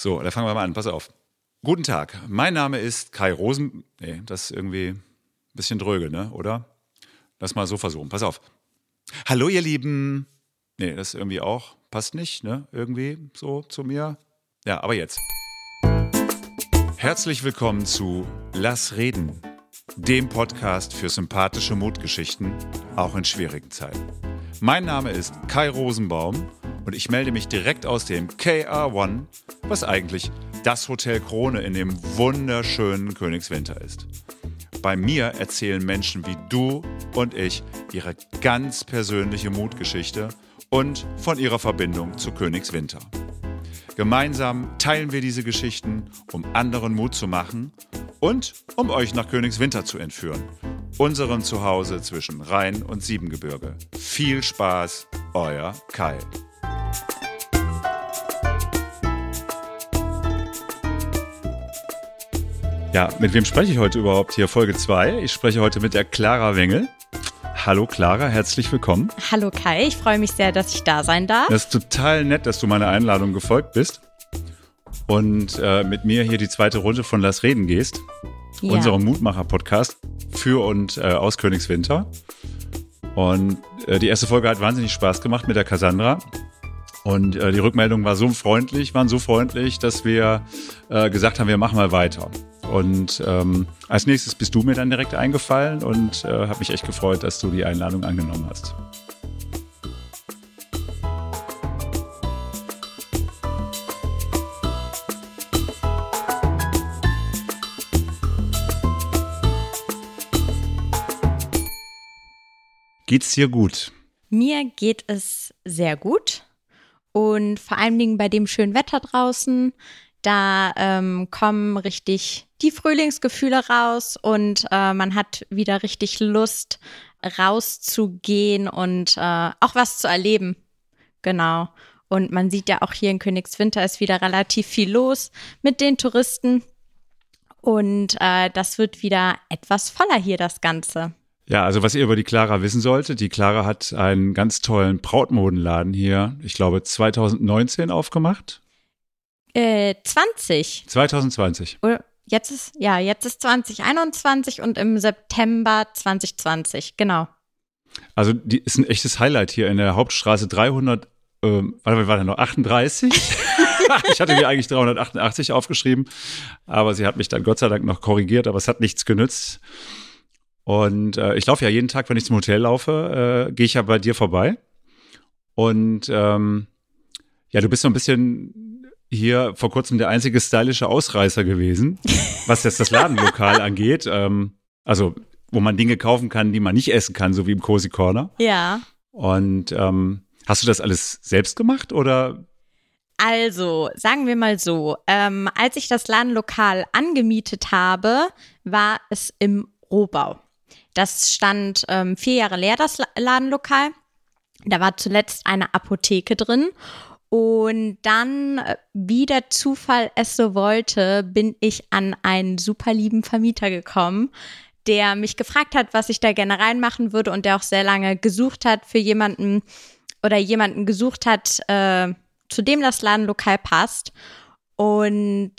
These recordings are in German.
So, da fangen wir mal an. Pass auf. Guten Tag. Mein Name ist Kai Rosen. Nee, das ist irgendwie ein bisschen dröge, ne? Oder? Lass mal so versuchen. Pass auf. Hallo, ihr Lieben. Nee, das irgendwie auch. Passt nicht, ne? Irgendwie so zu mir. Ja, aber jetzt. Herzlich willkommen zu Lass reden, dem Podcast für sympathische Mutgeschichten, auch in schwierigen Zeiten. Mein Name ist Kai Rosenbaum und ich melde mich direkt aus dem KR1, was eigentlich das Hotel Krone in dem wunderschönen Königswinter ist. Bei mir erzählen Menschen wie du und ich ihre ganz persönliche Mutgeschichte und von ihrer Verbindung zu Königswinter. Gemeinsam teilen wir diese Geschichten, um anderen Mut zu machen und um euch nach Königswinter zu entführen, unserem Zuhause zwischen Rhein und Siebengebirge. Viel Spaß, euer Kai. Ja, mit wem spreche ich heute überhaupt hier? Folge 2. Ich spreche heute mit der Clara Wengel. Hallo Clara, herzlich willkommen. Hallo Kai, ich freue mich sehr, dass ich da sein darf. Das ist total nett, dass du meiner Einladung gefolgt bist und äh, mit mir hier die zweite Runde von Lass Reden gehst. Ja. Unserem Mutmacher-Podcast für und äh, aus Königswinter. Und äh, die erste Folge hat wahnsinnig Spaß gemacht mit der Cassandra. Und äh, die Rückmeldungen war so freundlich, waren so freundlich, dass wir äh, gesagt haben, wir machen mal weiter. Und ähm, als nächstes bist du mir dann direkt eingefallen und äh, habe mich echt gefreut, dass du die Einladung angenommen hast. Geht's dir gut? Mir geht es sehr gut und vor allen Dingen bei dem schönen Wetter draußen da ähm, kommen richtig die Frühlingsgefühle raus und äh, man hat wieder richtig Lust, rauszugehen und äh, auch was zu erleben. Genau. Und man sieht ja auch hier in Königswinter ist wieder relativ viel los mit den Touristen. Und äh, das wird wieder etwas voller hier, das Ganze. Ja, also was ihr über die Clara wissen solltet, die Clara hat einen ganz tollen Brautmodenladen hier, ich glaube 2019 aufgemacht. Äh, 20. 2020. Oder jetzt ist, ja, jetzt ist 2021 und im September 2020, genau. Also die ist ein echtes Highlight hier in der Hauptstraße 300, ähm, warte, war da noch 38? ich hatte mir eigentlich 388 aufgeschrieben, aber sie hat mich dann Gott sei Dank noch korrigiert, aber es hat nichts genützt. Und äh, ich laufe ja jeden Tag, wenn ich zum Hotel laufe, äh, gehe ich ja bei dir vorbei. Und ähm, ja, du bist so ein bisschen hier vor kurzem der einzige stylische Ausreißer gewesen, was jetzt das Ladenlokal angeht. Ähm, also, wo man Dinge kaufen kann, die man nicht essen kann, so wie im Cozy Corner. Ja. Und ähm, hast du das alles selbst gemacht oder? Also, sagen wir mal so, ähm, als ich das Ladenlokal angemietet habe, war es im Rohbau. Das stand ähm, vier Jahre leer, das Ladenlokal. Da war zuletzt eine Apotheke drin und dann, äh, wie der Zufall es so wollte, bin ich an einen super lieben Vermieter gekommen, der mich gefragt hat, was ich da gerne reinmachen würde und der auch sehr lange gesucht hat für jemanden oder jemanden gesucht hat, äh, zu dem das Ladenlokal passt. Und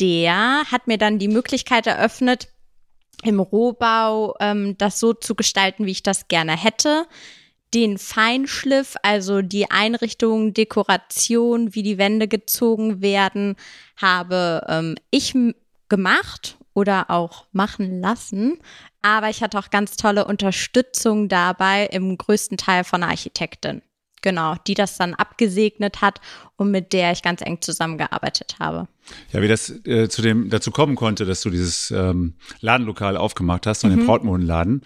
der hat mir dann die Möglichkeit eröffnet, im Rohbau ähm, das so zu gestalten, wie ich das gerne hätte den Feinschliff, also die Einrichtung, Dekoration, wie die Wände gezogen werden, habe ähm, ich gemacht oder auch machen lassen. Aber ich hatte auch ganz tolle Unterstützung dabei, im größten Teil von Architektin. Genau, die das dann abgesegnet hat und mit der ich ganz eng zusammengearbeitet habe. Ja, wie das äh, zu dem dazu kommen konnte, dass du dieses ähm, Ladenlokal aufgemacht hast, so einen mhm. Brautmodenladen.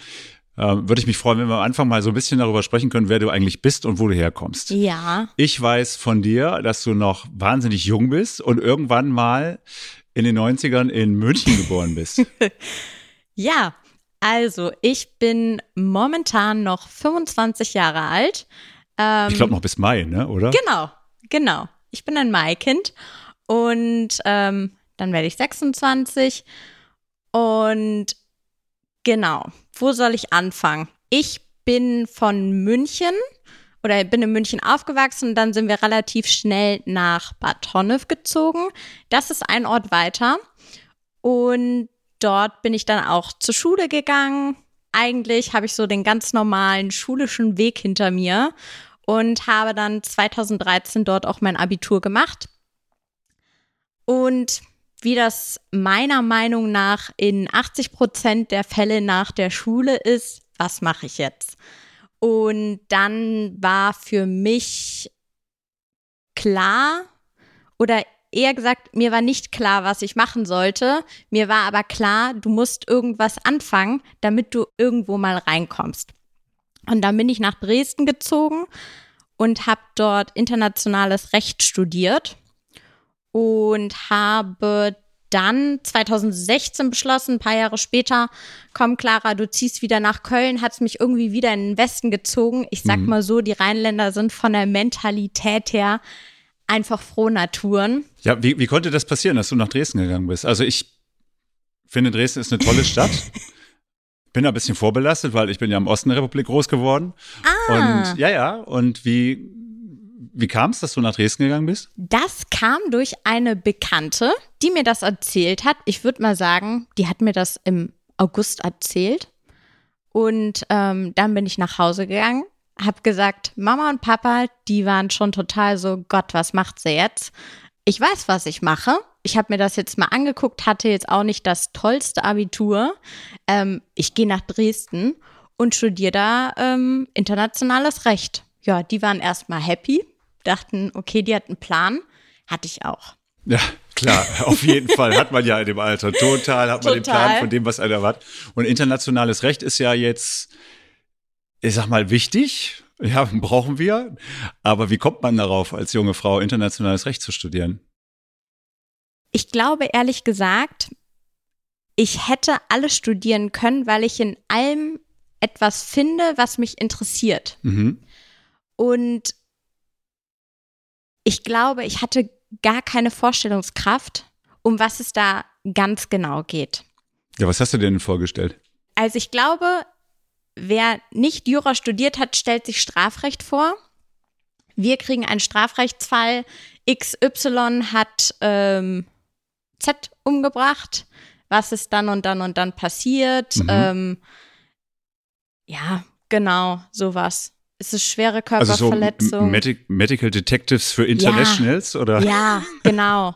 Ähm, würde ich mich freuen, wenn wir am Anfang mal so ein bisschen darüber sprechen können, wer du eigentlich bist und wo du herkommst. Ja. Ich weiß von dir, dass du noch wahnsinnig jung bist und irgendwann mal in den 90ern in München geboren bist. ja, also ich bin momentan noch 25 Jahre alt. Ähm, ich glaube noch bis Mai, ne? Oder? Genau, genau. Ich bin ein Maikind und ähm, dann werde ich 26 und Genau. Wo soll ich anfangen? Ich bin von München oder bin in München aufgewachsen und dann sind wir relativ schnell nach Bad Honnef gezogen. Das ist ein Ort weiter. Und dort bin ich dann auch zur Schule gegangen. Eigentlich habe ich so den ganz normalen schulischen Weg hinter mir und habe dann 2013 dort auch mein Abitur gemacht. Und wie das meiner Meinung nach in 80 Prozent der Fälle nach der Schule ist, was mache ich jetzt? Und dann war für mich klar oder eher gesagt, mir war nicht klar, was ich machen sollte. Mir war aber klar, du musst irgendwas anfangen, damit du irgendwo mal reinkommst. Und dann bin ich nach Dresden gezogen und habe dort internationales Recht studiert und habe dann 2016 beschlossen, ein paar Jahre später, komm Clara, du ziehst wieder nach Köln, hat es mich irgendwie wieder in den Westen gezogen. Ich sag mhm. mal so, die Rheinländer sind von der Mentalität her einfach Frohnaturen. Ja, wie, wie konnte das passieren, dass du nach Dresden gegangen bist? Also ich finde, Dresden ist eine tolle Stadt. bin ein bisschen vorbelastet, weil ich bin ja im Osten der Republik groß geworden. Ah. Und ja, ja. Und wie, wie kam es, dass du nach Dresden gegangen bist? Das kam durch eine Bekannte, die mir das erzählt hat. Ich würde mal sagen, die hat mir das im August erzählt. Und ähm, dann bin ich nach Hause gegangen, habe gesagt, Mama und Papa, die waren schon total so, Gott, was macht sie jetzt? Ich weiß, was ich mache. Ich habe mir das jetzt mal angeguckt, hatte jetzt auch nicht das tollste Abitur. Ähm, ich gehe nach Dresden und studiere da ähm, internationales Recht. Ja, die waren erstmal happy, dachten, okay, die hat einen Plan. Hatte ich auch. Ja, klar, auf jeden Fall hat man ja in dem Alter. Total hat man Total. den Plan von dem, was einer hat. Und internationales Recht ist ja jetzt, ich sag mal, wichtig. Ja, brauchen wir. Aber wie kommt man darauf, als junge Frau internationales Recht zu studieren? Ich glaube ehrlich gesagt, ich hätte alles studieren können, weil ich in allem etwas finde, was mich interessiert. Mhm. Und ich glaube, ich hatte gar keine Vorstellungskraft, um was es da ganz genau geht. Ja, was hast du dir denn vorgestellt? Also ich glaube, wer nicht Jura studiert hat, stellt sich Strafrecht vor. Wir kriegen einen Strafrechtsfall. XY hat ähm, Z umgebracht. Was ist dann und dann und dann passiert? Mhm. Ähm, ja, genau, sowas. Es ist schwere Körperverletzung. Also so Medi Medical Detectives für Internationals, ja, oder? Ja, genau.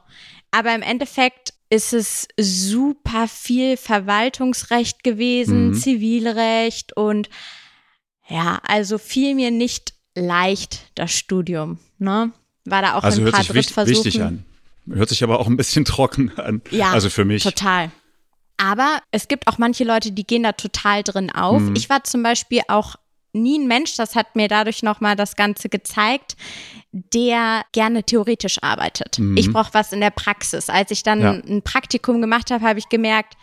Aber im Endeffekt ist es super viel Verwaltungsrecht gewesen, mhm. Zivilrecht und ja, also fiel mir nicht leicht das Studium. Ne? War da auch also ein hört paar sich wichtig, wichtig an. Hört sich aber auch ein bisschen trocken an. Ja, also für mich. Total. Aber es gibt auch manche Leute, die gehen da total drin auf. Mhm. Ich war zum Beispiel auch nie ein Mensch, das hat mir dadurch nochmal das Ganze gezeigt, der gerne theoretisch arbeitet. Mhm. Ich brauche was in der Praxis. Als ich dann ja. ein Praktikum gemacht habe, habe ich gemerkt,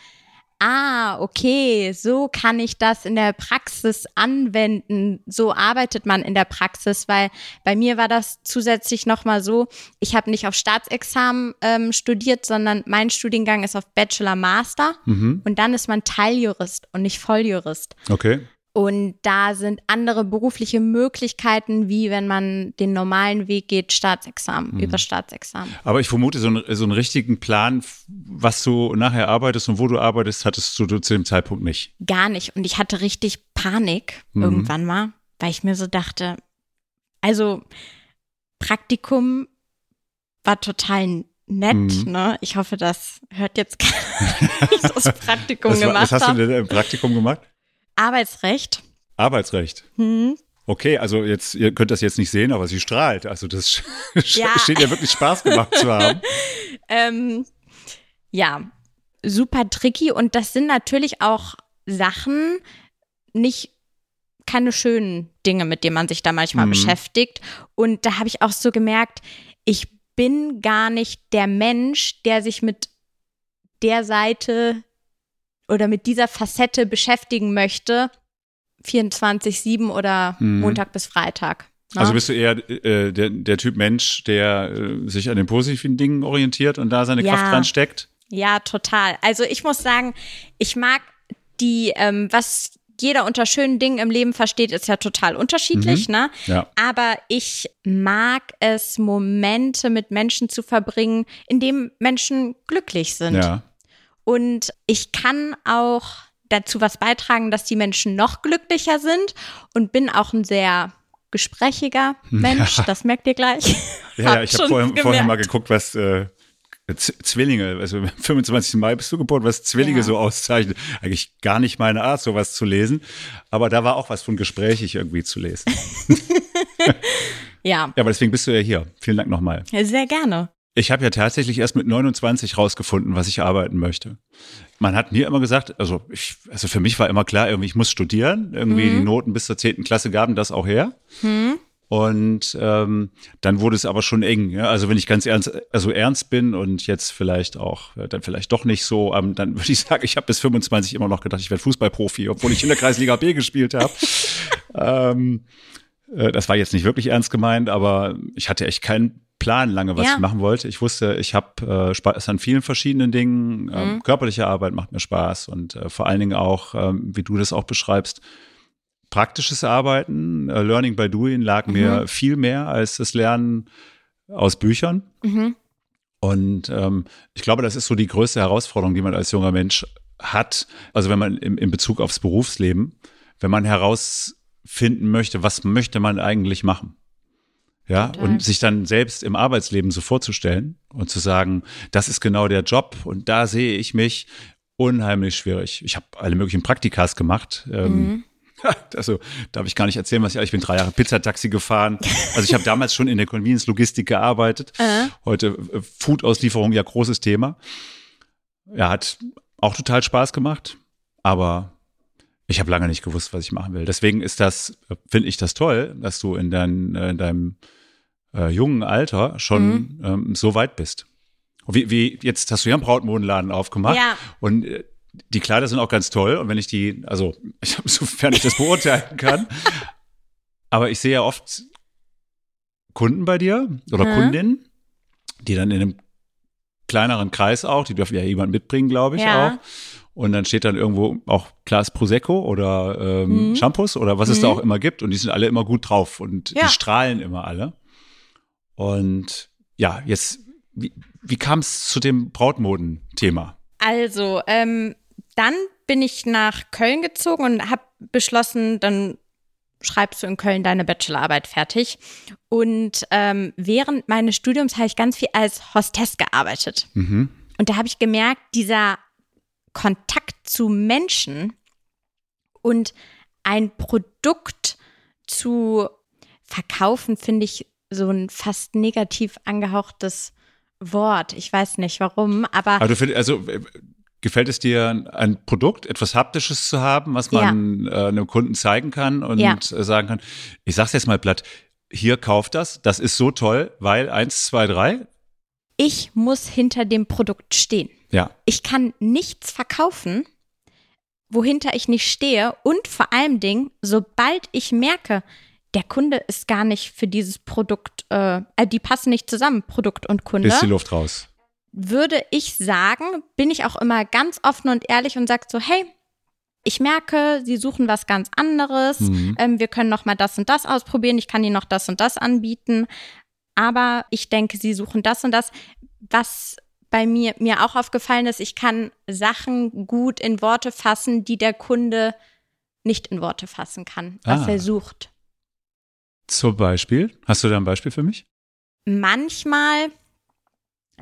ah, okay, so kann ich das in der Praxis anwenden. So arbeitet man in der Praxis, weil bei mir war das zusätzlich nochmal so, ich habe nicht auf Staatsexamen ähm, studiert, sondern mein Studiengang ist auf Bachelor Master mhm. und dann ist man Teiljurist und nicht Volljurist. Okay. Und da sind andere berufliche Möglichkeiten, wie wenn man den normalen Weg geht, Staatsexamen, mhm. über Staatsexamen. Aber ich vermute, so, ein, so einen richtigen Plan, was du nachher arbeitest und wo du arbeitest, hattest du, zu dem Zeitpunkt nicht. Gar nicht. Und ich hatte richtig Panik mhm. irgendwann mal, weil ich mir so dachte, also Praktikum war total nett, mhm. ne? Ich hoffe, das hört jetzt keiner, das Praktikum was, gemacht Was hast du denn im Praktikum gemacht? Arbeitsrecht. Arbeitsrecht. Hm. Okay, also jetzt, ihr könnt das jetzt nicht sehen, aber sie strahlt. Also das ja. steht ja wirklich Spaß gemacht zu haben. ähm, ja, super tricky und das sind natürlich auch Sachen, nicht keine schönen Dinge, mit denen man sich da manchmal mhm. beschäftigt. Und da habe ich auch so gemerkt, ich bin gar nicht der Mensch, der sich mit der Seite oder mit dieser Facette beschäftigen möchte, 24-7 oder mhm. Montag bis Freitag. Ne? Also bist du eher äh, der, der Typ Mensch, der äh, sich an den positiven Dingen orientiert und da seine ja. Kraft reinsteckt? Ja, total. Also ich muss sagen, ich mag die, ähm, was jeder unter schönen Dingen im Leben versteht, ist ja total unterschiedlich, Mhm. ne? Ja. Aber ich mag es, Momente mit Menschen zu verbringen, in denen Menschen glücklich sind. Ja. Und ich kann auch dazu was beitragen, dass die Menschen noch glücklicher sind und bin auch ein sehr gesprächiger Mensch. Das merkt ihr gleich. Ja, ja ich habe vorher, vorher mal geguckt, was äh, Zwillinge, also am 25. Mai bist du geboren, was Zwillinge Ja. so auszeichnet. Eigentlich gar nicht meine Art, sowas zu lesen. Aber da war auch was von gesprächig irgendwie zu lesen. Ja, Ja, aber deswegen bist du ja hier. Vielen Dank nochmal. sehr gerne. Ich habe ja tatsächlich erst mit 29 rausgefunden, was ich arbeiten möchte. Man hat mir immer gesagt, also ich, also für mich war immer klar, irgendwie ich muss studieren. Irgendwie die Noten bis zur 10. Klasse gaben das auch her. Und ähm, dann wurde es aber schon eng. Ja? Also wenn ich ganz ernst, also ernst bin und jetzt vielleicht auch, äh, dann vielleicht doch nicht so, ähm, dann würde ich sagen, ich habe bis 25 immer noch gedacht, ich werde Fußballprofi, obwohl ich in der Kreisliga B gespielt habe. ähm, äh, das war jetzt nicht wirklich ernst gemeint, aber ich hatte echt keinen Plan lange, was Ja. ich machen wollte. Ich wusste, ich habe äh, Spaß an vielen verschiedenen Dingen. Ähm, körperliche Arbeit macht mir Spaß und äh, vor allen Dingen auch, ähm, wie du das auch beschreibst, praktisches Arbeiten, äh, Learning by Doing lag mir viel mehr als das Lernen aus Büchern. Mhm. Und ähm, ich glaube, das ist so die größte Herausforderung, die man als junger Mensch hat. Also wenn man im, in Bezug aufs Berufsleben, wenn man herausfinden möchte, was möchte man eigentlich machen? Ja, Total. und sich dann selbst im Arbeitsleben so vorzustellen und zu sagen, das ist genau der Job und da sehe ich mich unheimlich schwierig. Ich habe alle möglichen Praktikas gemacht. Ähm, Also darf ich gar nicht erzählen, was ich ich bin drei Jahre Pizzataxi gefahren. Also ich habe damals schon in der Convenience Logistik gearbeitet. Heute äh, Food-Auslieferung ja großes Thema. Ja, hat auch total Spaß gemacht, aber ich habe lange nicht gewusst, was ich machen will. Deswegen ist das, finde ich das toll, dass du in, dein, äh, in deinem äh, jungen Alter schon ähm, so weit bist. Wie, wie jetzt hast du ja einen Brautmodenladen aufgemacht Ja. und äh, die Kleider sind auch ganz toll und wenn ich die, also ich sofern ich das beurteilen kann, aber ich sehe ja oft Kunden bei dir oder Mhm. Kundinnen, die dann in einem kleineren Kreis auch, die dürfen ja jemand mitbringen, glaube ich Ja. auch. Und dann steht dann irgendwo auch Glas Prosecco oder ähm, Mhm. Shampoos oder was es da Mhm. auch immer gibt. Und die sind alle immer gut drauf und Ja. die strahlen immer alle. Und ja, jetzt, wie, wie kam es zu dem Brautmoden-Thema? Also, ähm, dann bin ich nach Köln gezogen und habe beschlossen, dann schreibst du in Köln deine Bachelorarbeit fertig. Und ähm, während meines Studiums habe ich ganz viel als Hostess gearbeitet. Mhm. Und da habe ich gemerkt, dieser Kontakt zu Menschen und ein Produkt zu verkaufen, finde ich so ein fast negativ angehauchtes Wort. Ich weiß nicht warum, aber Aber du find, also äh, gefällt es dir, ein Produkt, etwas Haptisches zu haben, was man äh, einem Kunden zeigen kann und Ja. äh, sagen kann, ich sag's jetzt mal platt, hier kauft das, das ist so toll, weil eins, zwei, drei, ich muss hinter dem Produkt stehen. Ja. Ich kann nichts verkaufen, wohinter ich nicht stehe. Und vor allem Dingen, sobald ich merke, der Kunde ist gar nicht für dieses Produkt, äh, äh, die passen nicht zusammen, Produkt und Kunde, ist die Luft raus. würde ich sagen, bin ich auch immer ganz offen und ehrlich und sage so, hey, ich merke, Sie suchen was ganz anderes. Mhm. Ähm, wir können noch mal das und das ausprobieren. Ich kann Ihnen noch das und das anbieten. Aber ich denke, Sie suchen das und das. Was bei mir, mir auch aufgefallen ist, ich kann Sachen gut in Worte fassen, die der Kunde nicht in Worte fassen kann, was Ah. er sucht. Zum Beispiel, hast du da ein Beispiel für mich? manchmal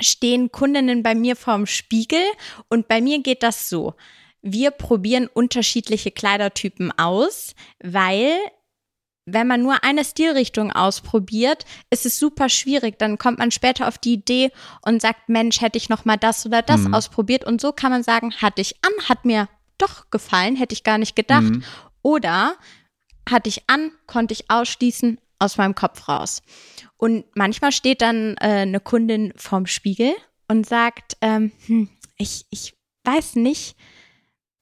stehen Kundinnen bei mir vorm Spiegel und bei mir geht das so. Wir probieren unterschiedliche Kleidertypen aus, weil wenn man nur eine Stilrichtung ausprobiert, ist es super schwierig. Dann kommt man später auf die Idee und sagt, Mensch, hätte ich noch mal das oder das Mhm. ausprobiert. Und so kann man sagen, hatte ich an, hat mir doch gefallen, hätte ich gar nicht gedacht. Mhm. Oder hatte ich an, konnte ich ausschließen aus meinem Kopf raus. Und manchmal steht dann äh, eine Kundin vorm Spiegel und sagt, ähm, hm, ich, ich weiß nicht,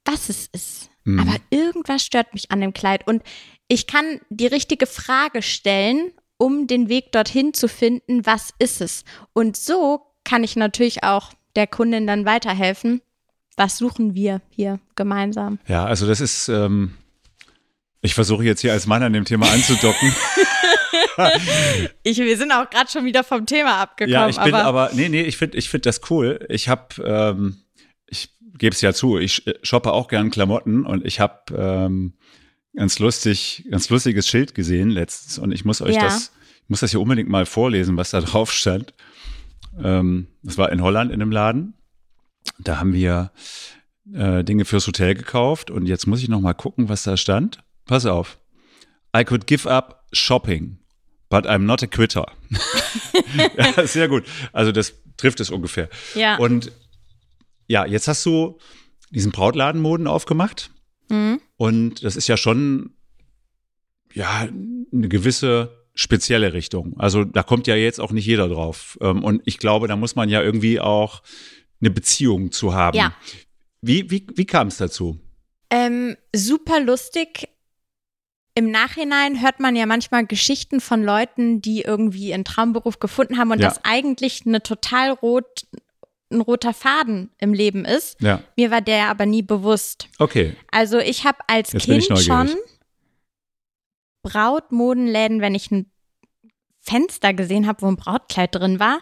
was es ist, Mhm. aber irgendwas stört mich an dem Kleid. Und ich kann die richtige Frage stellen, um den Weg dorthin zu finden, was ist es. Und so kann ich natürlich auch der Kundin dann weiterhelfen. Was suchen wir hier gemeinsam? Ja, also das ist, ähm, Ich versuche jetzt hier als Mann an dem Thema anzudocken. ich, wir sind auch gerade schon wieder vom Thema abgekommen. Ja, ich bin aber, aber nee, nee, ich finde ich find das cool. Ich habe, ähm, ich gebe es ja zu, ich shoppe auch gern Klamotten und ich habe ähm, ganz lustig, ganz lustiges Schild gesehen letztens und ich muss euch ja. das, ich muss das hier unbedingt mal vorlesen, was da drauf stand. Ähm, das war in Holland in einem Laden. Da haben wir äh, Dinge fürs Hotel gekauft und jetzt muss ich noch mal gucken, was da stand. Pass auf. I could give up shopping, but I'm not a quitter. ja, sehr gut. Also das trifft es ungefähr. Ja. Und ja, jetzt hast du diesen Brautladenmoden aufgemacht. Mhm. Und das ist ja schon ja eine gewisse spezielle Richtung. Also da kommt ja jetzt auch nicht jeder drauf. Ähm, und ich glaube, da muss man ja irgendwie auch eine Beziehung zu haben. Ja. Wie, wie, wie kam es dazu? Ähm, super lustig. Im Nachhinein hört man ja manchmal Geschichten von Leuten, die irgendwie einen Traumberuf gefunden haben und ja. das eigentlich eine total rot, ein roter Faden im Leben ist. Ja. Mir war der aber nie bewusst. Okay. Also ich habe als Jetzt Kind schon Brautmodenläden, wenn ich ein Fenster gesehen habe, wo ein Brautkleid drin war.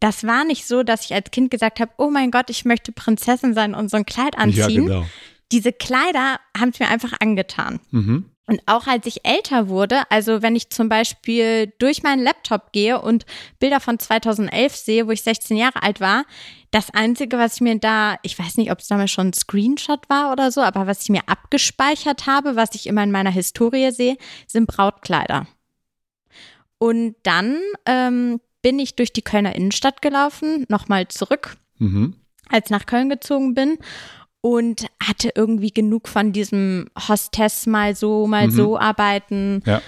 Das war nicht so, dass ich als Kind gesagt habe, oh mein Gott, ich möchte Prinzessin sein und so ein Kleid anziehen. Ja, genau. Diese Kleider haben es mir einfach angetan. Mhm. Und auch als ich älter wurde, also wenn ich zum Beispiel durch meinen Laptop gehe und Bilder von 2011 sehe, wo ich 16 Jahre alt war, das Einzige, was ich mir da, ich weiß nicht, ob es damals schon ein Screenshot war oder so, aber was ich mir abgespeichert habe, was ich immer in meiner Historie sehe, sind Brautkleider. Und dann ähm, bin ich durch die Kölner Innenstadt gelaufen, nochmal zurück, mhm. als nach Köln gezogen bin und hatte irgendwie genug von diesem Hostess mal so, mal mhm. so arbeiten. Ja.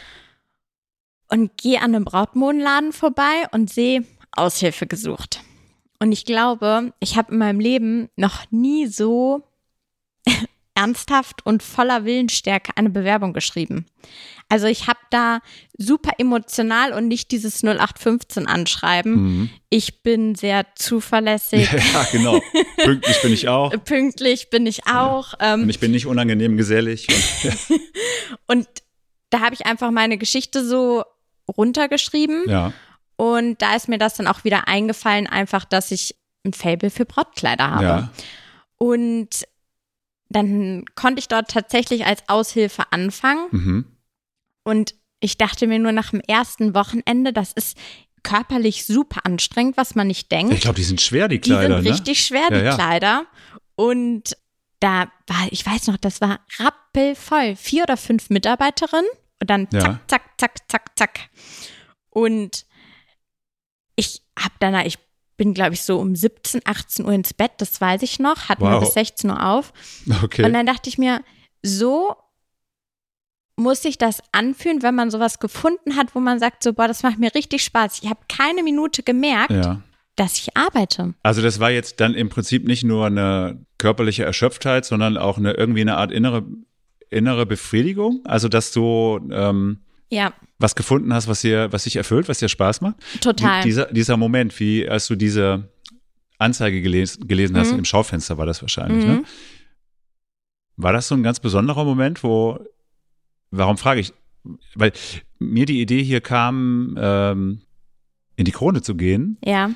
Und gehe an einem Brautmodenladen vorbei und sehe Aushilfe gesucht. Und ich glaube, ich habe in meinem Leben noch nie so ernsthaft und voller Willensstärke eine Bewerbung geschrieben. Also ich habe da super emotional und nicht dieses 0815 anschreiben. Mhm. Ich bin sehr zuverlässig. Ja, genau. Pünktlich bin ich auch. Pünktlich bin ich auch. Ja. und ich bin nicht unangenehm gesellig. Und, da habe ich einfach meine Geschichte so runtergeschrieben. Ja. Und da ist mir das dann auch wieder eingefallen, einfach, dass ich ein Fable für Brautkleider habe. Ja. Und dann konnte ich dort tatsächlich als Aushilfe anfangen. Mhm. Und ich dachte mir nur nach dem ersten Wochenende, das ist körperlich super anstrengend, was man nicht denkt. Ich glaube, die sind schwer, die Kleider. Die sind ne? richtig schwer, die ja, ja. Kleider. Und da war, ich weiß noch, das war rappelvoll. Vier oder fünf Mitarbeiterinnen und dann zack, ja. zack, zack, zack, zack. Und ich habe danach, ich bin, glaube ich, so um 17, 18 Uhr ins Bett, das weiß ich noch, hatten wow. wir bis 16 Uhr auf. Okay. Und dann dachte ich mir, so muss sich das anfühlen, wenn man sowas gefunden hat, wo man sagt, so, boah, das macht mir richtig Spaß. Ich habe keine Minute gemerkt, ja. dass ich arbeite. Also das war jetzt dann im Prinzip nicht nur eine körperliche Erschöpftheit, sondern auch eine irgendwie eine Art innere, innere Befriedigung. Also dass du ähm, ja. was gefunden hast, was dir, was dich erfüllt, was dir Spaß macht. Total. Dieser, dieser Moment, wie als du diese Anzeige gelesen, gelesen hast, mhm. im Schaufenster war das wahrscheinlich, ne? mhm. ne? War das so ein ganz besonderer Moment, wo, warum frage ich? Weil mir die Idee hier kam, ähm, in die Krone zu gehen. Ja.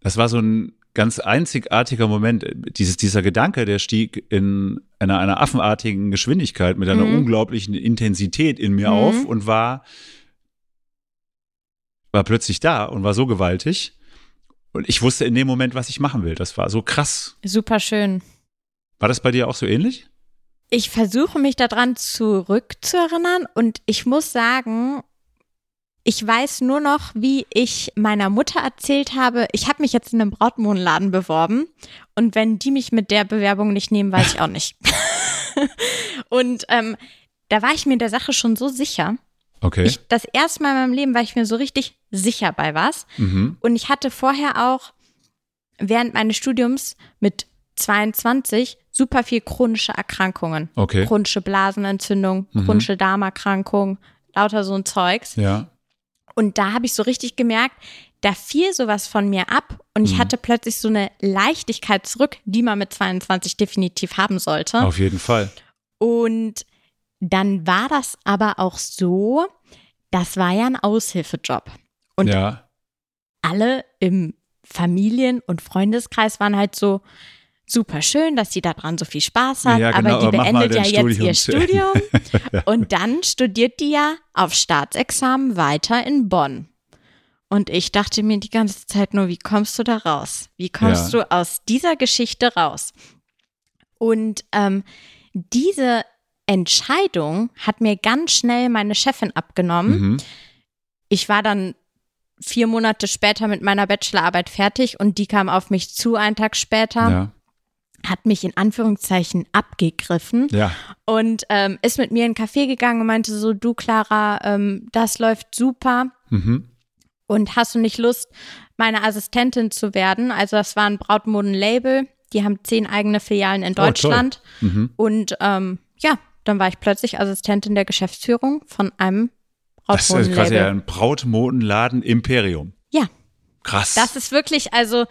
Das war so ein ganz einzigartiger Moment. Dieses, dieser Gedanke, der stieg in einer, einer affenartigen Geschwindigkeit mit einer mhm. unglaublichen Intensität in mir mhm. auf und war, war plötzlich da und war so gewaltig. Und ich wusste in dem Moment, was ich machen will. Das war so krass. Super schön. War das bei dir auch so ähnlich? Ich versuche mich daran zurückzuerinnern und ich muss sagen, ich weiß nur noch, wie ich meiner Mutter erzählt habe, ich habe mich jetzt in einem Brautmodenladen beworben und wenn die mich mit der Bewerbung nicht nehmen, weiß ich auch nicht. und ähm, da war ich mir der Sache schon so sicher. Okay. Ich, das erste Mal in meinem Leben war ich mir so richtig sicher bei was. Mhm. Und ich hatte vorher auch während meines Studiums mit 22 super viel chronische Erkrankungen. Okay. Chronische Blasenentzündung, mhm. chronische Darmerkrankung, lauter so ein Zeugs. Ja. Und da habe ich so richtig gemerkt, da fiel sowas von mir ab und ich mhm. hatte plötzlich so eine Leichtigkeit zurück, die man mit 22 definitiv haben sollte. Auf jeden Fall. Und dann war das aber auch so, das war ja ein Aushilfejob. Und ja. alle im Familien- und Freundeskreis waren halt so, super schön, dass sie daran so viel Spaß hat, Ja, genau, aber die aber beendet ja dein jetzt ihr Studium Studium und dann studiert die ja auf Staatsexamen weiter in Bonn. Und ich dachte mir die ganze Zeit nur, wie kommst du da raus? Wie kommst Ja. du aus dieser Geschichte raus? Und ähm, diese Entscheidung hat mir ganz schnell meine Chefin abgenommen Mhm. ich war dann vier Monate später mit meiner Bachelorarbeit fertig und die kam auf mich zu einen Tag später, Ja. Hat mich in Anführungszeichen abgegriffen Ja. und ähm, ist mit mir in einen Café gegangen und meinte so, du Clara, ähm, das läuft super Mhm. und hast du nicht Lust, meine Assistentin zu werden? Also das war ein Brautmoden-Label, die haben zehn eigene Filialen in Oh. Deutschland Mhm. und ähm, ja, dann war ich plötzlich Assistentin der Geschäftsführung von einem Das ist quasi ein Brautmodenladen Imperium. Ja. Krass. Das ist wirklich, also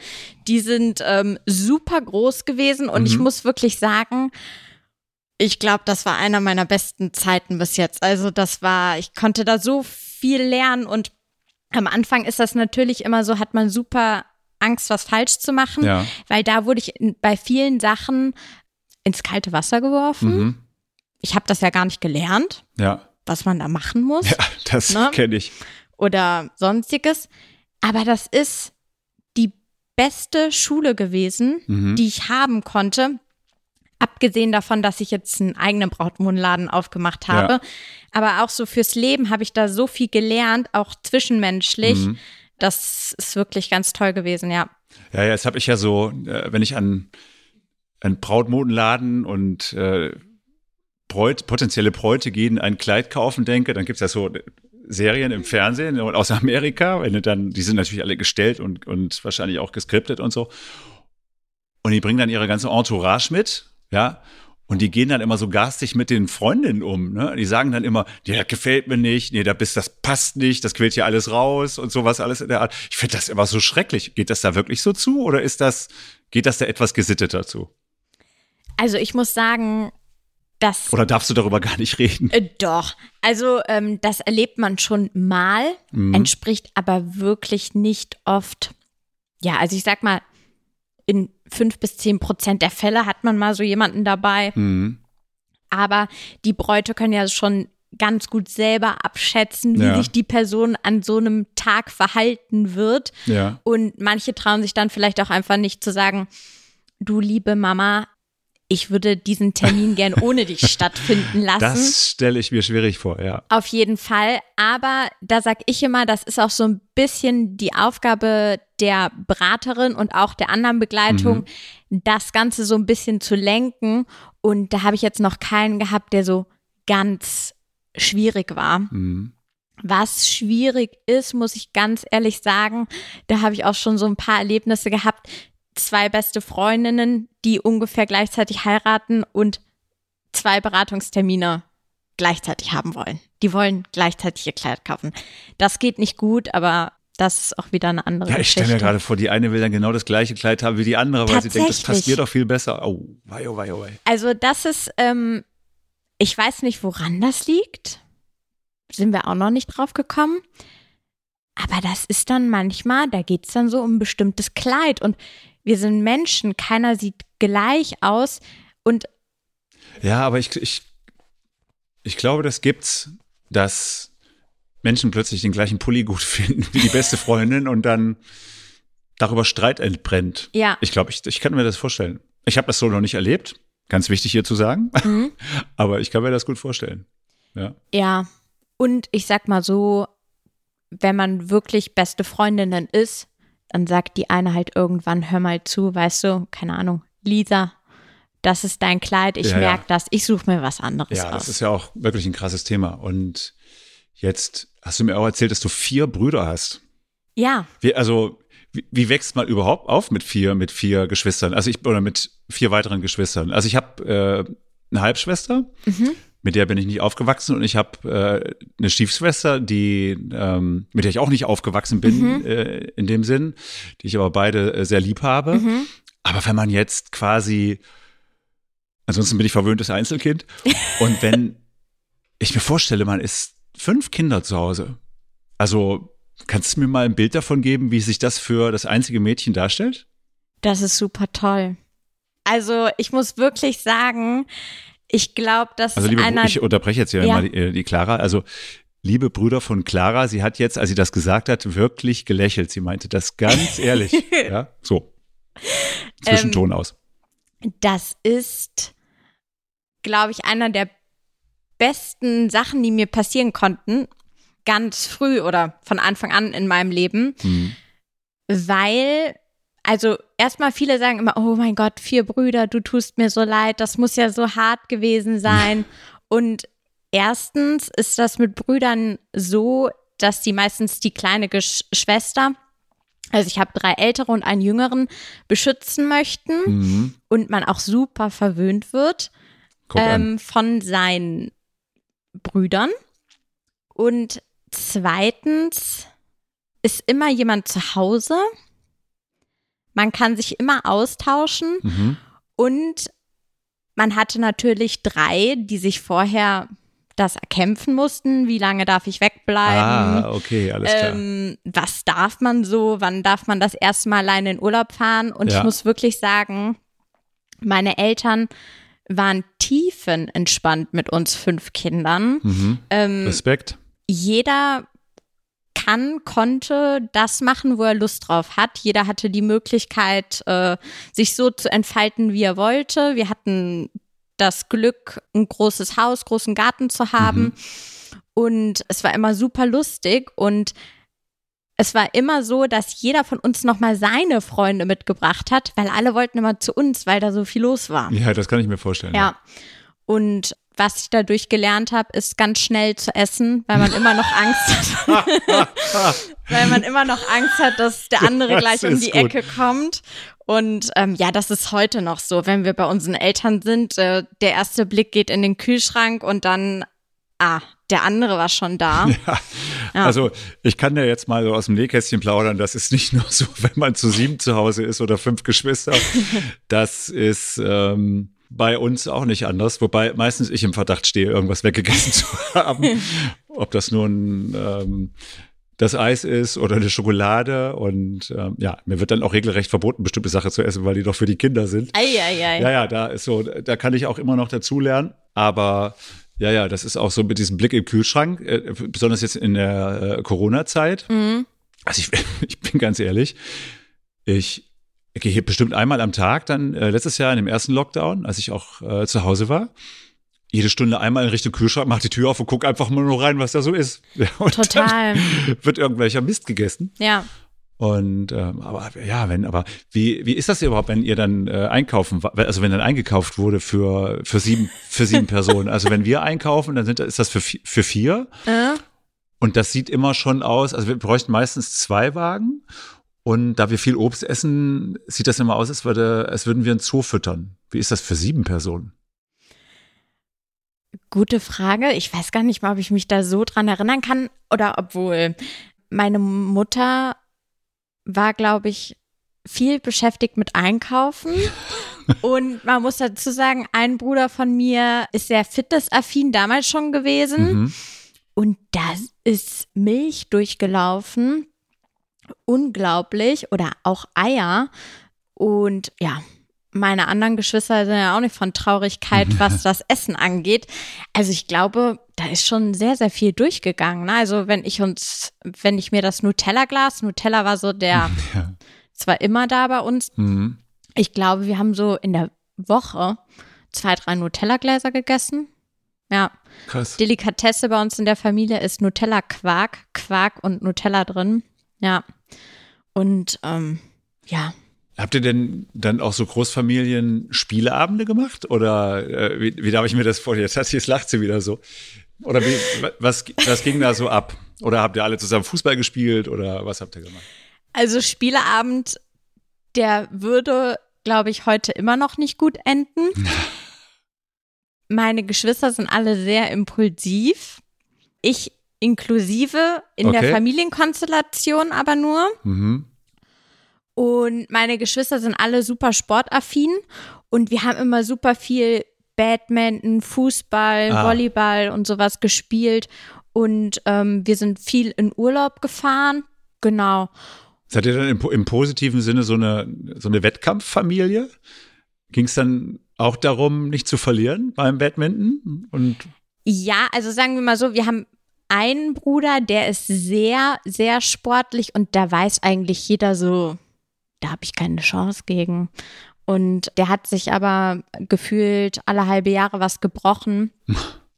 die sind ähm, super groß gewesen und ich Mhm. muss wirklich sagen, ich glaube, das war einer meiner besten Zeiten bis jetzt. Also das war, ich konnte da so viel lernen und am Anfang ist das natürlich immer so, hat man super Angst, was falsch zu machen, ja. weil da wurde ich in, bei vielen Sachen ins kalte Wasser geworfen. Mhm. Ich habe das ja gar nicht gelernt, Ja. was man da machen muss Ja, das Ne? kenne ich. oder sonstiges. Aber das ist die beste Schule gewesen, Mhm. die ich haben konnte. Abgesehen davon, dass ich jetzt einen eigenen Brautmodenladen aufgemacht habe. Ja. Aber auch so fürs Leben habe ich da so viel gelernt, auch zwischenmenschlich. Mhm. Das ist wirklich ganz toll gewesen, ja. Ja, ja, jetzt habe ich ja so, äh, wenn ich an einen Brautmodenladen und äh, Bräut, potenzielle Bräute gehen ein Kleid kaufen denke, dann gibt's ja so Serien im Fernsehen und aus Amerika, wenn du dann, die sind natürlich alle gestellt und, und wahrscheinlich auch geskriptet und so. Und die bringen dann ihre ganze Entourage mit, ja. Und die gehen dann immer so garstig mit den Freundinnen um. Ne? Die sagen dann immer, das gefällt mir nicht, nee, da bist, das passt nicht, das quillt hier alles raus und sowas alles in der Art. Ich finde das immer so schrecklich. Geht das da wirklich so zu oder ist das, geht das da etwas gesitteter zu? Also ich muss sagen, das Oder darfst du darüber gar nicht reden? Äh, doch. Also ähm, das erlebt man schon mal, Mhm. entspricht aber wirklich nicht oft. Ja, also ich sag mal, in fünf bis zehn Prozent der Fälle hat man mal so jemanden dabei. Mhm. Aber die Bräute können ja schon ganz gut selber abschätzen, wie Ja. sich die Person an so einem Tag verhalten wird. Ja. Und manche trauen sich dann vielleicht auch einfach nicht zu sagen, du liebe Mama, ich würde diesen Termin gern ohne dich stattfinden lassen. Das stelle ich mir schwierig vor, ja. Auf jeden Fall. Aber da sag ich immer, das ist auch so ein bisschen die Aufgabe der Beraterin und auch der anderen Begleitung, das Ganze so ein bisschen zu lenken. Und da habe ich jetzt noch keinen gehabt, der so ganz schwierig war. Mhm. Was schwierig ist, muss ich ganz ehrlich sagen, da habe ich auch schon so ein paar Erlebnisse gehabt. Zwei beste Freundinnen, die ungefähr gleichzeitig heiraten und zwei Beratungstermine gleichzeitig haben wollen. Die wollen gleichzeitig ihr Kleid kaufen. Das geht nicht gut, aber das ist auch wieder eine andere Ja, ich stelle mir gerade vor, die eine will dann genau das gleiche Kleid haben wie die andere, weil sie denkt, das passt mir doch viel besser. Oh, wei, oh, wei, oh, wei. Also das ist, ähm, ich weiß nicht, woran das liegt. Sind wir auch noch nicht drauf gekommen. Aber das ist dann manchmal, da geht's dann so um ein bestimmtes Kleid. Und wir sind Menschen, keiner sieht gleich aus. Und Ja, aber ich, ich, ich glaube, das gibt's, dass Menschen plötzlich den gleichen Pulli gut finden wie die beste Freundin und dann darüber Streit entbrennt. ja, Ich glaube, ich, ich kann mir das vorstellen. Ich habe das so noch nicht erlebt. Ganz wichtig hier zu sagen. mhm. Aber ich kann mir das gut vorstellen. Ja. ja. Und ich sag mal so, wenn man wirklich beste Freundinnen ist, dann sagt die eine halt irgendwann, hör mal zu, weißt du, keine Ahnung, Lisa, das ist dein Kleid, ich Ja, ja. merk das, ich suche mir was anderes Ja, aus. das ist ja auch wirklich ein krasses Thema. Und jetzt hast du mir auch erzählt, dass du vier Brüder hast. ja, Wie, also, wie, wie wächst man überhaupt auf mit vier, mit vier Geschwistern? Also ich, oder mit vier weiteren Geschwistern. Also ich habe äh, eine Halbschwester, Mhm. Mit der bin ich nicht aufgewachsen und ich habe äh, eine Stiefschwester, die, ähm, mit der ich auch nicht aufgewachsen bin, Mhm. äh, in dem Sinn, die ich aber beide äh, sehr lieb habe. Mhm. Aber wenn man jetzt quasi, ansonsten bin ich verwöhntes Einzelkind. Und wenn ich mir vorstelle, man ist fünf Kinder zu Hause. Also kannst du mir mal ein Bild davon geben, wie sich das für das einzige Mädchen darstellt? Das ist super toll. Also ich muss wirklich sagen, ich glaube, dass Also liebe, einer. ich unterbreche jetzt hier Ja. mal die, die Clara. Also liebe Brüder von Clara, sie hat jetzt, als sie das gesagt hat, wirklich gelächelt. Sie meinte das ganz ehrlich. ja, so. Zwischenton Ähm, aus. das ist, glaube ich, einer der besten Sachen, die mir passieren konnten, ganz früh oder von Anfang an in meinem Leben, Mhm. weil, also erstmal viele sagen immer, oh mein Gott, vier Brüder, du tust mir so leid, das muss ja so hart gewesen sein. Und erstens ist das mit Brüdern so, dass die meistens die kleine Gesch Schwester, also ich habe drei ältere und einen jüngeren, beschützen möchten Mhm. und man auch super verwöhnt wird ähm, von seinen Brüdern. Und zweitens ist immer jemand zu Hause. Man kann sich immer austauschen Mhm. und man hatte natürlich drei, die sich vorher das erkämpfen mussten. Wie lange darf ich wegbleiben? Ah, okay, alles klar. Ähm, was darf man so? Wann darf man das erste Mal alleine in Urlaub fahren? Und Ja. ich muss wirklich sagen, meine Eltern waren tiefenentspannt mit uns fünf Kindern. Mhm. Ähm, Respekt. jeder kann, konnte das machen, wo er Lust drauf hat. Jeder hatte die Möglichkeit, äh, sich so zu entfalten, wie er wollte. Wir hatten das Glück, ein großes Haus, großen Garten zu haben. Und es war immer super lustig und es war immer so, dass jeder von uns nochmal seine Freunde mitgebracht hat, weil alle wollten immer zu uns, weil da so viel los war. Ja, das kann ich mir vorstellen. Ja. Und was ich dadurch gelernt habe, ist ganz schnell zu essen, weil man immer noch Angst hat. weil man immer noch Angst hat, dass der andere Das gleich um die gut. Ecke kommt. Und ähm, ja, das ist heute noch so, wenn wir bei unseren Eltern sind. Äh, der erste Blick geht in den Kühlschrank und dann, ah, der andere war schon da. Ja. Ja. Also ich kann ja jetzt mal so aus dem Nähkästchen plaudern, das ist nicht nur so, wenn man zu sieben zu Hause ist oder fünf Geschwister. Das ist ähm, bei uns auch nicht anders, wobei meistens ich im Verdacht stehe, irgendwas weggegessen zu haben. Ob das nun ähm, das Eis ist oder eine Schokolade. Und ähm, ja, mir wird dann auch regelrecht verboten, bestimmte Sachen zu essen, weil die doch für die Kinder sind. Eieiei. Ja, ja, da ist so, da kann ich auch immer noch dazulernen. Aber ja, ja, das ist auch so mit diesem Blick im Kühlschrank, äh, besonders jetzt in der äh, Corona-Zeit. Mhm. Also ich, ich bin ganz ehrlich, ich gehe hier bestimmt einmal am Tag, dann äh, letztes Jahr in dem ersten Lockdown, als ich auch äh, zu Hause war. Jede Stunde einmal in Richtung Kühlschrank, mach die Tür auf und guck einfach mal nur rein, was da so ist. Und Total. Wird irgendwelcher Mist gegessen. Ja. Und ähm, aber ja, wenn, aber wie, wie ist das überhaupt, wenn ihr dann äh, einkaufen, also wenn dann eingekauft wurde für, für sieben, für sieben Personen? Also wenn wir einkaufen, dann sind, ist das für, für vier. Äh? Und das sieht immer schon aus, also wir bräuchten meistens zwei Wagen. Und da wir viel Obst essen, sieht das immer aus, als, würde, als würden wir ein Zoo füttern. Wie ist das für sieben Personen? Gute Frage. Ich weiß gar nicht mal, ob ich mich da so dran erinnern kann. Oder obwohl meine Mutter war, glaube ich, viel beschäftigt mit Einkaufen. Und man muss dazu sagen, ein Bruder von mir ist sehr fitnessaffin damals schon gewesen. Mhm. Und da ist Milch durchgelaufen. Unglaublich. Oder auch Eier. Und ja, meine anderen Geschwister sind ja auch nicht von Traurigkeit, was das Essen angeht. Also ich glaube, da ist schon sehr, sehr viel durchgegangen. ne? Also wenn ich uns, wenn ich mir das Nutella-Glas, Nutella war so der, Ja. zwar immer da bei uns. Mhm. Ich glaube, wir haben so in der Woche zwei, drei Nutella-Gläser gegessen. Ja. Krass. Delikatesse bei uns in der Familie ist Nutella-Quark, Quark und Nutella drin. Ja. Und ähm, ja, Habt ihr denn dann auch so Großfamilien Spieleabende gemacht? Oder äh, wie, wie darf ich mir das vorstellen? Jetzt, jetzt lacht sie wieder so. Oder wie, was, was ging da so ab? Oder habt ihr alle zusammen Fußball gespielt oder was habt ihr gemacht? also Spieleabend, der würde, glaube ich, heute immer noch nicht gut enden. Meine Geschwister sind alle sehr impulsiv. Ich inklusive in Okay. der Familienkonstellation aber nur. Mhm. Und meine Geschwister sind alle super sportaffin und wir haben immer super viel Badminton, Fußball, Ah. Volleyball und sowas gespielt. Und ähm, wir sind viel in Urlaub gefahren. Genau. Seid ihr dann im, im positiven Sinne so eine, so eine Wettkampffamilie? Ging es dann auch darum, nicht zu verlieren beim Badminton? Und Ja, also sagen wir mal so, wir haben einen Bruder, der ist sehr, sehr sportlich und da weiß eigentlich jeder so, da habe ich keine Chance gegen. Und der hat sich aber gefühlt alle halbe Jahre was gebrochen.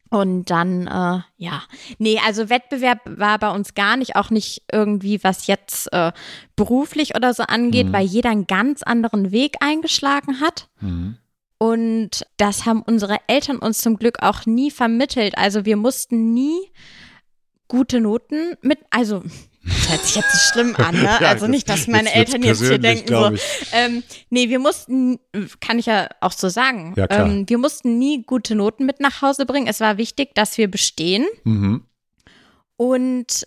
Und dann, äh, ja, nee, also Wettbewerb war bei uns gar nicht, auch nicht irgendwie, was jetzt äh, beruflich oder so angeht, Mhm. weil jeder einen ganz anderen Weg eingeschlagen hat. Mhm. Und das haben unsere Eltern uns zum Glück auch nie vermittelt. Also wir mussten nie gute Noten mit, also das hört sich jetzt schlimm an, ne? Ja, also nicht, dass meine jetzt Eltern jetzt hier denken so, ähm, nee, wir mussten, kann ich ja auch so sagen, Ja, ähm, wir mussten nie gute Noten mit nach Hause bringen. Es war wichtig, dass wir bestehen Mhm. und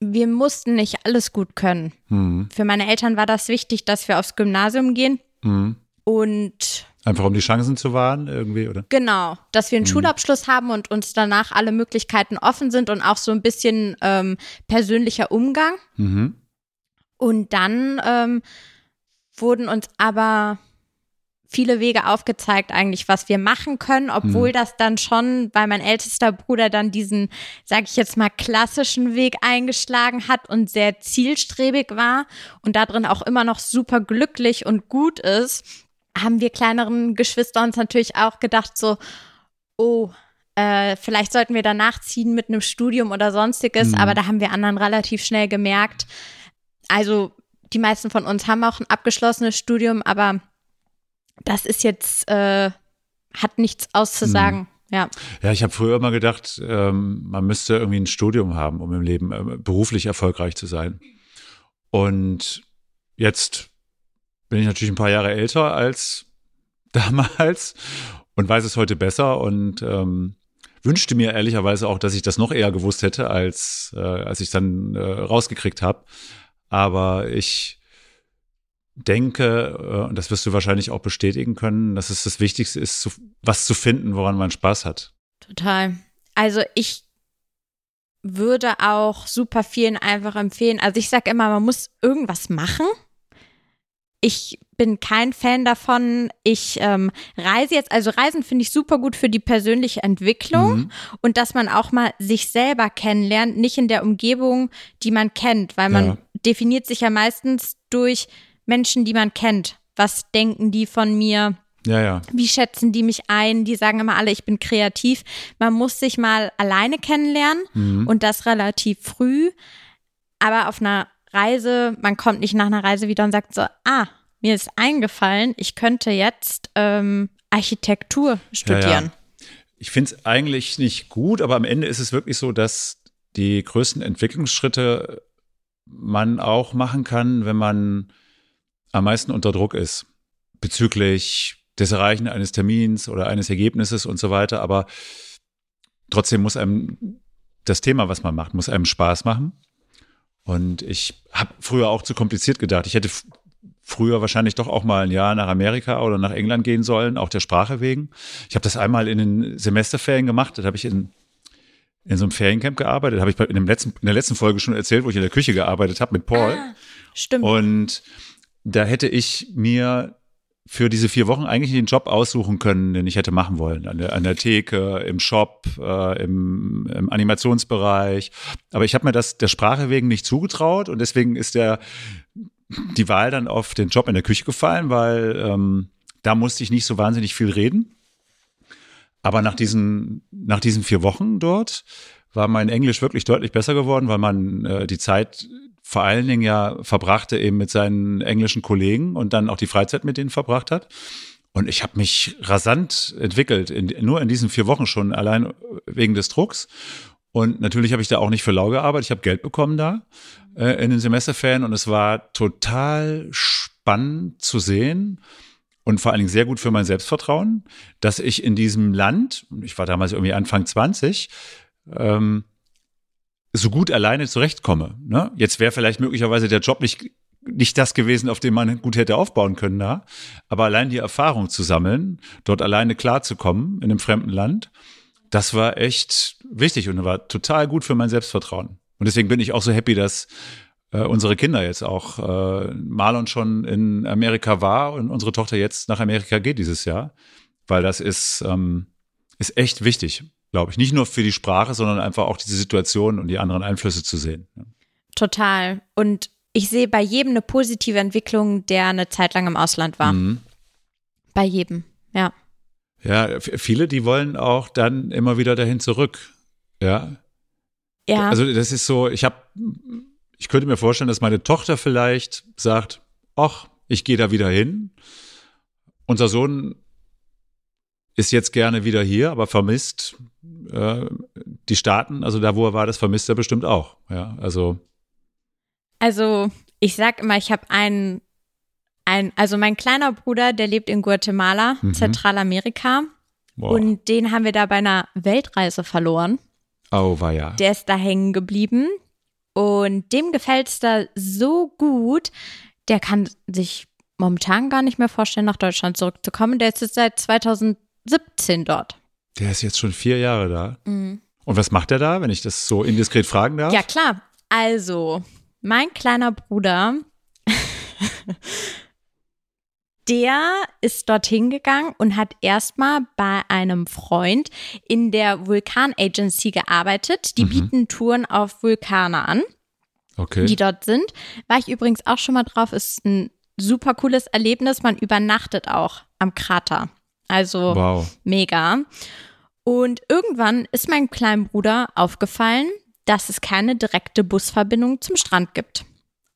wir mussten nicht alles gut können. Mhm. Für meine Eltern war das wichtig, dass wir aufs Gymnasium gehen Mhm. und Einfach um die Chancen zu wahren, irgendwie, oder? Genau, dass wir einen Mhm. Schulabschluss haben und uns danach alle Möglichkeiten offen sind und auch so ein bisschen ähm, persönlicher Umgang. Mhm. Und dann ähm, wurden uns aber viele Wege aufgezeigt, eigentlich, was wir machen können, obwohl Mhm. das dann schon, weil mein ältester Bruder dann diesen, sag ich jetzt mal, klassischen Weg eingeschlagen hat und sehr zielstrebig war und darin auch immer noch super glücklich und gut ist, haben wir kleineren Geschwister uns natürlich auch gedacht, so, oh, äh, vielleicht sollten wir danach ziehen mit einem Studium oder sonstiges, Mhm. aber da haben wir anderen relativ schnell gemerkt, also die meisten von uns haben auch ein abgeschlossenes Studium, aber das ist jetzt, äh, hat nichts auszusagen. Ja. Ja, ich habe früher immer gedacht, ähm, man müsste irgendwie ein Studium haben, um im Leben äh, beruflich erfolgreich zu sein. Und jetzt bin ich natürlich ein paar Jahre älter als damals und weiß es heute besser und ähm, wünschte mir ehrlicherweise auch, dass ich das noch eher gewusst hätte, als, äh, als ich dann äh, rausgekriegt habe. Aber ich denke, äh, und das wirst du wahrscheinlich auch bestätigen können, dass es das Wichtigste ist, zu, was zu finden, woran man Spaß hat. Total. Also ich würde auch super vielen einfach empfehlen. Also ich sage immer, man muss irgendwas machen. Ich bin kein Fan davon. Ich ähm, reise jetzt, also Reisen finde ich super gut für die persönliche Entwicklung Mhm. und dass man auch mal sich selber kennenlernt, nicht in der Umgebung, die man kennt, weil man Ja. definiert sich ja meistens durch Menschen, die man kennt. Was denken die von mir? Ja, ja. Wie schätzen die mich ein? Die sagen immer alle, ich bin kreativ. Man muss sich mal alleine kennenlernen Mhm. und das relativ früh. Aber auf einer Reise, man kommt nicht nach einer Reise wieder und sagt so, ah, mir ist eingefallen, ich könnte jetzt ähm, Architektur studieren. Ich finde es eigentlich nicht gut, aber am Ende ist es wirklich so, dass die größten Entwicklungsschritte man auch machen kann, wenn man am meisten unter Druck ist. Bezüglich des Erreichen eines Termins oder eines Ergebnisses und so weiter. Aber trotzdem muss einem das Thema, was man macht, muss einem Spaß machen. Und ich habe früher auch zu kompliziert gedacht. Ich hätte früher wahrscheinlich doch auch mal ein Jahr nach Amerika oder nach England gehen sollen, auch der Sprache wegen. Ich habe das einmal in den Semesterferien gemacht. Das habe ich in, in so einem Feriencamp gearbeitet. Habe ich in, dem letzten, in der letzten Folge schon erzählt, wo ich in der Küche gearbeitet habe mit Paul. Ah, stimmt. Und da hätte ich mir für diese vier Wochen eigentlich den Job aussuchen können, den ich hätte machen wollen. An der, an der Theke, im Shop, äh, im, im Animationsbereich. Aber ich habe mir das der Sprache wegen nicht zugetraut und deswegen ist der die Wahl dann auf den Job in der Küche gefallen, weil ähm, da musste ich nicht so wahnsinnig viel reden. Aber nach diesen, nach diesen vier Wochen dort war mein Englisch wirklich deutlich besser geworden, weil man äh, die Zeit vor allen Dingen ja verbrachte eben mit seinen englischen Kollegen und dann auch die Freizeit mit denen verbracht hat. Und ich habe mich rasant entwickelt, in, nur in diesen vier Wochen schon, allein wegen des Drucks. Und natürlich habe ich da auch nicht für lau gearbeitet. Ich habe Geld bekommen da äh, in den Semesterferien und es war total spannend zu sehen und vor allen Dingen sehr gut für mein Selbstvertrauen, dass ich in diesem Land, ich war damals irgendwie Anfang 20, ähm, so gut alleine zurechtkomme. Ne? Jetzt wäre vielleicht möglicherweise der Job nicht nicht das gewesen, auf dem man gut hätte aufbauen können da. Aber allein die Erfahrung zu sammeln, dort alleine klarzukommen in einem fremden Land, das war echt wichtig und war total gut für mein Selbstvertrauen. Und deswegen bin ich auch so happy, dass äh, unsere Kinder jetzt auch äh, Marlon schon in Amerika war und unsere Tochter jetzt nach Amerika geht dieses Jahr, weil das ist ähm, ist echt wichtig, glaube ich. Nicht nur für die Sprache, sondern einfach auch diese Situation und die anderen Einflüsse zu sehen. Total. Und ich sehe bei jedem eine positive Entwicklung, der eine Zeit lang im Ausland war. Mhm. Bei jedem, ja. Ja, viele, die wollen auch dann immer wieder dahin zurück. Ja. Ja. Also das ist so, ich habe, ich könnte mir vorstellen, dass meine Tochter vielleicht sagt, ach, ich gehe da wieder hin. Unser Sohn ist jetzt gerne wieder hier, aber vermisst äh, die Staaten, also da, wo er war, das vermisst er bestimmt auch. Ja, also. Also ich sag immer, ich habe einen ein, also mein kleiner Bruder, der lebt in Guatemala, mhm. Zentralamerika. Wow. Und den haben wir da bei einer Weltreise verloren. Oh, war ja. Der ist da hängen geblieben. Und dem gefällt es da so gut, der kann sich momentan gar nicht mehr vorstellen, nach Deutschland zurückzukommen. Der ist jetzt seit 2017 dort. Der ist jetzt schon vier Jahre da. Mhm. Und was macht er da, wenn ich das so indiskret fragen darf? Ja, klar. Also, mein kleiner Bruder der ist dorthin gegangen und hat erstmal bei einem Freund in der Vulkan Agency gearbeitet. Die mhm. bieten Touren auf Vulkane an, okay. die dort sind. War ich übrigens auch schon mal drauf, ist ein super cooles Erlebnis. Man übernachtet auch am Krater. Also wow. mega. Und irgendwann ist meinem kleinen Bruder aufgefallen, dass es keine direkte Busverbindung zum Strand gibt.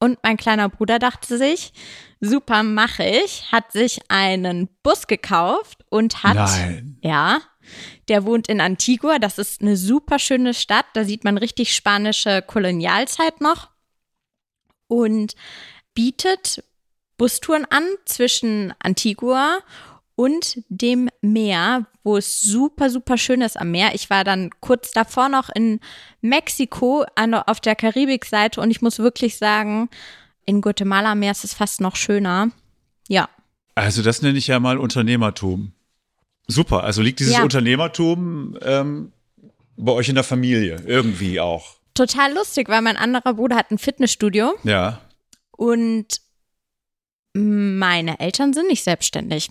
Und mein kleiner Bruder dachte sich, super mache ich, hat sich einen Bus gekauft und hat, Nein. ja, der wohnt in Antigua, das ist eine super schöne Stadt, da sieht man richtig spanische Kolonialzeit noch und bietet Bustouren an zwischen Antigua und dem Meer, wo es super, super schön ist am Meer. Ich war dann kurz davor noch in Mexiko auf der Karibikseite und ich muss wirklich sagen, in Guatemala Meer ist es fast noch schöner. Ja. Also das nenne ich ja mal Unternehmertum. Super. Also liegt dieses ja. Unternehmertum ähm, bei euch in der Familie irgendwie auch? Total lustig, weil mein anderer Bruder hat ein Fitnessstudio. Ja. Und meine Eltern sind nicht selbstständig.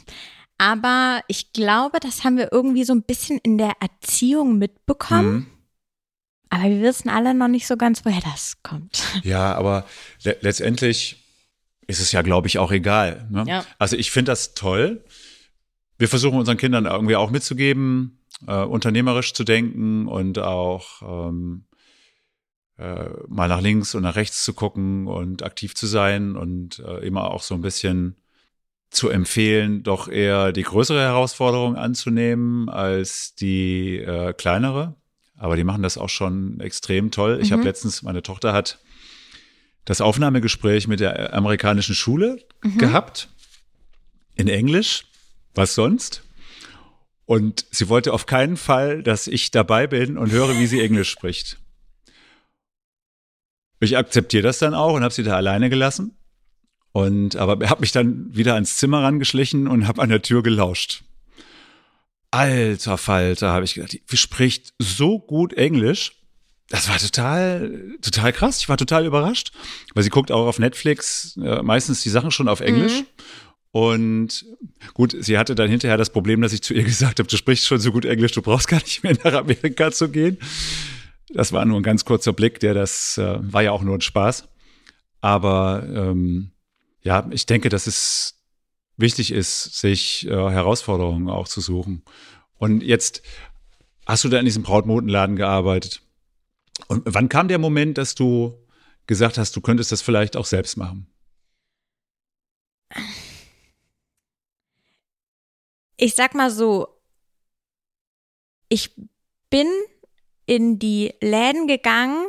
Aber ich glaube, das haben wir irgendwie so ein bisschen in der Erziehung mitbekommen. Mhm. Aber wir wissen alle noch nicht so ganz, woher das kommt. Ja, aber le letztendlich ist es ja, glaube ich, auch egal. Ne? Ja. Also ich finde das toll. Wir versuchen unseren Kindern irgendwie auch mitzugeben, äh, unternehmerisch zu denken und auch ähm, äh, mal nach links und nach rechts zu gucken und aktiv zu sein und äh, immer auch so ein bisschen zu empfehlen, doch eher die größere Herausforderung anzunehmen als die äh, kleinere. Aber die machen das auch schon extrem toll. Ich mhm. habe letztens, meine Tochter hat das Aufnahmegespräch mit der amerikanischen Schule mhm. gehabt in Englisch. Was sonst? Und sie wollte auf keinen Fall, dass ich dabei bin und höre, wie sie Englisch spricht. Ich akzeptiere das dann auch und habe sie da alleine gelassen. Und aber habe mich dann wieder ans Zimmer rangeschlichen und habe an der Tür gelauscht. Alter Falter, habe ich gedacht, die spricht so gut Englisch. Das war total, total krass. Ich war total überrascht, weil sie guckt auch auf Netflix äh, meistens die Sachen schon auf Englisch. Mhm. Und gut, sie hatte dann hinterher das Problem, dass ich zu ihr gesagt habe, du sprichst schon so gut Englisch, du brauchst gar nicht mehr nach Amerika zu gehen. Das war nur ein ganz kurzer Blick, der das äh, war ja auch nur ein Spaß. Aber ähm, ja, ich denke, dass es wichtig ist, sich äh, Herausforderungen auch zu suchen. Und jetzt hast du da in diesem Brautmodenladen gearbeitet. Und wann kam der Moment, dass du gesagt hast, du könntest das vielleicht auch selbst machen? Ich sag mal so, ich bin in die Läden gegangen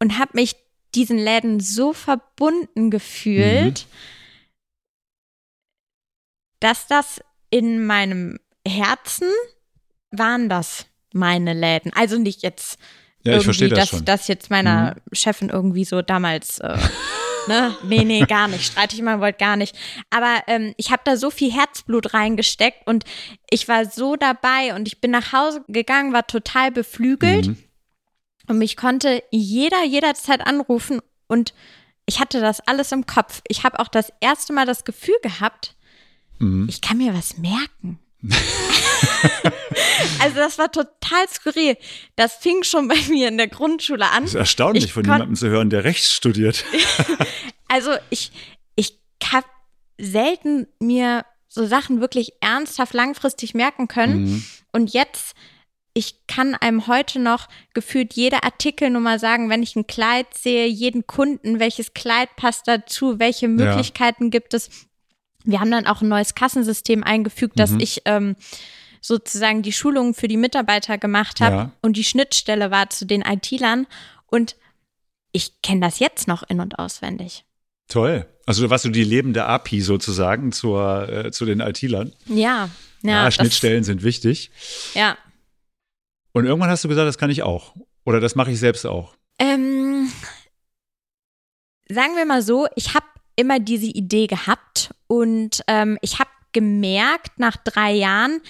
und habe mich diesen Läden so verbunden gefühlt, mhm. dass das in meinem Herzen waren das meine Läden. Also nicht jetzt ja, ich verstehe das dass schon. das jetzt meiner mhm. Chefin irgendwie so damals äh, ne? Nee, nee, gar nicht. Streite ich immer, wollte gar nicht. Aber ähm, ich habe da so viel Herzblut reingesteckt und ich war so dabei und ich bin nach Hause gegangen, war total beflügelt Mhm. Und mich konnte jeder jederzeit anrufen und ich hatte das alles im Kopf. Ich habe auch das erste Mal das Gefühl gehabt, Mhm. ich kann mir was merken. also das war total skurril. Das fing schon bei mir in der Grundschule an. Das ist erstaunlich Ich von jemandem zu hören, der Rechts studiert. Also ich, ich habe selten mir so Sachen wirklich ernsthaft langfristig merken können. Mhm. Und jetzt, ich kann einem heute noch gefühlt jede Artikelnummer sagen, wenn ich ein Kleid sehe, jeden Kunden, welches Kleid passt dazu, welche Möglichkeiten gibt es. Wir haben dann auch ein neues Kassensystem eingefügt, dass Mhm. ich ähm, sozusagen die Schulungen für die Mitarbeiter gemacht habe Ja. und die Schnittstelle war zu den IT-Lern. Und ich kenne das jetzt noch in- und auswendig. Toll. Also warst du die lebende API sozusagen zur, äh, zu den IT-Lern. Ja, ja. Ja, das- Schnittstellen sind wichtig. Ja. Und irgendwann hast du gesagt, das kann ich auch. Oder das mache ich selbst auch. Ähm, sagen wir mal so, ich habe immer diese Idee gehabt und ähm, ich habe gemerkt nach drei Jahren,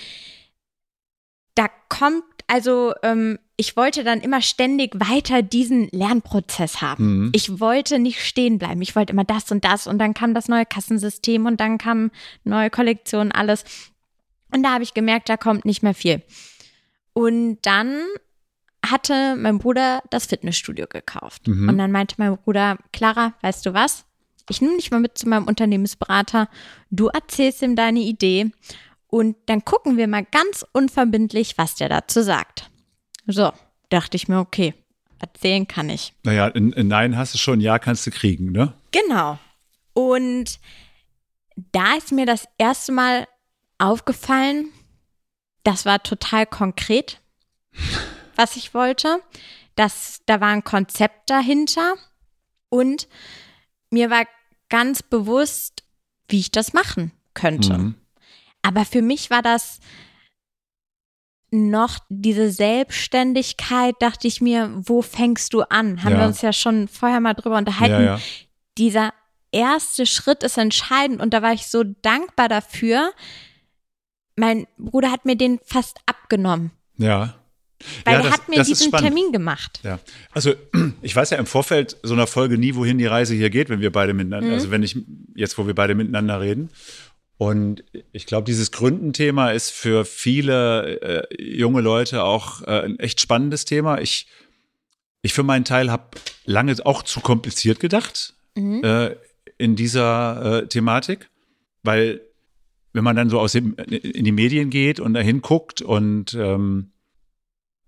da kommt, also ähm, ich wollte dann immer ständig weiter diesen Lernprozess haben. Mhm. Ich wollte nicht stehen bleiben. Ich wollte immer das und das und dann kam das neue Kassensystem und dann kam neue Kollektion, alles. Und da habe ich gemerkt, da kommt nicht mehr viel. Und dann hatte mein Bruder das Fitnessstudio gekauft. Mhm. Und dann meinte mein Bruder, Clara, weißt du was? Ich nehme dich mal mit zu meinem Unternehmensberater. Du erzählst ihm deine Idee und dann gucken wir mal ganz unverbindlich, was der dazu sagt. So, dachte ich mir, okay, erzählen kann ich. Naja, ein, ein Nein hast du schon, Ja kannst du kriegen, ne? Genau. Und da ist mir das erste Mal aufgefallen, das war total konkret, was ich wollte. Das, da war ein Konzept dahinter und mir war ganz bewusst, wie ich das machen könnte. Mhm. Aber für mich war das noch diese Selbstständigkeit, dachte ich mir, wo fängst du an? Haben Ja. wir uns ja schon vorher mal drüber unterhalten. Ja, ja. Dieser erste Schritt ist entscheidend und da war ich so dankbar dafür. Mein Bruder hat mir den fast abgenommen, Ja. weil ja, er das- hat mir das diesen. Termin gemacht. Ja, also ich weiß ja im Vorfeld so einer Folge nie, wohin die Reise hier geht, wenn wir beide miteinander, Mhm. also wenn ich jetzt, wo wir beide miteinander reden. Und ich glaube, dieses Gründenthema ist für viele äh, junge Leute auch äh, ein echt spannendes Thema. Ich, ich für meinen Teil habe lange auch zu kompliziert gedacht Mhm. äh, in dieser äh, Thematik, weil wenn man dann so aus dem, in die Medien geht und dahin guckt und ähm,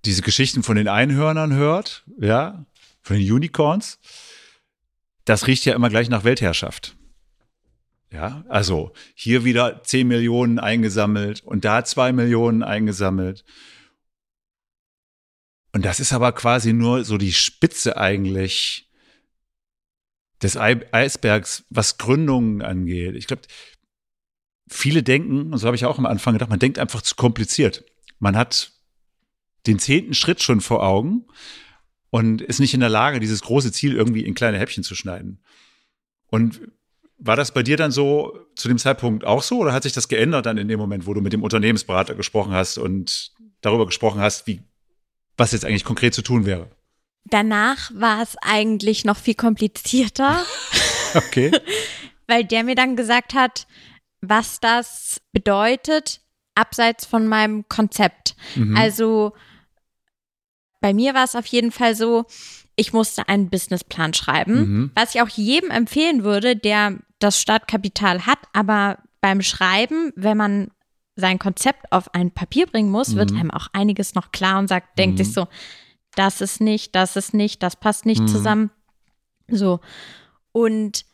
diese Geschichten von den Einhörnern hört, ja, von den Unicorns, das riecht ja immer gleich nach Weltherrschaft. Ja, also hier wieder 10 Millionen eingesammelt und da 2 Millionen eingesammelt. Und das ist aber quasi nur so die Spitze eigentlich des Ei- Eisbergs, was Gründungen angeht. Ich glaube, viele denken, und so habe ich auch am Anfang gedacht, man denkt einfach zu kompliziert. Man hat den zehnten Schritt schon vor Augen und ist nicht in der Lage, dieses große Ziel irgendwie in kleine Häppchen zu schneiden. Und war das bei dir dann so zu dem Zeitpunkt auch so oder hat sich das geändert dann in dem Moment, wo du mit dem Unternehmensberater gesprochen hast und darüber gesprochen hast, wie, was jetzt eigentlich konkret zu tun wäre? Danach war es eigentlich noch viel komplizierter. Okay. weil der mir dann gesagt hat, was das bedeutet, abseits von meinem Konzept. Mhm. Also bei mir war es auf jeden Fall so, ich musste einen Businessplan schreiben, Mhm. was ich auch jedem empfehlen würde, der das Startkapital hat, aber beim Schreiben, wenn man sein Konzept auf ein Papier bringen muss, wird Mhm. einem auch einiges noch klar und sagt, denkt Mhm. sich so, das ist nicht, das ist nicht, das passt nicht Mhm. zusammen. So. Und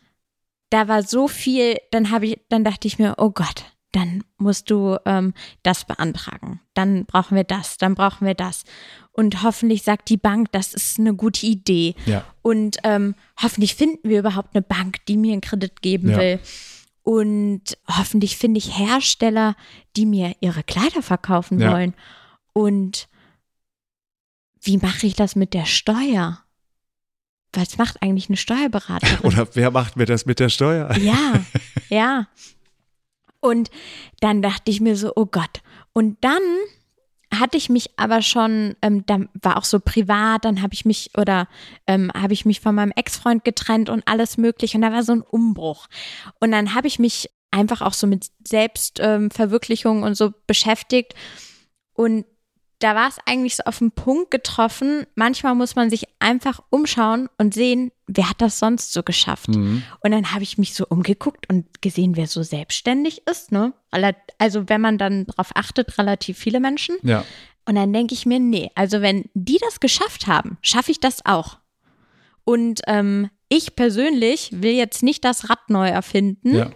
da war so viel, dann habe ich, dann dachte ich mir, oh Gott, dann musst du ähm, das beantragen. Dann brauchen wir das, dann brauchen wir das. Und hoffentlich sagt die Bank, das ist eine gute Idee. Ja. Und ähm, hoffentlich finden wir überhaupt eine Bank, die mir einen Kredit geben Ja. will. Und hoffentlich finde ich Hersteller, die mir ihre Kleider verkaufen Ja. wollen. Und wie mache ich das mit der Steuer? Was macht eigentlich eine Steuerberaterin? Oder wer macht mir das mit der Steuer? Ja, ja. Und dann dachte ich mir so, oh Gott. Und dann hatte ich mich aber schon, ähm, da war auch so privat, dann habe ich mich oder ähm, habe ich mich von meinem Ex-Freund getrennt und alles mögliche und da war so ein Umbruch. Und dann habe ich mich einfach auch so mit Selbstverwirklichung ähm, und so beschäftigt und da war es eigentlich so auf den Punkt getroffen. Manchmal muss man sich einfach umschauen und sehen, wer hat das sonst so geschafft. Mhm. Und dann habe ich mich so umgeguckt und gesehen, wer so selbstständig ist. Ne? Also wenn man dann darauf achtet, relativ viele Menschen. Ja. Und dann denke ich mir, nee, also wenn die das geschafft haben, schaffe ich das auch. Und ähm, ich persönlich will jetzt nicht das Rad neu erfinden. Ja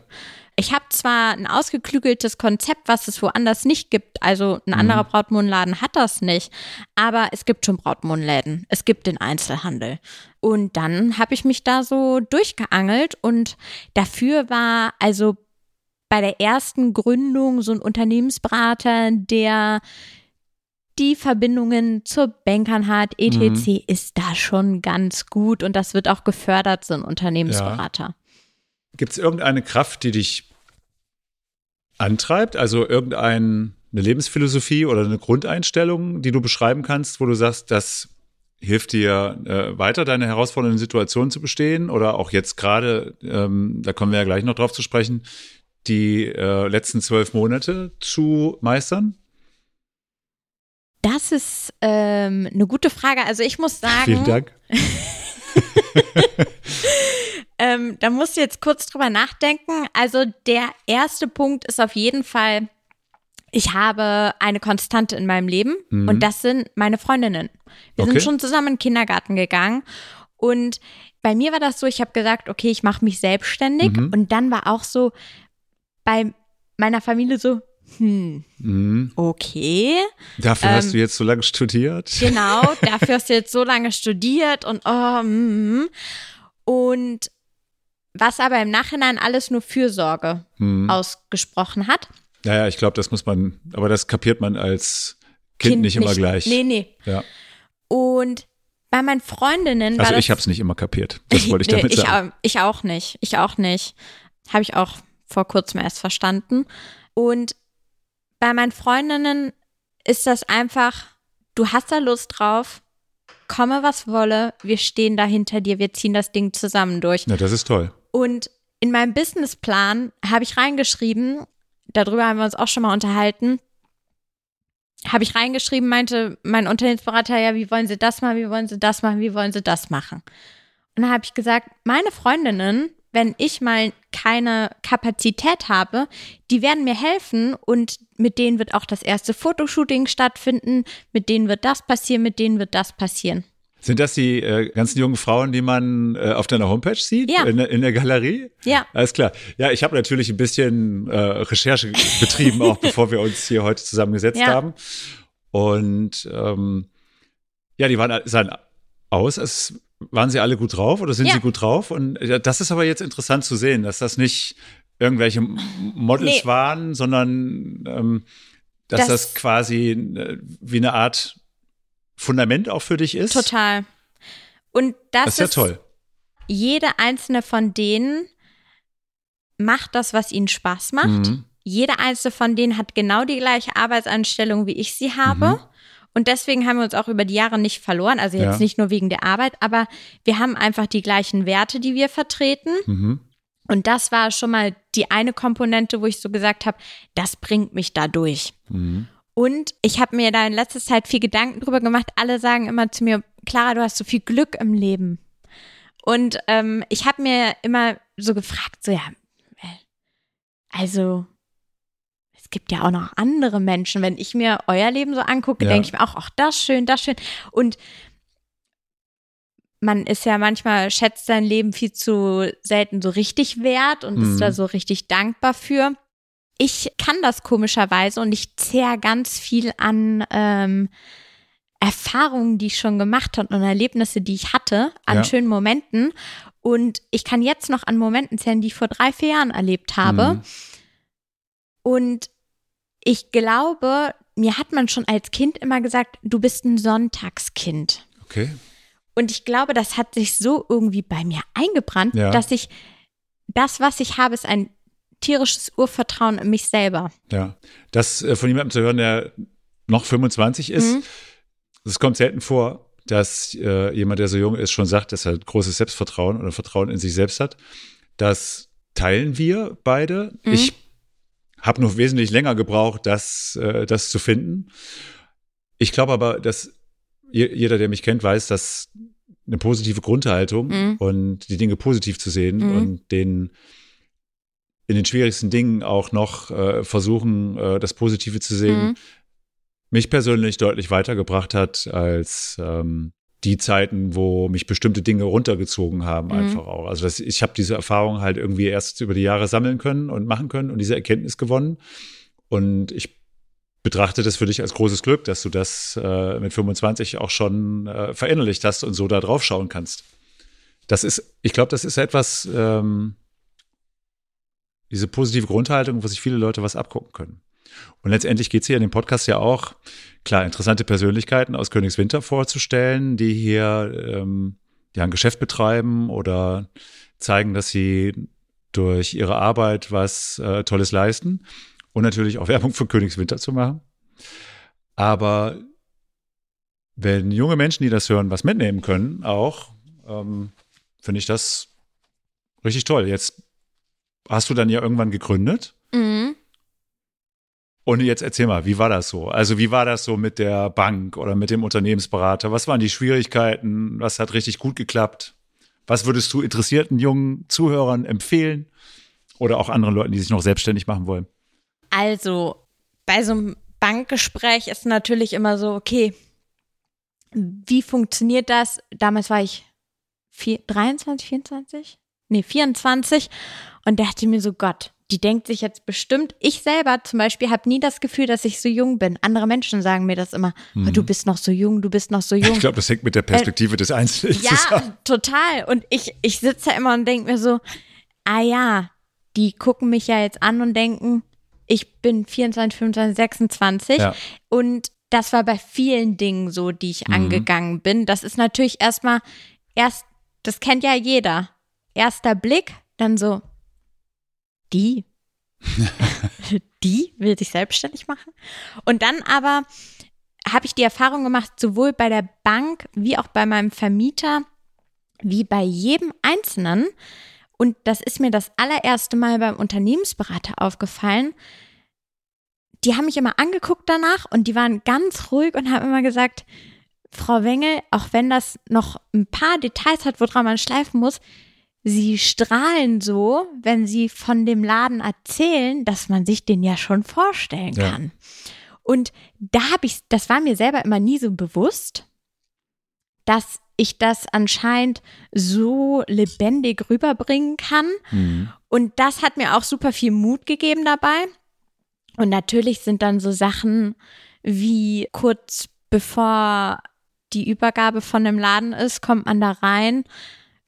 ich habe zwar ein ausgeklügeltes Konzept, was es woanders nicht gibt, also ein anderer mhm. Brautmodenladen hat das nicht, aber es gibt schon Brautmodenläden, es gibt den Einzelhandel. Und dann habe ich mich da so durchgeangelt und dafür war also bei der ersten Gründung so ein Unternehmensberater, der die Verbindungen zur Bankern hat, etc., mhm. ist da schon ganz gut und das wird auch gefördert, so ein Unternehmensberater. Ja. Gibt es irgendeine Kraft, die dich antreibt? Also irgendeine Lebensphilosophie oder eine Grundeinstellung, die du beschreiben kannst, wo du sagst, das hilft dir äh, weiter, deine herausfordernden Situationen zu bestehen? Oder auch jetzt gerade, ähm, da kommen wir ja gleich noch drauf zu sprechen, die äh, letzten zwölf Monate zu meistern? Das ist ähm, eine gute Frage. Also ich muss sagen. Vielen Dank. Ähm, da musst du jetzt kurz drüber nachdenken. Also der erste Punkt ist auf jeden Fall, ich habe eine Konstante in meinem Leben mhm. und das sind meine Freundinnen. Wir okay. sind schon zusammen in den Kindergarten gegangen und bei mir war das so, ich habe gesagt, okay, ich mache mich selbstständig mhm. und dann war auch so bei meiner Familie so, hm, mhm. okay. Dafür ähm, hast du jetzt so lange studiert. Genau, dafür hast du jetzt so lange studiert und oh, mm, und was aber im Nachhinein alles nur Fürsorge mhm. ausgesprochen hat. Naja, ich glaube, das muss man, aber das kapiert man als Kind, kind nicht immer gleich. Nee, nee. Ja. Und bei meinen Freundinnen. Also ich habe es nicht immer kapiert. Das wollte ich damit ich, sagen. Ich auch nicht. Ich auch nicht. Habe ich auch vor kurzem erst verstanden. Und bei meinen Freundinnen ist das einfach, du hast da Lust drauf, komme was wolle, wir stehen da hinter dir, wir ziehen das Ding zusammen durch. Ja, das ist toll. Und in meinem Businessplan habe ich reingeschrieben, darüber haben wir uns auch schon mal unterhalten, habe ich reingeschrieben, meinte mein Unternehmensberater, ja, wie wollen Sie das machen, wie wollen Sie das machen, wie wollen Sie das machen? Und dann habe ich gesagt, meine Freundinnen, wenn ich mal keine Kapazität habe, die werden mir helfen und mit denen wird auch das erste Fotoshooting stattfinden, mit denen wird das passieren, mit denen wird das passieren. Sind das die äh, ganzen jungen Frauen, die man äh, auf deiner Homepage sieht? Ja. In, in der Galerie? Ja. Alles klar. Ja, ich habe natürlich ein bisschen äh, Recherche betrieben, auch bevor wir uns hier heute zusammengesetzt ja. haben. Und ähm, ja, die waren sahen aus, als waren sie alle gut drauf oder sind ja. sie gut drauf? Und ja, das ist aber jetzt interessant zu sehen, dass das nicht irgendwelche Models nee. waren, sondern ähm, dass das, das quasi äh, wie eine Art Fundament auch für dich ist. Total. Und das, das ist ja ist toll. Jede einzelne von denen macht das, was ihnen Spaß macht. Mhm. Jede einzelne von denen hat genau die gleiche Arbeitsanstellung, wie ich sie habe. Mhm. Und deswegen haben wir uns auch über die Jahre nicht verloren. Also jetzt ja. nicht nur wegen der Arbeit, aber wir haben einfach die gleichen Werte, die wir vertreten. Mhm. Und das war schon mal die eine Komponente, wo ich so gesagt habe, das bringt mich da durch. Mhm. Und ich habe mir da in letzter Zeit viel Gedanken drüber gemacht. Alle sagen immer zu mir, Clara, du hast so viel Glück im Leben. Und ähm, ich habe mir immer so gefragt, so ja, äh, also es gibt ja auch noch andere Menschen. Wenn ich mir euer Leben so angucke, ja. denke ich mir auch, ach, das schön, das schön. Und man ist ja manchmal, schätzt sein Leben viel zu selten so richtig wert und mhm. ist da mhm. so richtig dankbar für ich kann das komischerweise und ich zehr ganz viel an ähm, Erfahrungen, die ich schon gemacht habe und Erlebnisse, die ich hatte, an ja. schönen Momenten. Und ich kann jetzt noch an Momenten zählen, die ich vor drei, vier Jahren erlebt habe. Mhm. Und ich glaube, mir hat man schon als Kind immer gesagt, du bist ein Sonntagskind. Okay. Und ich glaube, das hat sich so irgendwie bei mir eingebrannt, Ja. dass ich das, was ich habe, ist ein tierisches Urvertrauen in mich selber. Ja, das äh, von jemandem zu hören, der noch 25 ist, Mhm. es kommt selten vor, dass äh, jemand, der so jung ist, schon sagt, dass er großes Selbstvertrauen oder Vertrauen in sich selbst hat. Das teilen wir beide. Mhm. Ich habe noch wesentlich länger gebraucht, das, äh, das zu finden. Ich glaube aber, dass je- jeder, der mich kennt, weiß, dass eine positive Grundhaltung Mhm. und die Dinge positiv zu sehen Mhm. und den in den schwierigsten Dingen auch noch äh, versuchen, äh, das Positive zu sehen, Mhm. mich persönlich deutlich weitergebracht hat als ähm, die Zeiten, wo mich bestimmte Dinge runtergezogen haben, Mhm. einfach auch. Also das, ich habe diese Erfahrung halt irgendwie erst über die Jahre sammeln können und machen können und diese Erkenntnis gewonnen. Und ich betrachte das für dich als großes Glück, dass du das äh, mit 25 auch schon äh, verinnerlicht hast und so da drauf schauen kannst. Das ist, ich glaube, das ist etwas, ähm, diese positive Grundhaltung, wo sich viele Leute was abgucken können. Und letztendlich geht es hier in dem Podcast ja auch, klar, interessante Persönlichkeiten aus Königswinter vorzustellen, die hier ähm, ja, ein Geschäft betreiben oder zeigen, dass sie durch ihre Arbeit was äh, Tolles leisten und natürlich auch Werbung für Königswinter zu machen. Aber wenn junge Menschen, die das hören, was mitnehmen können, auch, ähm, finde ich das richtig toll. Jetzt hast du dann ja irgendwann gegründet. Mhm. Und jetzt erzähl mal, wie war das so? Also wie war das so mit der Bank oder mit dem Unternehmensberater? Was waren die Schwierigkeiten? Was hat richtig gut geklappt? Was würdest du interessierten jungen Zuhörern empfehlen? Oder auch anderen Leuten, die sich noch selbstständig machen wollen? Also, bei so einem Bankgespräch ist natürlich immer so, okay, wie funktioniert das? Damals war ich vier, 23, 24? Nee, 24 und dachte mir so, Gott, die denkt sich jetzt bestimmt, ich selber zum Beispiel habe nie das Gefühl, dass ich so jung bin. Andere Menschen sagen mir das immer, oh, du bist noch so jung, du bist noch so jung. Ich glaube, das hängt mit der Perspektive des Einzelnen zusammen. Ja, total. Und ich, ich sitze da immer und denke mir so, ah ja, die gucken mich ja jetzt an und denken, ich bin 24, 25, 26. Ja. Und das war bei vielen Dingen so, die ich Mhm. angegangen bin. Das ist natürlich erstmal erst, das kennt ja jeder. Erster Blick, dann so, die. die will sich selbstständig machen. Und dann aber habe ich die Erfahrung gemacht, sowohl bei der Bank wie auch bei meinem Vermieter, wie bei jedem Einzelnen. Und das ist mir das allererste Mal beim Unternehmensberater aufgefallen. Die haben mich immer angeguckt danach und die waren ganz ruhig und haben immer gesagt, Frau Wengel, auch wenn das noch ein paar Details hat, woran man schleifen muss, Sie strahlen so, wenn Sie von dem Laden erzählen, dass man sich den ja schon vorstellen Ja. kann. Und da habe ich, das war mir selber immer nie so bewusst, dass ich das anscheinend so lebendig rüberbringen kann. Mhm. Und das hat mir auch super viel Mut gegeben dabei. Und natürlich sind dann so Sachen wie kurz bevor die Übergabe von dem Laden ist, kommt man da rein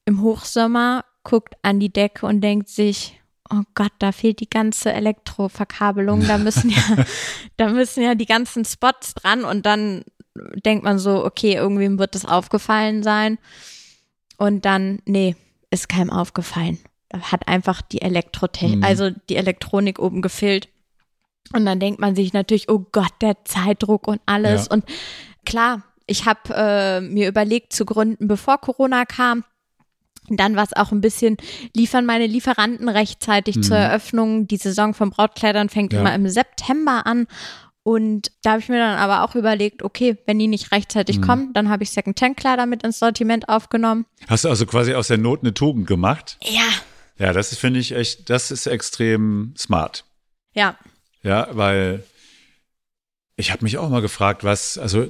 im Hochsommer, guckt an die Decke und denkt sich, oh Gott, da fehlt die ganze Elektroverkabelung, da müssen ja, da müssen ja die ganzen Spots dran und dann denkt man so, okay, irgendwem wird das aufgefallen sein. Und dann, nee, ist keinem aufgefallen. Hat einfach die Elektrotechnik, Mhm. also die Elektronik oben gefehlt. Und dann denkt man sich natürlich, oh Gott, der Zeitdruck und alles. Ja. Und klar, ich habe äh, mir überlegt zu gründen, bevor Corona kam. Dann war es auch ein bisschen, liefern meine Lieferanten rechtzeitig zur Eröffnung. Die Saison von Brautkleidern fängt Ja. immer im September an. Und da habe ich mir dann aber auch überlegt, okay, wenn die nicht rechtzeitig kommen, dann habe ich Second-Hand-Kleider mit ins Sortiment aufgenommen. Hast du also quasi aus der Not eine Tugend gemacht? Ja. Ja, das ist, finde ich echt, das ist extrem smart. Ja. Ja, weil ich habe mich auch mal gefragt, was, also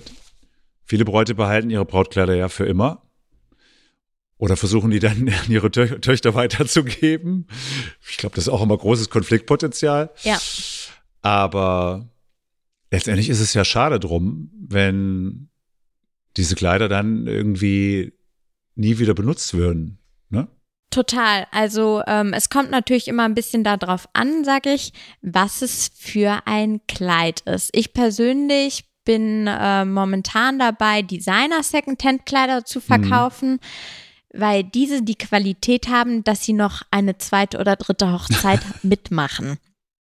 viele Bräute behalten ihre Brautkleider ja für immer. Oder versuchen die dann an ihre Tö Töchter weiterzugeben. Ich glaube, das ist auch immer großes Konfliktpotenzial. Ja. Aber letztendlich ist es ja schade drum, wenn diese Kleider dann irgendwie nie wieder benutzt würden. Ne? Total. Also ähm, es kommt natürlich immer ein bisschen darauf an, sag ich, was es für ein Kleid ist. Ich persönlich bin äh, momentan dabei, Designer Secondhand-Kleider zu verkaufen. Mhm weil diese die Qualität haben, dass sie noch eine zweite oder dritte Hochzeit mitmachen.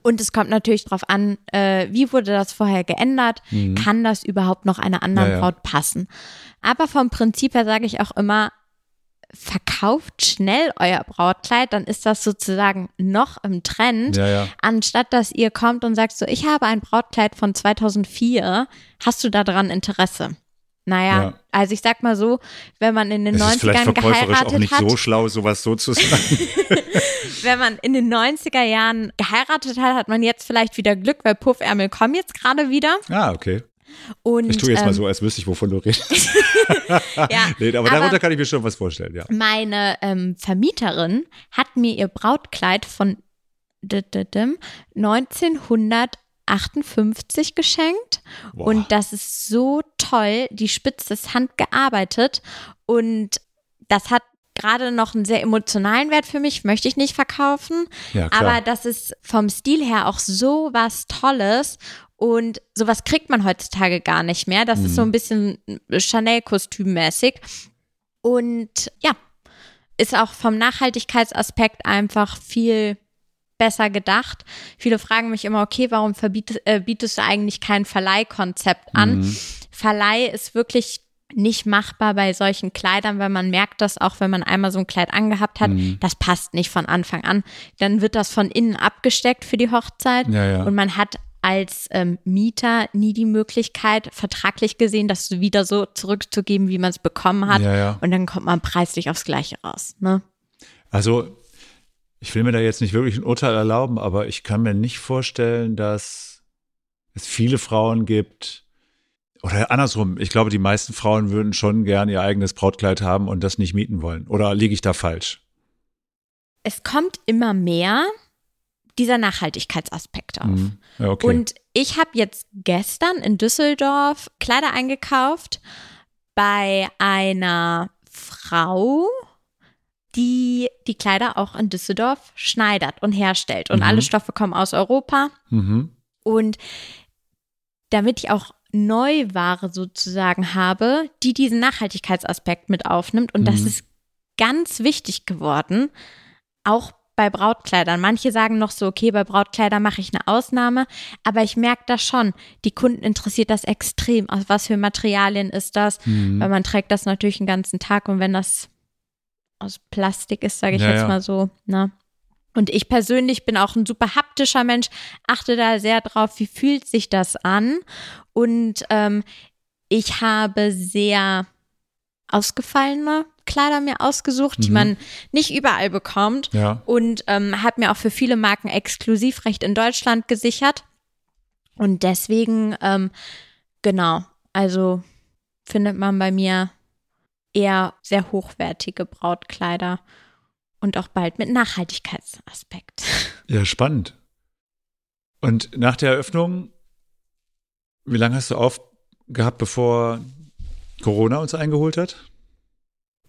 Und es kommt natürlich darauf an, äh, wie wurde das vorher geändert? Mhm. Kann das überhaupt noch einer anderen ja. Braut passen? Aber vom Prinzip her sage ich auch immer, verkauft schnell euer Brautkleid, dann ist das sozusagen noch im Trend, ja, ja. anstatt dass ihr kommt und sagt so, ich habe ein Brautkleid von 2004, hast du daran Interesse? Naja, ja. also ich sag mal so, wenn man in den es 90ern ist geheiratet auch nicht hat. so schlau, sowas so zu sagen. wenn man in den 90er Jahren geheiratet hat, hat man jetzt vielleicht wieder Glück, weil Puffärmel kommen jetzt gerade wieder. Ah, okay. Und, ich tue jetzt ähm, mal so, als wüsste ich, wovon du redest. ja, nee, aber, aber darunter kann ich mir schon was vorstellen, ja. Meine ähm, Vermieterin hat mir ihr Brautkleid von 1958 geschenkt. Boah. Und das ist so toll. Die Spitze ist handgearbeitet. Und das hat gerade noch einen sehr emotionalen Wert für mich, möchte ich nicht verkaufen. Ja, aber das ist vom Stil her auch so was Tolles und sowas kriegt man heutzutage gar nicht mehr. Das mhm. ist so mhm. ein bisschen Chanel-Kostümmäßig. Und ja, ist auch vom Nachhaltigkeitsaspekt einfach viel besser gedacht. Viele fragen mich immer, okay, warum verbietest, äh, bietest du eigentlich kein Verleihkonzept an? Mhm. Verleih ist wirklich nicht machbar bei solchen Kleidern, weil man merkt das auch, wenn man einmal so ein Kleid angehabt hat, mhm. das passt nicht von Anfang an. Dann wird das von innen abgesteckt für die Hochzeit ja, ja. und man hat als ähm, Mieter nie die Möglichkeit, vertraglich gesehen, das wieder so zurückzugeben, wie man es bekommen hat. Ja. Und dann kommt man preislich aufs Gleiche raus. Ne? Also, ich will mir da jetzt nicht wirklich ein Urteil erlauben, aber ich kann mir nicht vorstellen, dass es viele Frauen gibt, oder andersrum, ich glaube, die meisten Frauen würden schon gern ihr eigenes Brautkleid haben und das nicht mieten wollen. Oder liege ich da falsch? Es kommt immer mehr dieser Nachhaltigkeitsaspekt auf. Mhm. Ja, okay. Und ich habe jetzt gestern in Düsseldorf Kleider eingekauft bei einer Frau, die die Kleider auch in Düsseldorf schneidert und herstellt. Und mhm. alle Stoffe kommen aus Europa. Mhm. Und damit ich auch Neuware sozusagen habe, die diesen Nachhaltigkeitsaspekt mit aufnimmt. Und das mhm. ist ganz wichtig geworden, auch bei Brautkleidern. Manche sagen noch so, okay, bei Brautkleidern mache ich eine Ausnahme, aber ich merke das schon. Die Kunden interessiert das extrem. Aus was für Materialien ist das? Mhm. Weil man trägt das natürlich den ganzen Tag und wenn das aus Plastik ist, sage ich ja, jetzt ja. mal so, ne? Und ich persönlich bin auch ein super haptischer Mensch, achte da sehr drauf, wie fühlt sich das an. Und ähm, ich habe sehr ausgefallene Kleider mir ausgesucht, die mhm. man nicht überall bekommt. Ja. Und ähm, hat mir auch für viele Marken Exklusivrecht in Deutschland gesichert. Und deswegen, ähm, genau, also findet man bei mir eher sehr hochwertige Brautkleider und auch bald mit Nachhaltigkeitsaspekt. Ja, spannend. Und nach der Eröffnung, wie lange hast du aufgehabt, bevor Corona uns eingeholt hat?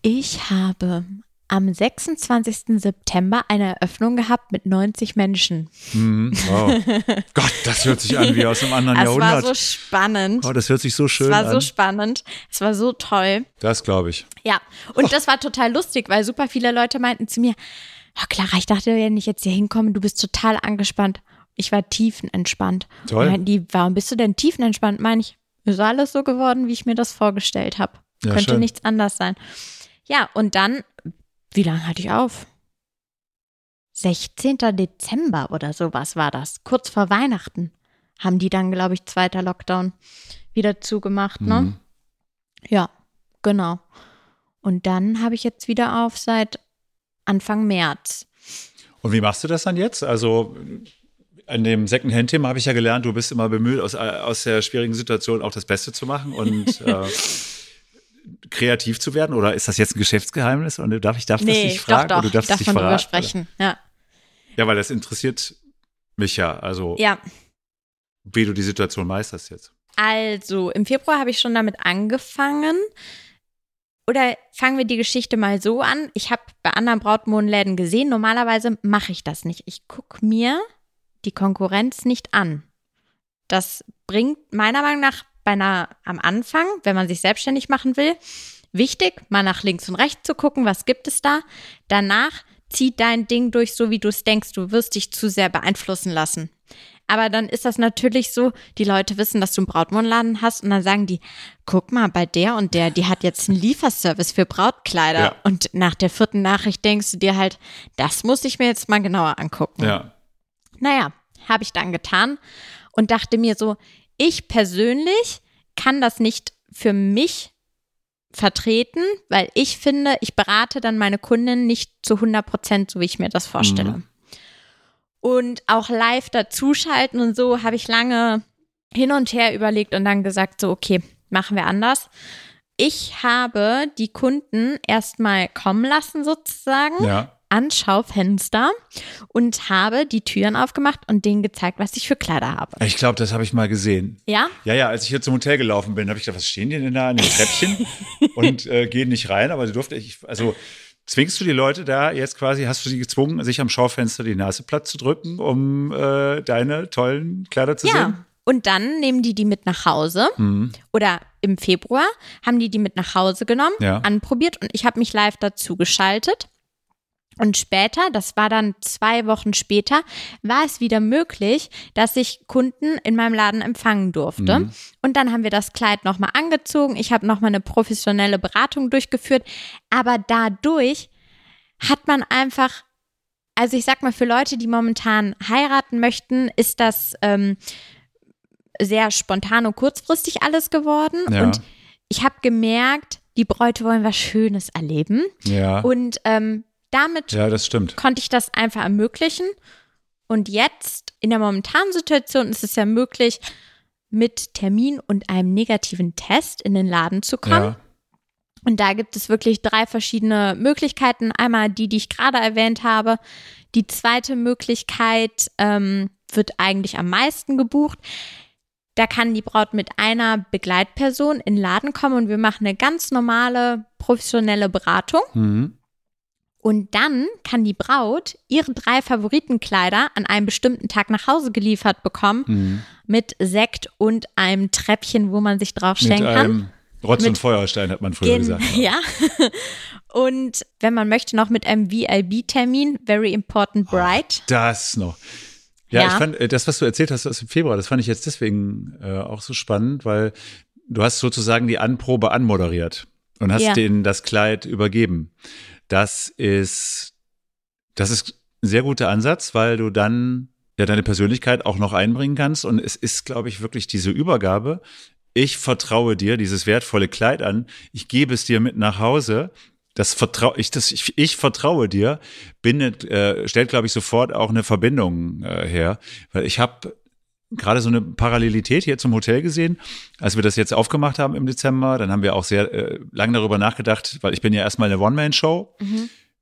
Ich habe am 26. September eine Eröffnung gehabt mit 90 Menschen. Mhm, wow. Gott, das hört sich an wie aus einem anderen es Jahrhundert. Es war so spannend. Oh, das hört sich so schön an. Es war an. so spannend. Es war so toll. Das glaube ich. Ja, und oh. das war total lustig, weil super viele Leute meinten zu mir, oh Clara, ich dachte, wenn ich jetzt hier hinkomme, du bist total angespannt. Ich war tiefenentspannt. Toll. Und die, warum bist du denn tiefenentspannt? Meine ich, ist alles so geworden, wie ich mir das vorgestellt habe. Ja, Könnte schön. nichts anders sein. Ja, und dann, wie lange hatte ich auf? 16. Dezember oder sowas war das. Kurz vor Weihnachten haben die dann, glaube ich, zweiter Lockdown wieder zugemacht, ne? Mhm. Ja, genau. Und dann habe ich jetzt wieder auf seit Anfang März. Und wie machst du das dann jetzt? Also an dem Secondhand-Thema habe ich ja gelernt, du bist immer bemüht, aus, aus der schwierigen Situation auch das Beste zu machen und äh, kreativ zu werden? Oder ist das jetzt ein Geschäftsgeheimnis? Und darf ich darf nee, das nicht fragen? Doch, doch, du darfst darf nicht man drüber sprechen, ja. Ja, weil das interessiert mich ja. Also, ja. wie du die Situation meisterst jetzt. Also, im Februar habe ich schon damit angefangen. Oder fangen wir die Geschichte mal so an. Ich habe bei anderen Brautmodenläden gesehen, normalerweise mache ich das nicht. Ich gucke mir die Konkurrenz nicht an. Das bringt meiner Meinung nach bei einer am Anfang, wenn man sich selbstständig machen will, wichtig, mal nach links und rechts zu gucken, was gibt es da. Danach zieh dein Ding durch, so wie du es denkst. Du wirst dich zu sehr beeinflussen lassen. Aber dann ist das natürlich so, die Leute wissen, dass du einen Brautmodenladen hast und dann sagen die, guck mal, bei der und der, die hat jetzt einen Lieferservice für Brautkleider. Ja. Und nach der vierten Nachricht denkst du dir halt, das muss ich mir jetzt mal genauer angucken. Ja. Naja, habe ich dann getan und dachte mir so, ich persönlich kann das nicht für mich vertreten, weil ich finde, ich berate dann meine Kunden nicht zu 100 Prozent, so wie ich mir das vorstelle. Mhm. Und auch live dazuschalten und so habe ich lange hin und her überlegt und dann gesagt, so, okay, machen wir anders. Ich habe die Kunden erstmal kommen lassen sozusagen Ja. An Schaufenster und habe die Türen aufgemacht und denen gezeigt, was ich für Kleider habe. Ich glaube, das habe ich mal gesehen. Ja? Ja, ja, als ich hier zum Hotel gelaufen bin, habe ich gedacht, was stehen die denn da an den Treppchen und äh, gehen nicht rein, aber sie durfte ich, also zwingst du die Leute da jetzt quasi, hast du sie gezwungen, sich am Schaufenster die Nase platt zu drücken, um äh, deine tollen Kleider zu Ja. sehen? Und dann nehmen die die mit nach Hause Mhm. oder im Februar haben die die mit nach Hause genommen, Ja. anprobiert und ich habe mich live dazu geschaltet. Und später, das war dann zwei Wochen später, war es wieder möglich, dass ich Kunden in meinem Laden empfangen durfte. Mhm. Und dann haben wir das Kleid nochmal angezogen. Ich habe nochmal eine professionelle Beratung durchgeführt. Aber dadurch hat man einfach, also ich sag mal, für Leute, die momentan heiraten möchten, ist das ähm, sehr spontan und kurzfristig alles geworden. Ja. Und ich habe gemerkt, die Bräute wollen was Schönes erleben. Ja. Und ähm, damit ja, das stimmt. konnte ich das einfach ermöglichen. Und jetzt, in der momentanen Situation, ist es ja möglich, mit Termin und einem negativen Test in den Laden zu kommen. Ja. Und da gibt es wirklich drei verschiedene Möglichkeiten. Einmal die, die ich gerade erwähnt habe. Die zweite Möglichkeit ähm, wird eigentlich am meisten gebucht. Da kann die Braut mit einer Begleitperson in den Laden kommen und wir machen eine ganz normale professionelle Beratung. Mhm. Und dann kann die Braut ihre drei Favoritenkleider an einem bestimmten Tag nach Hause geliefert bekommen Mhm. mit Sekt und einem Treppchen, wo man sich Mit draufstellen kann. einem Rotz und Mit- Feuerstein hat man früher gesagt. Ja. Und wenn man möchte, noch mit einem VIB-Termin, Very Important Bride. Das noch. Ja, Ja. ich fand äh, das, was du erzählt hast aus dem Februar, das fand ich jetzt deswegen äh, auch so spannend, weil du hast sozusagen die Anprobe anmoderiert und hast Ja. denen das Kleid übergeben. Das ist, das ist ein sehr guter Ansatz, weil du dann ja deine Persönlichkeit auch noch einbringen kannst und es ist, glaube ich, wirklich diese Übergabe. Ich vertraue dir dieses wertvolle Kleid an. Ich gebe es dir mit nach Hause. Das vertraue ich, das ich, ich vertraue dir, bindet, äh, stellt, glaube ich, sofort auch eine Verbindung äh, her, weil ich habe gerade so eine Parallelität hier zum Hotel gesehen, als wir das jetzt aufgemacht haben im Dezember. Dann haben wir auch sehr äh, lange darüber nachgedacht, weil ich bin ja erstmal eine One-Man-Show.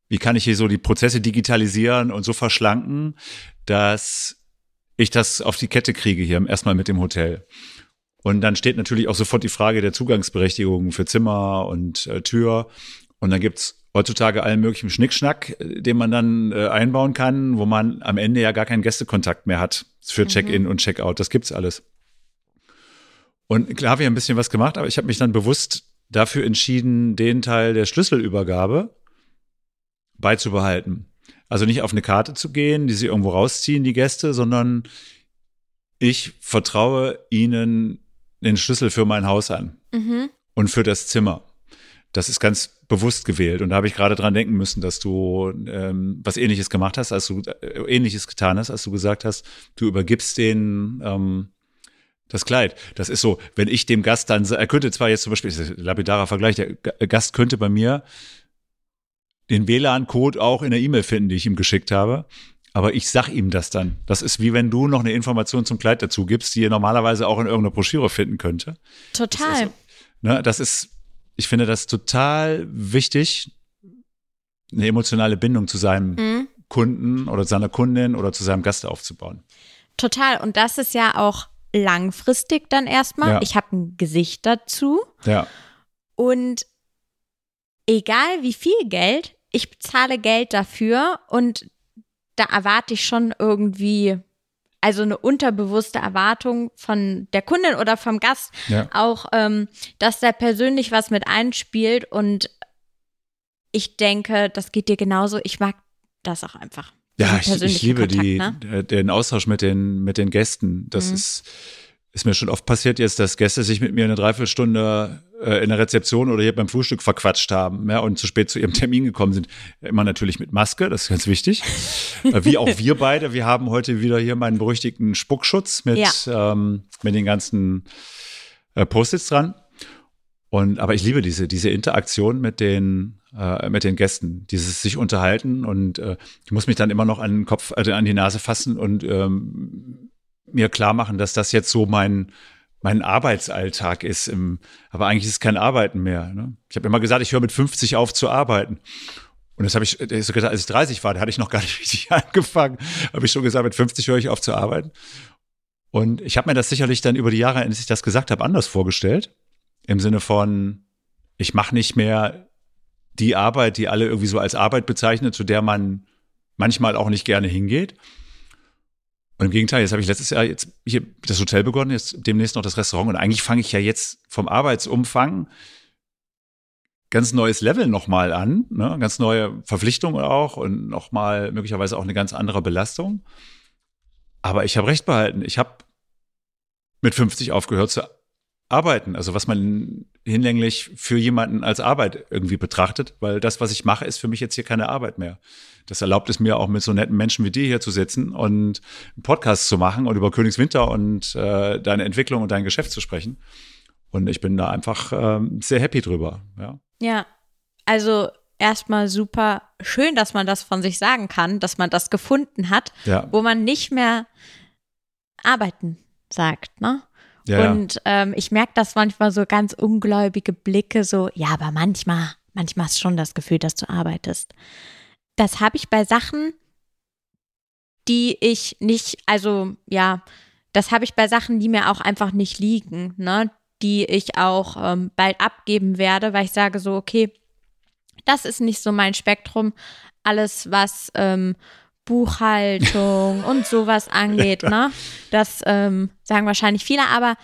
Wie kann ich hier so die Prozesse digitalisieren und so verschlanken, dass ich das auf die Kette kriege hier erstmal mit dem Hotel. Und dann steht natürlich auch sofort die Frage der Zugangsberechtigung für Zimmer und äh, Tür. Und dann gibt's heutzutage allen möglichen Schnickschnack, äh, den man dann äh, einbauen kann, wo man am Ende ja gar keinen Gästekontakt mehr hat für Check-in und Check-out. Das gibt's alles. Und klar habe ich ein bisschen was gemacht, aber ich habe mich dann bewusst dafür entschieden, den Teil der Schlüsselübergabe beizubehalten. Also nicht auf eine Karte zu gehen, die sie irgendwo rausziehen, die Gäste, sondern ich vertraue ihnen den Schlüssel für mein Haus an Mhm. und für das Zimmer. Das ist ganz bewusst gewählt. Und da habe ich gerade dran denken müssen, dass du ähm, was ähnliches gemacht hast, als du äh, ähnliches getan hast, als du gesagt hast, du übergibst den ähm, das Kleid. Das ist so, wenn ich dem Gast dann, er könnte zwar jetzt zum Beispiel, das ist ein lapidarer Vergleich, der Gast könnte bei mir den WLAN-Code auch in der E-Mail finden, die ich ihm geschickt habe. Aber ich sag ihm das dann. Das ist wie wenn du noch eine Information zum Kleid dazu gibst, die er normalerweise auch in irgendeiner Broschüre finden könnte. Total. Ne, das ist, ich finde das total wichtig, eine emotionale Bindung zu seinem Mhm. Kunden oder seiner Kundin oder zu seinem Gast aufzubauen. Total. Und das ist ja auch langfristig dann erstmal. Ja. Ich habe ein Gesicht dazu. Ja, Und egal wie viel Geld, ich bezahle Geld dafür und da erwarte ich schon irgendwie also eine unterbewusste Erwartung von der Kundin oder vom Gast ja. auch, ähm, dass da persönlich was mit einspielt und ich denke, das geht dir genauso. Ich mag das auch einfach. Ja, ich, ich, liebe Kontakt, die, ne? den Austausch mit den, mit den Gästen. Das mhm. ist, ist mir schon oft passiert jetzt, dass Gäste sich mit mir eine Dreiviertelstunde äh, in der Rezeption oder hier beim Frühstück verquatscht haben ja, und zu spät zu ihrem Termin gekommen sind. Immer natürlich mit Maske, das ist ganz wichtig. Äh, wie auch wir beide. Wir haben heute wieder hier meinen berüchtigten Spuckschutz mit, ja. ähm, mit den ganzen äh, Post-its dran. Und, aber ich liebe diese, diese Interaktion mit den, äh, mit den Gästen, dieses sich unterhalten und äh, ich muss mich dann immer noch an den Kopf, also an die Nase fassen und ähm, mir klar machen, dass das jetzt so mein, mein Arbeitsalltag ist. Im, aber eigentlich ist es kein Arbeiten mehr. Ne? Ich habe immer gesagt, ich höre mit 50 auf zu arbeiten. Und das habe ich, das gesagt, als ich 30 war, da hatte ich noch gar nicht richtig angefangen, habe ich schon gesagt, mit 50 höre ich auf zu arbeiten. Und ich habe mir das sicherlich dann über die Jahre, als ich das gesagt habe, anders vorgestellt. Im Sinne von, ich mache nicht mehr die Arbeit, die alle irgendwie so als Arbeit bezeichnen, zu der man manchmal auch nicht gerne hingeht. Und im Gegenteil, jetzt habe ich letztes Jahr jetzt hier das Hotel begonnen, jetzt demnächst noch das Restaurant. Und eigentlich fange ich ja jetzt vom Arbeitsumfang ganz neues Level nochmal an, ne? ganz neue Verpflichtungen auch und nochmal möglicherweise auch eine ganz andere Belastung. Aber ich habe recht behalten. Ich habe mit 50 aufgehört zu arbeiten, also was man hinlänglich für jemanden als Arbeit irgendwie betrachtet, weil das, was ich mache, ist für mich jetzt hier keine Arbeit mehr. Das erlaubt es mir auch mit so netten Menschen wie dir hier zu sitzen und einen Podcast zu machen und über Königswinter und äh, deine Entwicklung und dein Geschäft zu sprechen. Und ich bin da einfach ähm, sehr happy drüber. Ja, ja also erstmal super schön, dass man das von sich sagen kann, dass man das gefunden hat, ja. wo man nicht mehr arbeiten sagt, ne? Ja, und ähm, ich merke das manchmal so ganz ungläubige Blicke, so, ja, aber manchmal, manchmal hast du schon das Gefühl, dass du arbeitest. Das habe ich bei Sachen, die ich nicht, also ja, das habe ich bei Sachen, die mir auch einfach nicht liegen, ne? Die ich auch ähm, bald abgeben werde, weil ich sage so, okay, das ist nicht so mein Spektrum. Alles, was ähm, Buchhaltung und sowas angeht, ne? Das ähm, sagen wahrscheinlich viele, aber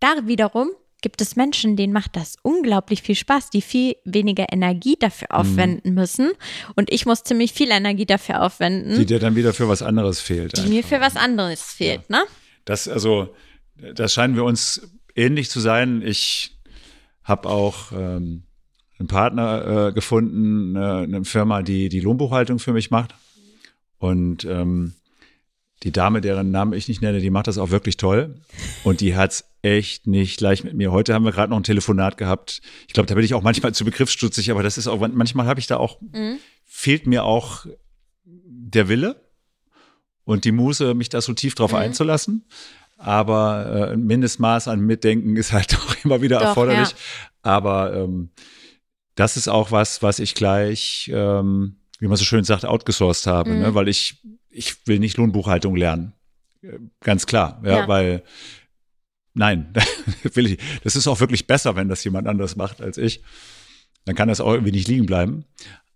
da wiederum gibt es Menschen, denen macht das unglaublich viel Spaß, die viel weniger Energie dafür mhm. aufwenden müssen. Und ich muss ziemlich viel Energie dafür aufwenden. Die dir dann wieder für was anderes fehlt. Die einfach. mir für was anderes fehlt, ja. ne? Das, also, da scheinen wir uns ähnlich zu sein. Ich habe auch ähm, einen Partner äh, gefunden, eine, eine Firma, die die Lohnbuchhaltung für mich macht. Und ähm, die Dame, deren Namen ich nicht nenne, die macht das auch wirklich toll. Und die hat's echt nicht leicht mit mir. Heute haben wir gerade noch ein Telefonat gehabt. Ich glaube, da bin ich auch manchmal zu begriffsstutzig, aber das ist auch, manchmal habe ich da auch, mhm. fehlt mir auch der Wille und die Muße, mich da so tief drauf mhm. einzulassen. Aber äh, ein Mindestmaß an Mitdenken ist halt auch immer wieder Doch, erforderlich. Ja. Aber ähm, das ist auch was, was ich gleich ähm, wie man so schön sagt, outgesourced habe, ne? mhm. ne? weil ich, ich will nicht Lohnbuchhaltung lernen. Ganz klar, ja, ja. weil nein, will ich. Das ist auch wirklich besser, wenn das jemand anders macht als ich. Dann kann das auch irgendwie nicht liegen bleiben.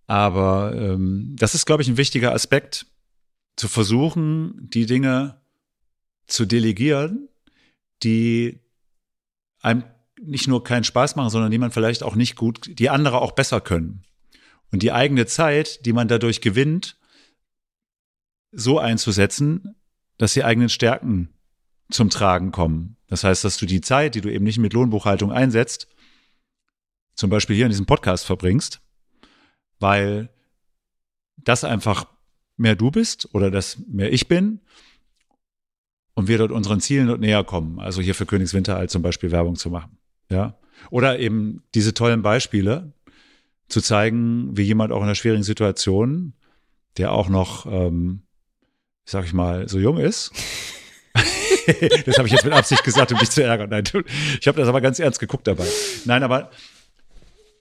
Aber ähm, das ist, glaube ich, ein wichtiger Aspekt, zu versuchen, die Dinge zu delegieren, die einem nicht nur keinen Spaß machen, sondern die man vielleicht auch nicht gut, die andere auch besser können und die eigene Zeit, die man dadurch gewinnt, so einzusetzen, dass die eigenen Stärken zum Tragen kommen. Das heißt, dass du die Zeit, die du eben nicht mit Lohnbuchhaltung einsetzt, zum Beispiel hier in diesem Podcast verbringst, weil das einfach mehr du bist oder das mehr ich bin und wir dort unseren Zielen dort näher kommen. Also hier für Königswinter zum Beispiel Werbung zu machen. Ja. Oder eben diese tollen Beispiele, zu zeigen, wie jemand auch in einer schwierigen Situation, der auch noch, ähm, sag ich mal, so jung ist. das habe ich jetzt mit Absicht gesagt, um dich zu ärgern. Nein, ich habe das aber ganz ernst geguckt dabei. Nein, aber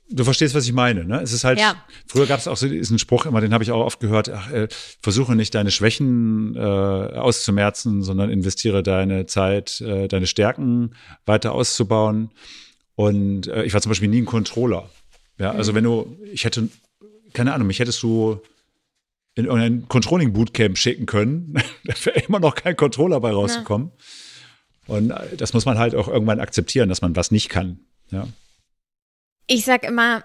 du verstehst, was ich meine. Ne? Es ist halt, ja. früher gab es auch so diesen Spruch, immer, den habe ich auch oft gehört, ach, äh, versuche nicht deine Schwächen äh, auszumerzen, sondern investiere deine Zeit, äh, deine Stärken weiter auszubauen. Und äh, ich war zum Beispiel nie ein Controller. Ja, also wenn du, ich hätte, keine Ahnung, mich hättest du in irgendein Controlling Bootcamp schicken können. da wäre immer noch kein Controller bei rausgekommen. Ja. Und äh, das muss man halt auch irgendwann akzeptieren, dass man was nicht kann. Ja. Ich sag immer,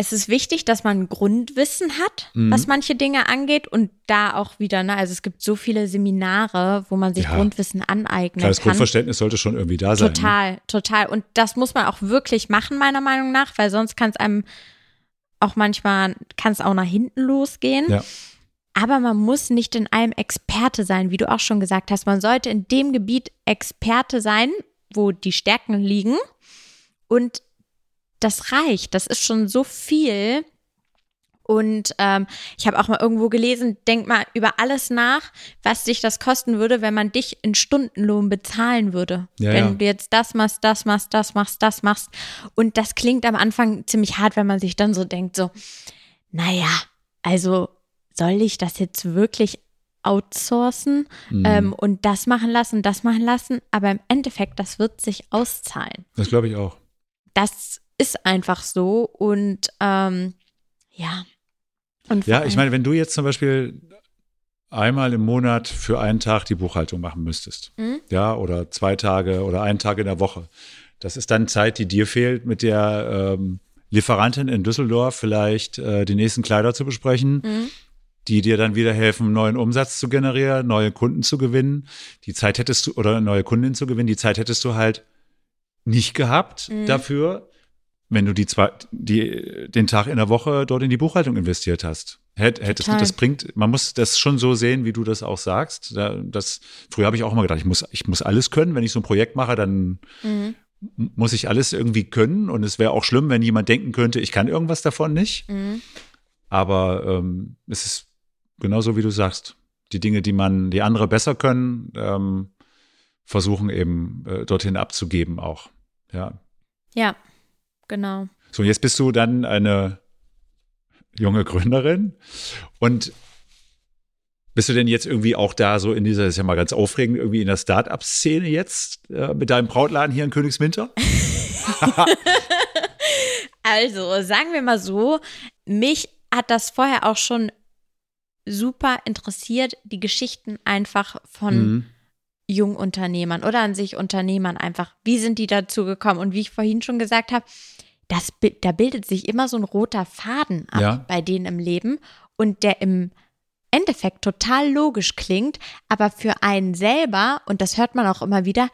es ist wichtig, dass man Grundwissen hat, mhm. was manche Dinge angeht und da auch wieder, ne, also es gibt so viele Seminare, wo man sich ja. Grundwissen aneignen Klar, das kann. Grundverständnis sollte schon irgendwie da sein. Ne? Total, ne? total. Und das muss man auch wirklich machen, meiner Meinung nach, weil sonst kann es einem auch manchmal, kann es auch nach hinten losgehen. Ja. Aber man muss nicht in allem Experte sein, wie du auch schon gesagt hast. Man sollte in dem Gebiet Experte sein, wo die Stärken liegen. Und das reicht. Das ist schon so viel. Und ähm, ich habe auch mal irgendwo gelesen, denk mal über alles nach, was dich das kosten würde, wenn man dich in Stundenlohn bezahlen würde. Ja, wenn ja. du jetzt das machst, das machst, das machst, das machst. Und das klingt am Anfang ziemlich hart, wenn man sich dann so denkt, so, naja, also soll ich das jetzt wirklich outsourcen mhm. ähm, und das machen lassen, das machen lassen? Aber im Endeffekt, das wird sich auszahlen. Das glaube ich auch. Das ist einfach so und ähm, ja. Und ja, ich meine, wenn du jetzt zum Beispiel einmal im Monat für einen Tag die Buchhaltung machen müsstest, mhm. ja, oder zwei Tage oder einen Tag in der Woche, das ist dann Zeit, die dir fehlt, mit der ähm, Lieferantin in Düsseldorf vielleicht äh, die nächsten Kleider zu besprechen. Mhm die dir dann wieder helfen, neuen Umsatz zu generieren, neue Kunden zu gewinnen. Die Zeit hättest du, oder neue Kundin zu gewinnen, die Zeit hättest du halt nicht gehabt mhm. dafür, wenn du die zwei, die, den Tag in der Woche dort in die Buchhaltung investiert hast. Hätt, hättest du, das bringt, man muss das schon so sehen, wie du das auch sagst. Das, früher habe ich auch immer gedacht, ich muss, ich muss alles können. Wenn ich so ein Projekt mache, dann mhm. muss ich alles irgendwie können. Und es wäre auch schlimm, wenn jemand denken könnte, ich kann irgendwas davon nicht. Mhm. Aber ähm, es ist genauso, wie du sagst. Die Dinge, die man, die andere besser können, ähm, versuchen eben äh, dorthin abzugeben auch. Ja. Ja, Genau. So, jetzt bist du dann eine junge Gründerin und bist du denn jetzt irgendwie auch da so in dieser, das ist ja mal ganz aufregend, irgendwie in der Start-up-Szene jetzt äh, mit deinem Brautladen hier in Königswinter? also, sagen wir mal so, mich hat das vorher auch schon super interessiert, die Geschichten einfach von mhm. Jungunternehmern oder an sich Unternehmern einfach. Wie sind die dazu gekommen? Und wie ich vorhin schon gesagt habe, das, da bildet sich immer so ein roter Faden ab ja. bei denen im Leben und der im Endeffekt total logisch klingt, aber für einen selber, und das hört man auch immer wieder,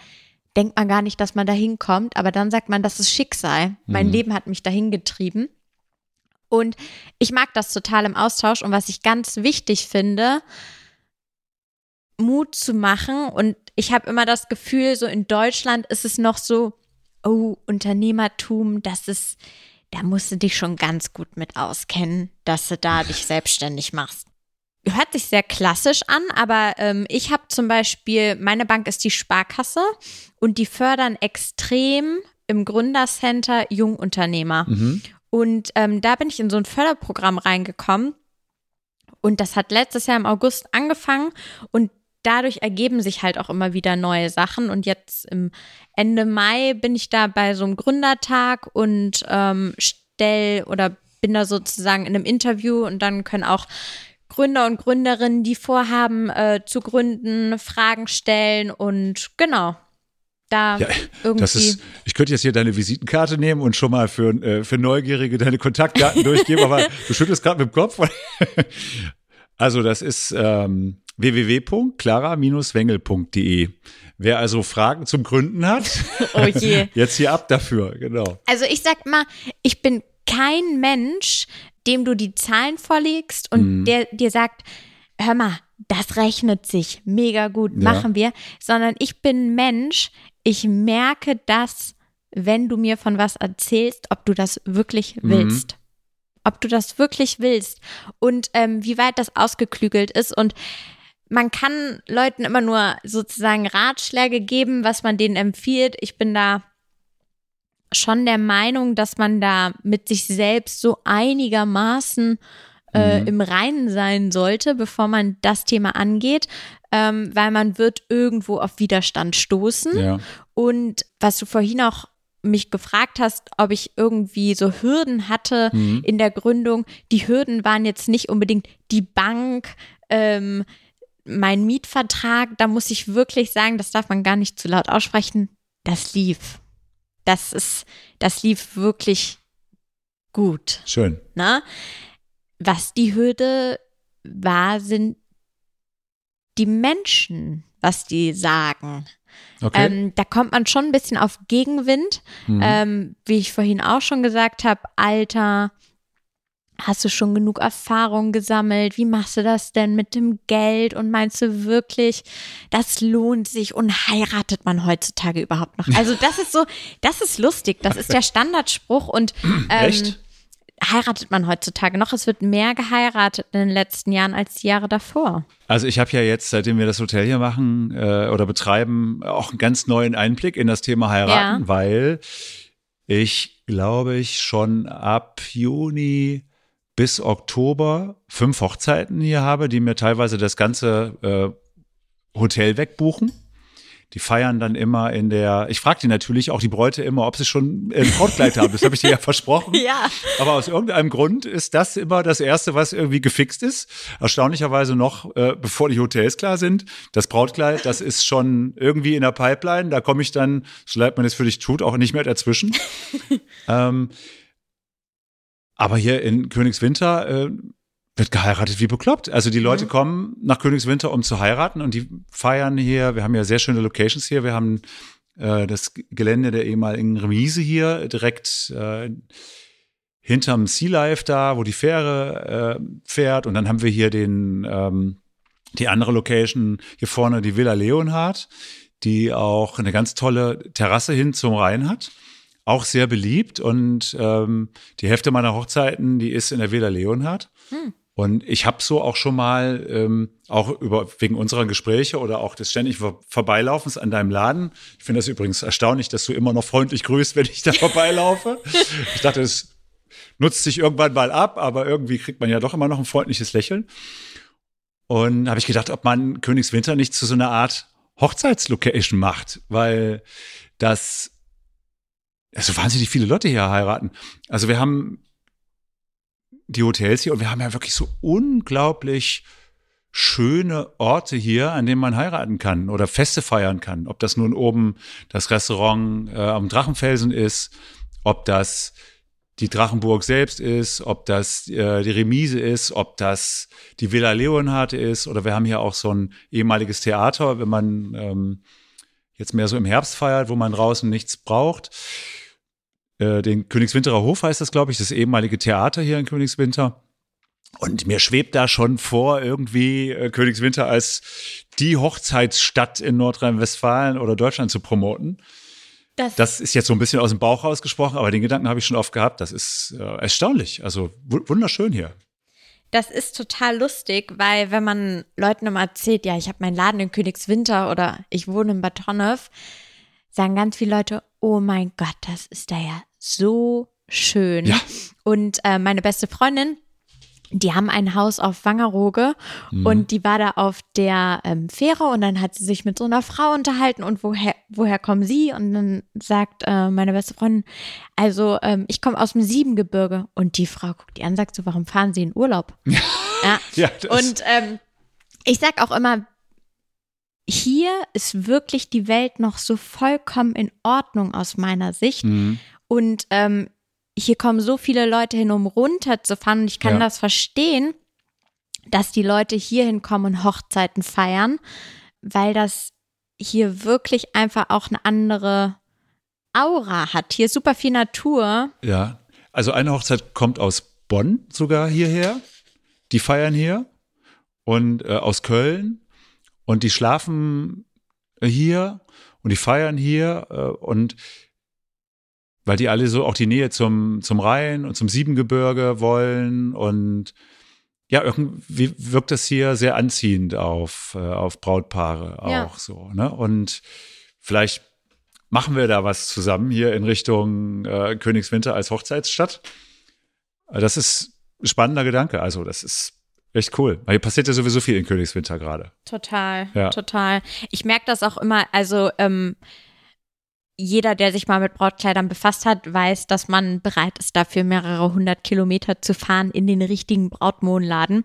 denkt man gar nicht, dass man da hinkommt, aber dann sagt man, das ist Schicksal. Mein mhm. Leben hat mich dahin getrieben. Und ich mag das total im Austausch. Und was ich ganz wichtig finde, Mut zu machen. Und ich habe immer das Gefühl, so in Deutschland ist es noch so, oh, Unternehmertum, das ist, da musst du dich schon ganz gut mit auskennen, dass du da dich selbstständig machst. Hört sich sehr klassisch an, aber ähm, ich habe zum Beispiel, meine Bank ist die Sparkasse und die fördern extrem im Gründercenter Jungunternehmer. Mhm. Und ähm, da bin ich in so ein Förderprogramm reingekommen. Und das hat letztes Jahr im August angefangen und dadurch ergeben sich halt auch immer wieder neue Sachen. Und jetzt im Ende Mai bin ich da bei so einem Gründertag und ähm, stell oder bin da sozusagen in einem Interview und dann können auch Gründer und Gründerinnen, die vorhaben äh, zu gründen, Fragen stellen und genau. Da ja, irgendwie. Das ist, ich könnte jetzt hier deine Visitenkarte nehmen und schon mal für, äh, für Neugierige deine Kontaktdaten durchgeben, aber du schüttelst gerade mit dem Kopf. also, das ist ähm, www.clara-wengel.de. Wer also Fragen zum Gründen hat, oh je. jetzt hier ab dafür, genau. Also ich sag mal, ich bin kein Mensch, dem du die Zahlen vorlegst und mm. der dir sagt, hör mal, das rechnet sich mega gut, ja. machen wir, sondern ich bin Mensch, ich merke das, wenn du mir von was erzählst, ob du das wirklich mhm. willst. Mm. Ob du das wirklich willst und ähm, wie weit das ausgeklügelt ist und man kann Leuten immer nur sozusagen Ratschläge geben, was man denen empfiehlt. Ich bin da schon der Meinung, dass man da mit sich selbst so einigermaßen äh, mhm. im Reinen sein sollte, bevor man das Thema angeht, ähm, weil man wird irgendwo auf Widerstand stoßen. Ja. Und was du vorhin auch mich gefragt hast, ob ich irgendwie so Hürden hatte Mhm. in der Gründung. Die Hürden waren jetzt nicht unbedingt die Bank, ähm, mein Mietvertrag. Da muss ich wirklich sagen, das darf man gar nicht zu laut aussprechen. Das lief. Das ist, das lief wirklich gut. Schön. Ne? Was die Hürde war, sind die Menschen, was die sagen. Okay. Ähm, da kommt man schon ein bisschen auf Gegenwind. Mhm. Ähm, wie ich vorhin auch schon gesagt habe, Alter, hast du schon genug Erfahrung gesammelt? Wie machst du das denn mit dem Geld? Und meinst du wirklich, das lohnt sich? Und heiratet man heutzutage überhaupt noch? Also das ist so, das ist lustig. Das ist der Standardspruch. Und ähm, Echt? heiratet man heutzutage noch? Es wird mehr geheiratet in den letzten Jahren als die Jahre davor. Also ich habe ja jetzt, seitdem wir das Hotel hier machen äh, oder betreiben, auch einen ganz neuen Einblick in das Thema heiraten, Ja. weil ich glaube ich schon ab Juni bis Oktober fünf Hochzeiten hier habe, die mir teilweise das ganze äh, Hotel wegbuchen. Die feiern dann immer in der, ich frage die natürlich auch die Bräute immer, ob sie schon ein Brautkleid haben. Das habe ich dir ja versprochen. Ja. Aber aus irgendeinem Grund ist das immer das Erste, was irgendwie gefixt ist. Erstaunlicherweise noch, äh, bevor die Hotels klar sind. Das Brautkleid, das ist schon irgendwie in der Pipeline. Da komme ich dann, so leid man es für dich tut, auch nicht mehr dazwischen. ähm, aber hier in Königswinter äh, wird geheiratet wie bekloppt. Also die Leute kommen nach Königswinter, um zu heiraten und die feiern hier. Wir haben ja sehr schöne Locations hier. Wir haben äh, das Gelände der ehemaligen Remise hier direkt äh, hinterm Sea Life da, wo die Fähre äh, fährt. Und dann haben wir hier den, ähm, die andere Location hier vorne, die Villa Leonhard, die auch eine ganz tolle Terrasse hin zum Rhein hat. Auch sehr beliebt und ähm, die Hälfte meiner Hochzeiten, die ist in der Villa Leonhard. Und ich habe so auch schon mal, ähm, auch über, wegen unserer Gespräche oder auch des ständigen Vor Vorbeilaufens an deinem Laden. Ich finde das übrigens erstaunlich, dass du immer noch freundlich grüßt, wenn ich da vorbeilaufe. Ich dachte, es nutzt sich irgendwann mal ab, aber irgendwie kriegt man ja doch immer noch ein freundliches Lächeln. Und habe ich gedacht, ob man Königswinter nicht zu so einer Art Hochzeitslocation macht, weil das also wahnsinnig viele Leute hier heiraten. Also wir haben die Hotels hier und wir haben ja wirklich so unglaublich schöne Orte hier, an denen man heiraten kann oder Feste feiern kann. Ob das nun oben das Restaurant äh, am Drachenfelsen ist, ob das die Drachenburg selbst ist, ob das äh, die Remise ist, ob das die Villa Leonhard ist oder wir haben hier auch so ein ehemaliges Theater, wenn man ähm, jetzt mehr so im Herbst feiert, wo man draußen nichts braucht. Äh, den Königswinterer Hof heißt das, glaube ich, das ehemalige Theater hier in Königswinter. Und mir schwebt da schon vor, irgendwie äh, Königswinter als die Hochzeitsstadt in Nordrhein-Westfalen oder Deutschland zu promoten. Das, Das ist jetzt so ein bisschen aus dem Bauch rausgesprochen, aber den Gedanken habe ich schon oft gehabt. Das ist äh, erstaunlich. Also wu- wunderschön hier. Das ist total lustig, weil wenn man Leuten immer erzählt, ja, ich habe meinen Laden in Königswinter oder ich wohne in Bad Honnef, sagen ganz viele Leute, oh mein Gott, das ist da ja so schön. Ja. Und äh, meine beste Freundin, die haben ein Haus auf Wangerooge Mhm. und die war da auf der ähm, Fähre und dann hat sie sich mit so einer Frau unterhalten und woher, woher kommen sie? Und dann sagt äh, meine beste Freundin, also ähm, ich komme aus dem Siebengebirge und die Frau guckt die an, sagt so, warum fahren sie in Urlaub? ja. Ja, Und ähm, ich sag auch immer, hier ist wirklich die Welt noch so vollkommen in Ordnung aus meiner Sicht. Mhm. Und ähm, hier kommen so viele Leute hin, um runterzufahren. Und ich kann Ja. das verstehen, dass die Leute hier hinkommen und Hochzeiten feiern, weil das hier wirklich einfach auch eine andere Aura hat. Hier ist super viel Natur. Ja, also eine Hochzeit kommt aus Bonn sogar hierher. Die feiern hier und äh, aus Köln und die schlafen hier und die feiern hier äh, und weil die alle so auch die Nähe zum, zum Rhein und zum Siebengebirge wollen und ja, irgendwie wirkt das hier sehr anziehend auf, äh, auf Brautpaare auch Ja. so. Ne? Und vielleicht machen wir da was zusammen hier in Richtung äh, Königswinter als Hochzeitsstadt. Äh, Das ist ein spannender Gedanke. Also, das ist echt cool. Weil hier passiert ja sowieso viel in Königswinter gerade. Total, Ja. total. Ich merke das auch immer, also ähm, jeder, der sich mal mit Brautkleidern befasst hat, weiß, dass man bereit ist, dafür mehrere hundert Kilometer zu fahren in den richtigen Brautmodenladen.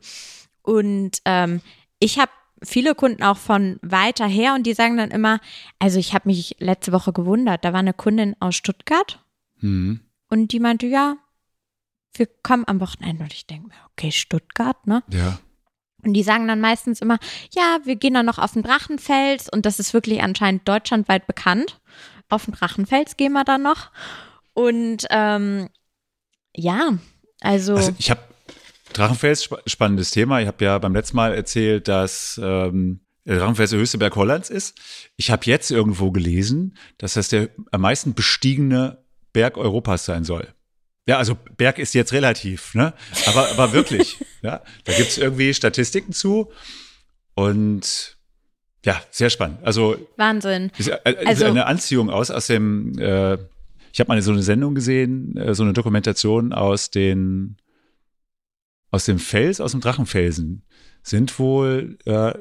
Und ähm, ich habe viele Kunden auch von weiter her und die sagen dann immer, also ich habe mich letzte Woche gewundert, da war eine Kundin aus Stuttgart Mhm. und die meinte, ja, wir kommen am Wochenende. Und ich denke mir, okay, Stuttgart, ne? Ja. Und die sagen dann meistens immer, ja, wir gehen dann noch auf den Drachenfels und das ist wirklich anscheinend deutschlandweit bekannt. Auf den Drachenfels gehen wir dann noch. Und ähm, ja, also, Also ich habe Drachenfels, spa- spannendes Thema. Ich habe ja beim letzten Mal erzählt, dass ähm, der Drachenfels der höchste Berg Hollands ist. Ich habe jetzt irgendwo gelesen, dass das der am meisten bestiegene Berg Europas sein soll. Ja, also Berg ist jetzt relativ, ne? Aber, aber wirklich, ja. Da gibt's irgendwie Statistiken zu. Und ja, sehr spannend. Also Wahnsinn. ist, äh, ist Also- eine Anziehung aus, aus dem, äh, ich habe mal so eine Sendung gesehen, äh, so eine Dokumentation aus den, aus dem Fels, aus dem Drachenfelsen, sind wohl äh,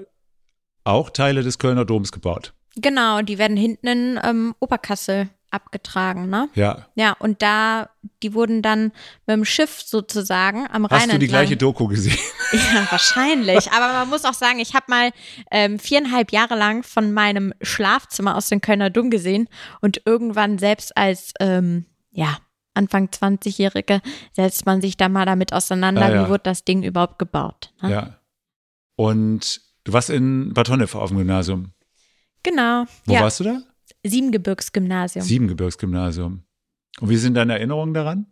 auch Teile des Kölner Doms gebaut. Genau, die werden hinten in ähm, Oberkassel abgetragen, ne? Ja. Ja, und da, die wurden dann mit dem Schiff sozusagen am Rhein Hast du die entlang- gleiche Doku gesehen? Ja, wahrscheinlich. Aber man muss auch sagen, ich habe mal ähm, viereinhalb Jahre lang von meinem Schlafzimmer aus dem Kölner Dom gesehen und irgendwann selbst als, ähm, ja, Anfang 20-Jährige setzt man sich da mal damit auseinander, Ah, ja. wie wurde das Ding überhaupt gebaut. Ne? Ja. Und du warst in Bad Honnef auf dem Gymnasium. Genau. Wo ja, warst du da? Siebengebirgsgymnasium. Siebengebirgsgymnasium. Und wie sind deine Erinnerungen daran?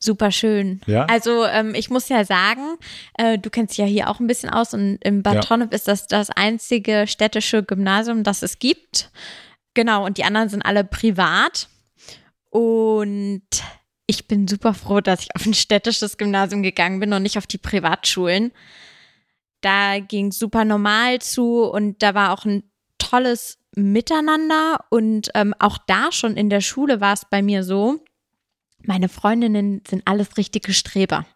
Super schön. Ja. Also ähm, ich muss ja sagen, äh, du kennst dich ja hier auch ein bisschen aus und im Bad Ja. Honnef ist das das einzige städtische Gymnasium, das es gibt. Genau, und die anderen sind alle privat. Und ich bin super froh, dass ich auf ein städtisches Gymnasium gegangen bin und nicht auf die Privatschulen. Da ging es super normal zu und da war auch ein tolles Miteinander. Und ähm, auch da schon in der Schule war es bei mir so, meine Freundinnen sind alles richtige Streber.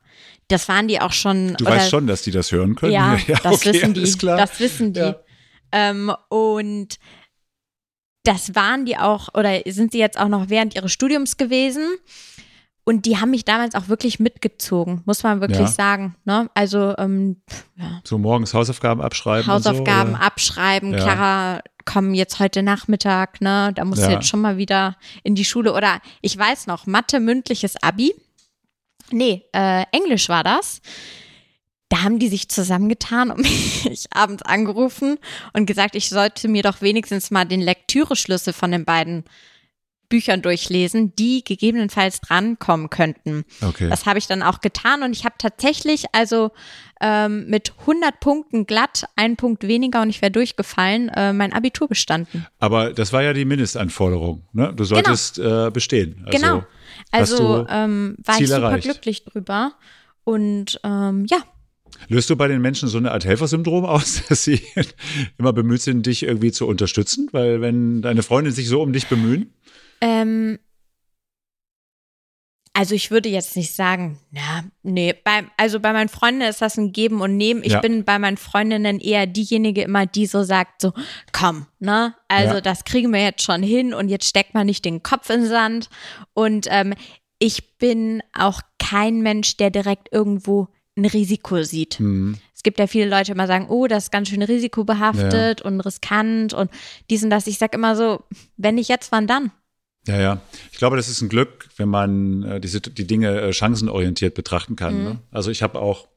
Das waren die auch schon. Du oder- weißt schon, dass die das hören können. ja, das okay, wissen die. Das wissen die. Ja. Ähm, und das waren die auch, oder sind sie jetzt auch noch während ihres Studiums gewesen. Und die haben mich damals auch wirklich mitgezogen, muss man wirklich Ja. sagen. Ne? Also ähm, ja. So morgens Hausaufgaben abschreiben. Hausaufgaben so, abschreiben, Ja. Clara, komm jetzt heute Nachmittag, ne? Da musst du Ja. jetzt schon mal wieder in die Schule. Oder ich weiß noch, Mathe mündliches Abi. Nee, äh, Englisch war das. Da haben die sich zusammengetan und mich abends angerufen und gesagt, ich sollte mir doch wenigstens mal den Lektüreschlüssel von den beiden Büchern durchlesen, die gegebenenfalls drankommen könnten. Okay. Das habe ich dann auch getan und ich habe tatsächlich also ähm, mit 100 Punkten glatt, einen Punkt weniger und ich wäre durchgefallen, äh, mein Abitur bestanden. Aber das war ja die Mindestanforderung. Ne? Du solltest äh, bestehen. Also, genau. Also ähm, war Ziel ich super erreicht. glücklich drüber und ähm, ja, Löst du bei den Menschen so eine Art Helfersyndrom aus, dass sie immer bemüht sind, dich irgendwie zu unterstützen? Weil wenn deine Freunde sich so um dich bemühen, Ähm, also ich würde jetzt nicht sagen, na, nee, bei, also bei meinen Freunden ist das ein Geben und Nehmen. Ich Ja. bin bei meinen Freundinnen eher diejenige immer, die so sagt, so, komm, ne? Also Ja. das kriegen wir jetzt schon hin und jetzt steckt man nicht den Kopf in den Sand. Und ähm, ich bin auch kein Mensch, der direkt irgendwo ein Risiko sieht. hm, Es gibt ja viele Leute, die immer sagen, oh, das ist ganz schön risikobehaftet und riskant und dies und das. Ich sag immer so, wenn nicht jetzt, wann dann? Ja, ja. Ich glaube, das ist ein Glück, wenn man äh, diese, die Dinge äh, chancenorientiert betrachten kann. Mhm. Ne? Also ich habe auch,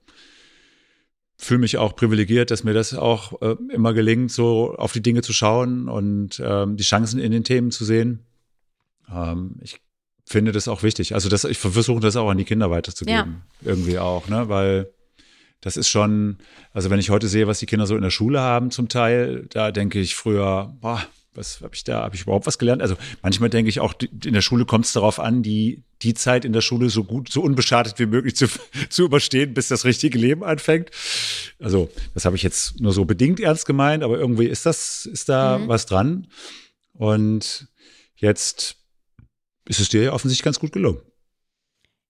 fühle mich auch privilegiert, dass mir das auch äh, immer gelingt, so auf die Dinge zu schauen und ähm, die Chancen in den Themen zu sehen. Ähm, ich finde das auch wichtig. Also das, ich versuche das auch an die Kinder weiterzugeben. Irgendwie auch, ne? Weil das ist schon, also wenn ich heute sehe, was die Kinder so in der Schule haben zum Teil, da denke ich früher, boah, was habe ich da, habe ich überhaupt was gelernt? Also manchmal denke ich auch, in der Schule kommt es darauf an, die, die Zeit in der Schule so gut, so unbeschadet wie möglich zu, zu überstehen, bis das richtige Leben anfängt. Also das habe ich jetzt nur so bedingt ernst gemeint, aber irgendwie ist das, ist da Mhm. was dran. Und jetzt ist es dir ja offensichtlich ganz gut gelungen.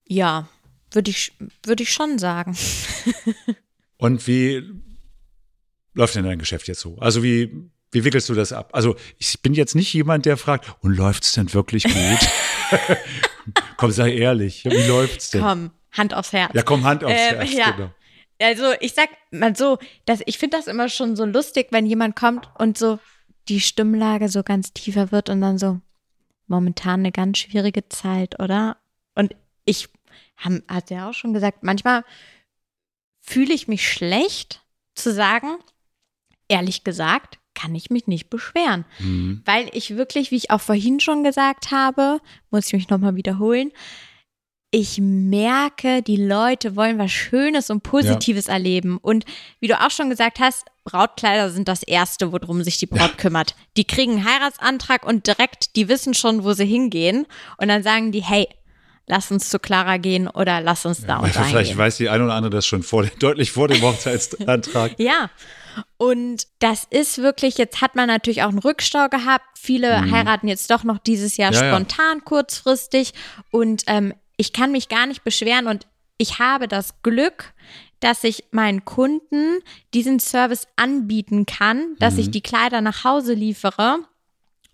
Ja, würde ich, würde ich schon sagen. Und wie läuft denn dein Geschäft jetzt so? Also wie, Wie wickelst du das ab? Also ich bin jetzt nicht jemand, der fragt, und läuft es denn wirklich gut? komm, sei ehrlich, wie läuft's denn? Komm, Hand aufs Herz. Ja, komm, Hand aufs Ähm, Herz. ja. Genau. Also ich sag mal so, dass ich finde das immer schon so lustig, wenn jemand kommt und so die Stimmlage so ganz tiefer wird und dann so momentan eine ganz schwierige Zeit, oder? Und ich haben, hat ja auch schon gesagt, manchmal fühle ich mich schlecht zu sagen, ehrlich gesagt, kann ich mich nicht beschweren, Mhm. weil ich wirklich, wie ich auch vorhin schon gesagt habe, muss ich mich nochmal wiederholen, ich merke, die Leute wollen was Schönes und Positives erleben. Und wie du auch schon gesagt hast, Brautkleider sind das Erste, worum sich die Braut kümmert. Die kriegen einen Heiratsantrag und direkt, die wissen schon, wo sie hingehen. Und dann sagen die, hey, lass uns zu Clara gehen oder lass uns da Weil und da vielleicht hingehen. weiß die eine oder andere das schon vor, deutlich vor dem Hochzeitsantrag. Ja. Und das ist wirklich, jetzt hat man natürlich auch einen Rückstau gehabt. Viele heiraten jetzt doch noch dieses Jahr Mhm. Ja, ja. spontan, kurzfristig. Und ähm, ich kann mich gar nicht beschweren und ich habe das Glück, dass ich meinen Kunden diesen Service anbieten kann, dass Mhm. ich die Kleider nach Hause liefere.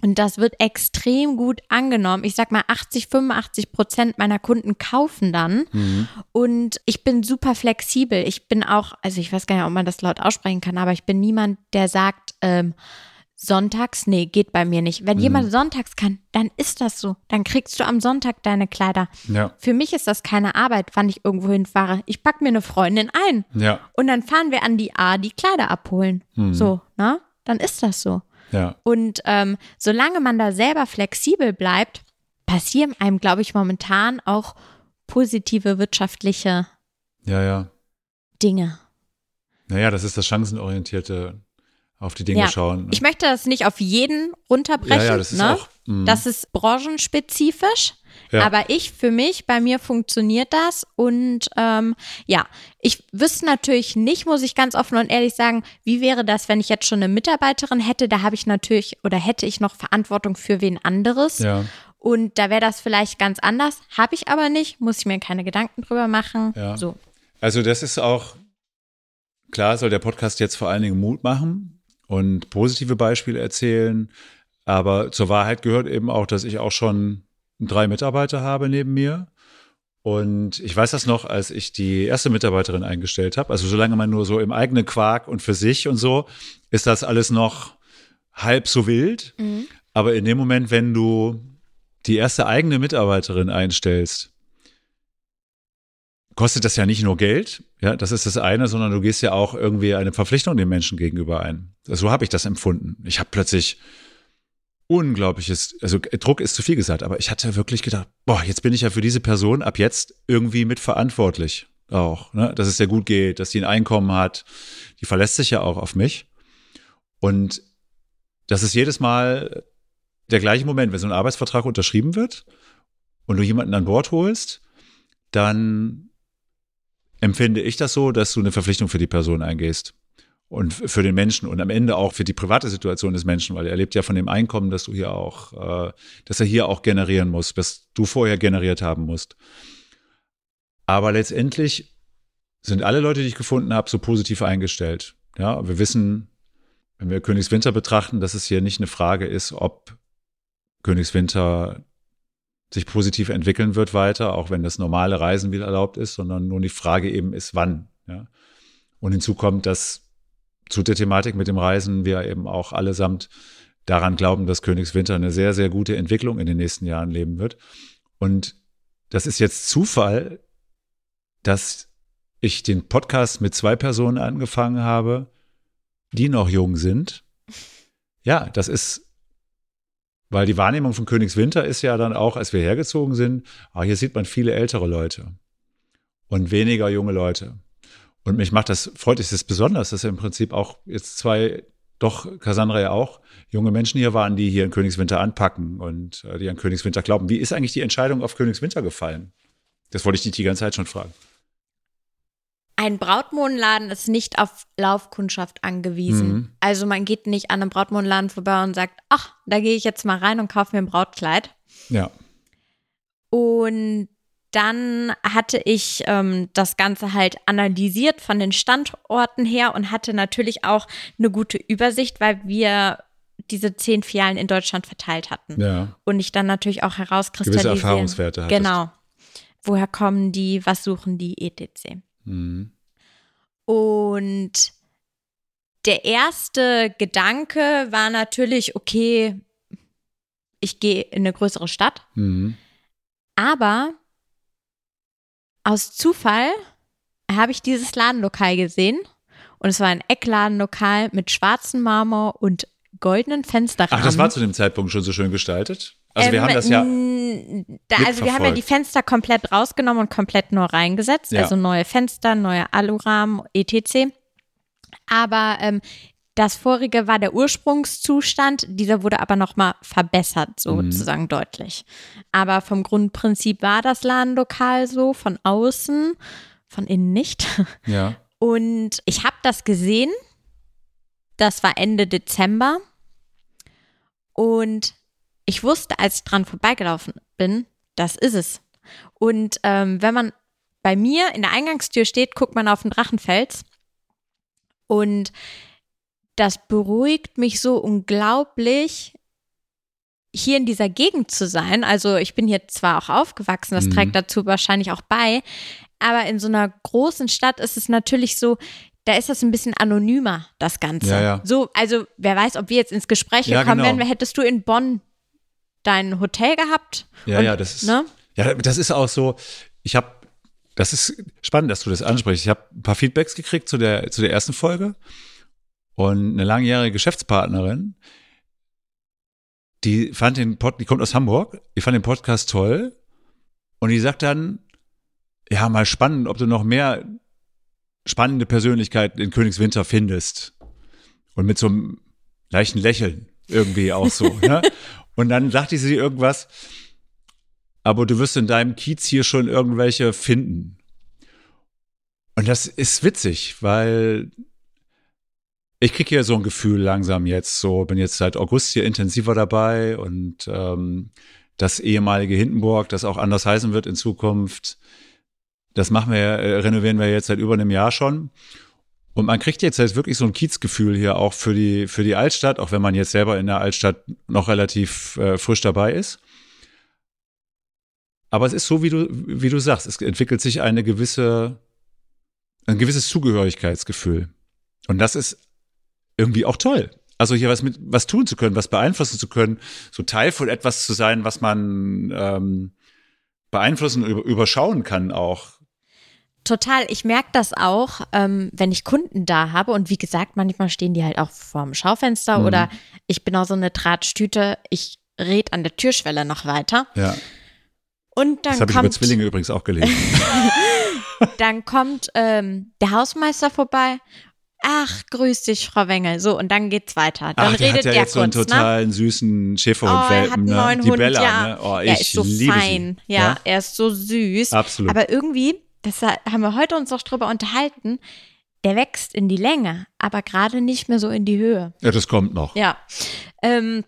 Und das wird extrem gut angenommen. Ich sag mal, 80, 85 Prozent meiner Kunden kaufen dann. Und ich bin super flexibel. Ich bin auch, also ich weiß gar nicht, ob man das laut aussprechen kann, aber ich bin niemand, der sagt, ähm, sonntags, nee, geht bei mir nicht. Wenn jemand sonntags kann, dann ist das so. Dann kriegst du am Sonntag deine Kleider. Ja, Für mich ist das keine Arbeit, wann ich irgendwo hinfahre. Ich pack mir eine Freundin ein. ja, Und dann fahren wir an die A, die Kleider abholen. So, ne? Dann ist das so. Ja. Und ähm, solange man da selber flexibel bleibt, passieren einem, glaube ich, momentan auch positive wirtschaftliche Ja, ja. Dinge. Naja, das ist das chancenorientierte auf die Dinge Ja. schauen. ne? Ich möchte das nicht auf jeden runterbrechen. ja, ja, das ist ne? auch. mm, Das ist branchenspezifisch. Ja. Aber ich, für mich, bei mir funktioniert das. Und ähm, ja, ich wüsste natürlich nicht, muss ich ganz offen und ehrlich sagen, wie wäre das, wenn ich jetzt schon eine Mitarbeiterin hätte? Da habe ich natürlich oder hätte ich noch Verantwortung für wen anderes. ja, Und da wäre das vielleicht ganz anders. Habe ich aber nicht, muss ich mir keine Gedanken drüber machen. Ja. So. also das ist auch, klar soll der Podcast jetzt vor allen Dingen Mut machen und positive Beispiele erzählen. Aber zur Wahrheit gehört eben auch, dass ich auch schon drei Mitarbeiter habe neben mir. Und ich weiß das noch, als ich die erste Mitarbeiterin eingestellt habe. Also solange man nur so im eigenen Quark und für sich und so, ist das alles noch halb so wild. Aber in dem Moment, wenn du die erste eigene Mitarbeiterin einstellst, kostet das ja nicht nur Geld, ja, das ist das eine, sondern du gehst ja auch irgendwie eine Verpflichtung dem Menschen gegenüber ein. So habe ich das empfunden. Ich habe plötzlich unglaubliches, also Druck ist zu viel gesagt, aber ich hatte wirklich gedacht, boah, jetzt bin ich ja für diese Person ab jetzt irgendwie mitverantwortlich auch, ne? dass es ihr gut geht, dass die ein Einkommen hat, die verlässt sich ja auch auf mich. Und das ist jedes Mal der gleiche Moment, wenn so ein Arbeitsvertrag unterschrieben wird und du jemanden an Bord holst, dann empfinde ich das so, dass du eine Verpflichtung für die Person eingehst und für den Menschen und am Ende auch für die private Situation des Menschen, weil er lebt ja von dem Einkommen, dass du hier auch, äh, dass er hier auch generieren muss, was du vorher generiert haben musst. Aber letztendlich sind alle Leute, die ich gefunden habe, so positiv eingestellt. Ja, wir wissen, wenn wir Königswinter betrachten, dass es hier nicht eine Frage ist, ob Königswinter sich positiv entwickeln wird weiter, auch wenn das normale Reisen wieder erlaubt ist, sondern nur die Frage eben ist, wann. Ja. Und hinzu kommt, dass zu der Thematik mit dem Reisen wir eben auch allesamt daran glauben, dass Königswinter eine sehr, sehr gute Entwicklung in den nächsten Jahren leben wird. Und das ist jetzt Zufall, dass ich den Podcast mit zwei Personen angefangen habe, die noch jung sind. Ja, das ist weil die Wahrnehmung von Königswinter ist ja dann auch, als wir hergezogen sind, ah, hier sieht man viele ältere Leute und weniger junge Leute. Und mich macht das, freut mich das besonders, dass im Prinzip auch jetzt zwei, doch Cassandra ja auch, junge Menschen hier waren, die hier in Königswinter anpacken und äh, die an Königswinter glauben. Wie ist eigentlich die Entscheidung auf Königswinter gefallen? Das wollte ich dich die ganze Zeit schon fragen. Ein Brautmodenladen ist nicht auf Laufkundschaft angewiesen. Mhm. Also man geht nicht an einem Brautmodenladen vorbei und sagt, ach, da gehe ich jetzt mal rein und kaufe mir ein Brautkleid. Ja. Und dann hatte ich ähm, das Ganze halt analysiert von den Standorten her und hatte natürlich auch eine gute Übersicht, weil wir diese zehn Filialen in Deutschland verteilt hatten. Ja. Und ich dann natürlich auch Gewisse herauskristallisieren. Erfahrungswerte hattest. Genau. Woher kommen die, was suchen die, etc. Mhm. Und der erste Gedanke war natürlich, okay, ich gehe in eine größere Stadt, Mhm. aber aus Zufall habe ich dieses Ladenlokal gesehen und es war ein Eckladenlokal mit schwarzem Marmor und goldenen Fensterrahmen. Ach, das war zu dem Zeitpunkt schon so schön gestaltet? Also wir Ähm, haben das ja. Da, also wir haben ja die Fenster komplett rausgenommen und komplett neu reingesetzt. Ja. Also neue Fenster, neue Alurahmen, etc. Aber ähm, das vorige war der Ursprungszustand, dieser wurde aber nochmal verbessert, Mhm. sozusagen deutlich. Aber vom Grundprinzip war das Ladenlokal so, von außen, von innen nicht. Ja. Und ich habe das gesehen. Das war Ende Dezember. Und ich wusste, als ich dran vorbeigelaufen bin, das ist es. Und ähm, wenn man bei mir in der Eingangstür steht, guckt man auf den Drachenfels. Und das beruhigt mich so unglaublich, hier in dieser Gegend zu sein. Also ich bin hier zwar auch aufgewachsen, das Mhm. trägt dazu wahrscheinlich auch bei, aber in so einer großen Stadt ist es natürlich so, da ist das ein bisschen anonymer, das Ganze. Ja, ja. So, also wer weiß, ob wir jetzt ins Gespräch Ja, gekommen genau. wären, hättest du in Bonn dein Hotel gehabt? Ja, Und, ja, das ist. Ne? Ja, das ist auch so. Ich habe, das ist spannend, dass du das ansprichst. Ich habe ein paar Feedbacks gekriegt zu der, zu der ersten Folge. Und eine langjährige Geschäftspartnerin, die fand den Pod, die kommt aus Hamburg, die fand den Podcast toll. Und die sagt dann, ja, mal spannend, ob du noch mehr spannende Persönlichkeiten in Königswinter findest. Und mit so einem leichten Lächeln irgendwie auch so. ne? Und dann sagte sie irgendwas, aber du wirst in deinem Kiez hier schon irgendwelche finden. Und das ist witzig, weil ich kriege hier so ein Gefühl langsam jetzt, so bin jetzt seit August hier intensiver dabei und ähm, das ehemalige Hindenburg, das auch anders heißen wird in Zukunft, das machen wir, äh, renovieren wir jetzt seit über einem Jahr schon. Und man kriegt jetzt halt wirklich so ein Kiezgefühl hier auch für die, für die Altstadt, auch wenn man jetzt selber in der Altstadt noch relativ äh, frisch dabei ist. Aber es ist so, wie du, wie du sagst, es entwickelt sich eine gewisse, ein gewisses Zugehörigkeitsgefühl. Und das ist irgendwie auch toll. Also hier was mit, was tun zu können, was beeinflussen zu können, so Teil von etwas zu sein, was man ähm, beeinflussen, über, überschauen kann auch. Total. Ich merke das auch, ähm, wenn ich Kunden da habe. Und wie gesagt, manchmal stehen die halt auch vorm Schaufenster Mhm. oder ich bin auch so eine Tratstüte. Ich red an der Türschwelle noch weiter. Ja, Und dann das habe ich über Zwillinge übrigens auch gelesen. dann kommt ähm, der Hausmeister vorbei. Ach, grüß dich, Frau Wengel. So, und dann geht's weiter. Dann Ach, der redet hat ja der jetzt so einen kurz, ne? totalen süßen Oh, Schäferhund-Welpen, er hat einen ne? Die Bella, ja. ne? Oh, er ich ist so liebe fein. sie. Ja, er ist so süß. Absolut. Aber irgendwie, das haben wir heute uns noch drüber unterhalten, der wächst in die Länge, aber gerade nicht mehr so in die Höhe. ja, das kommt noch. Ja. Ähm,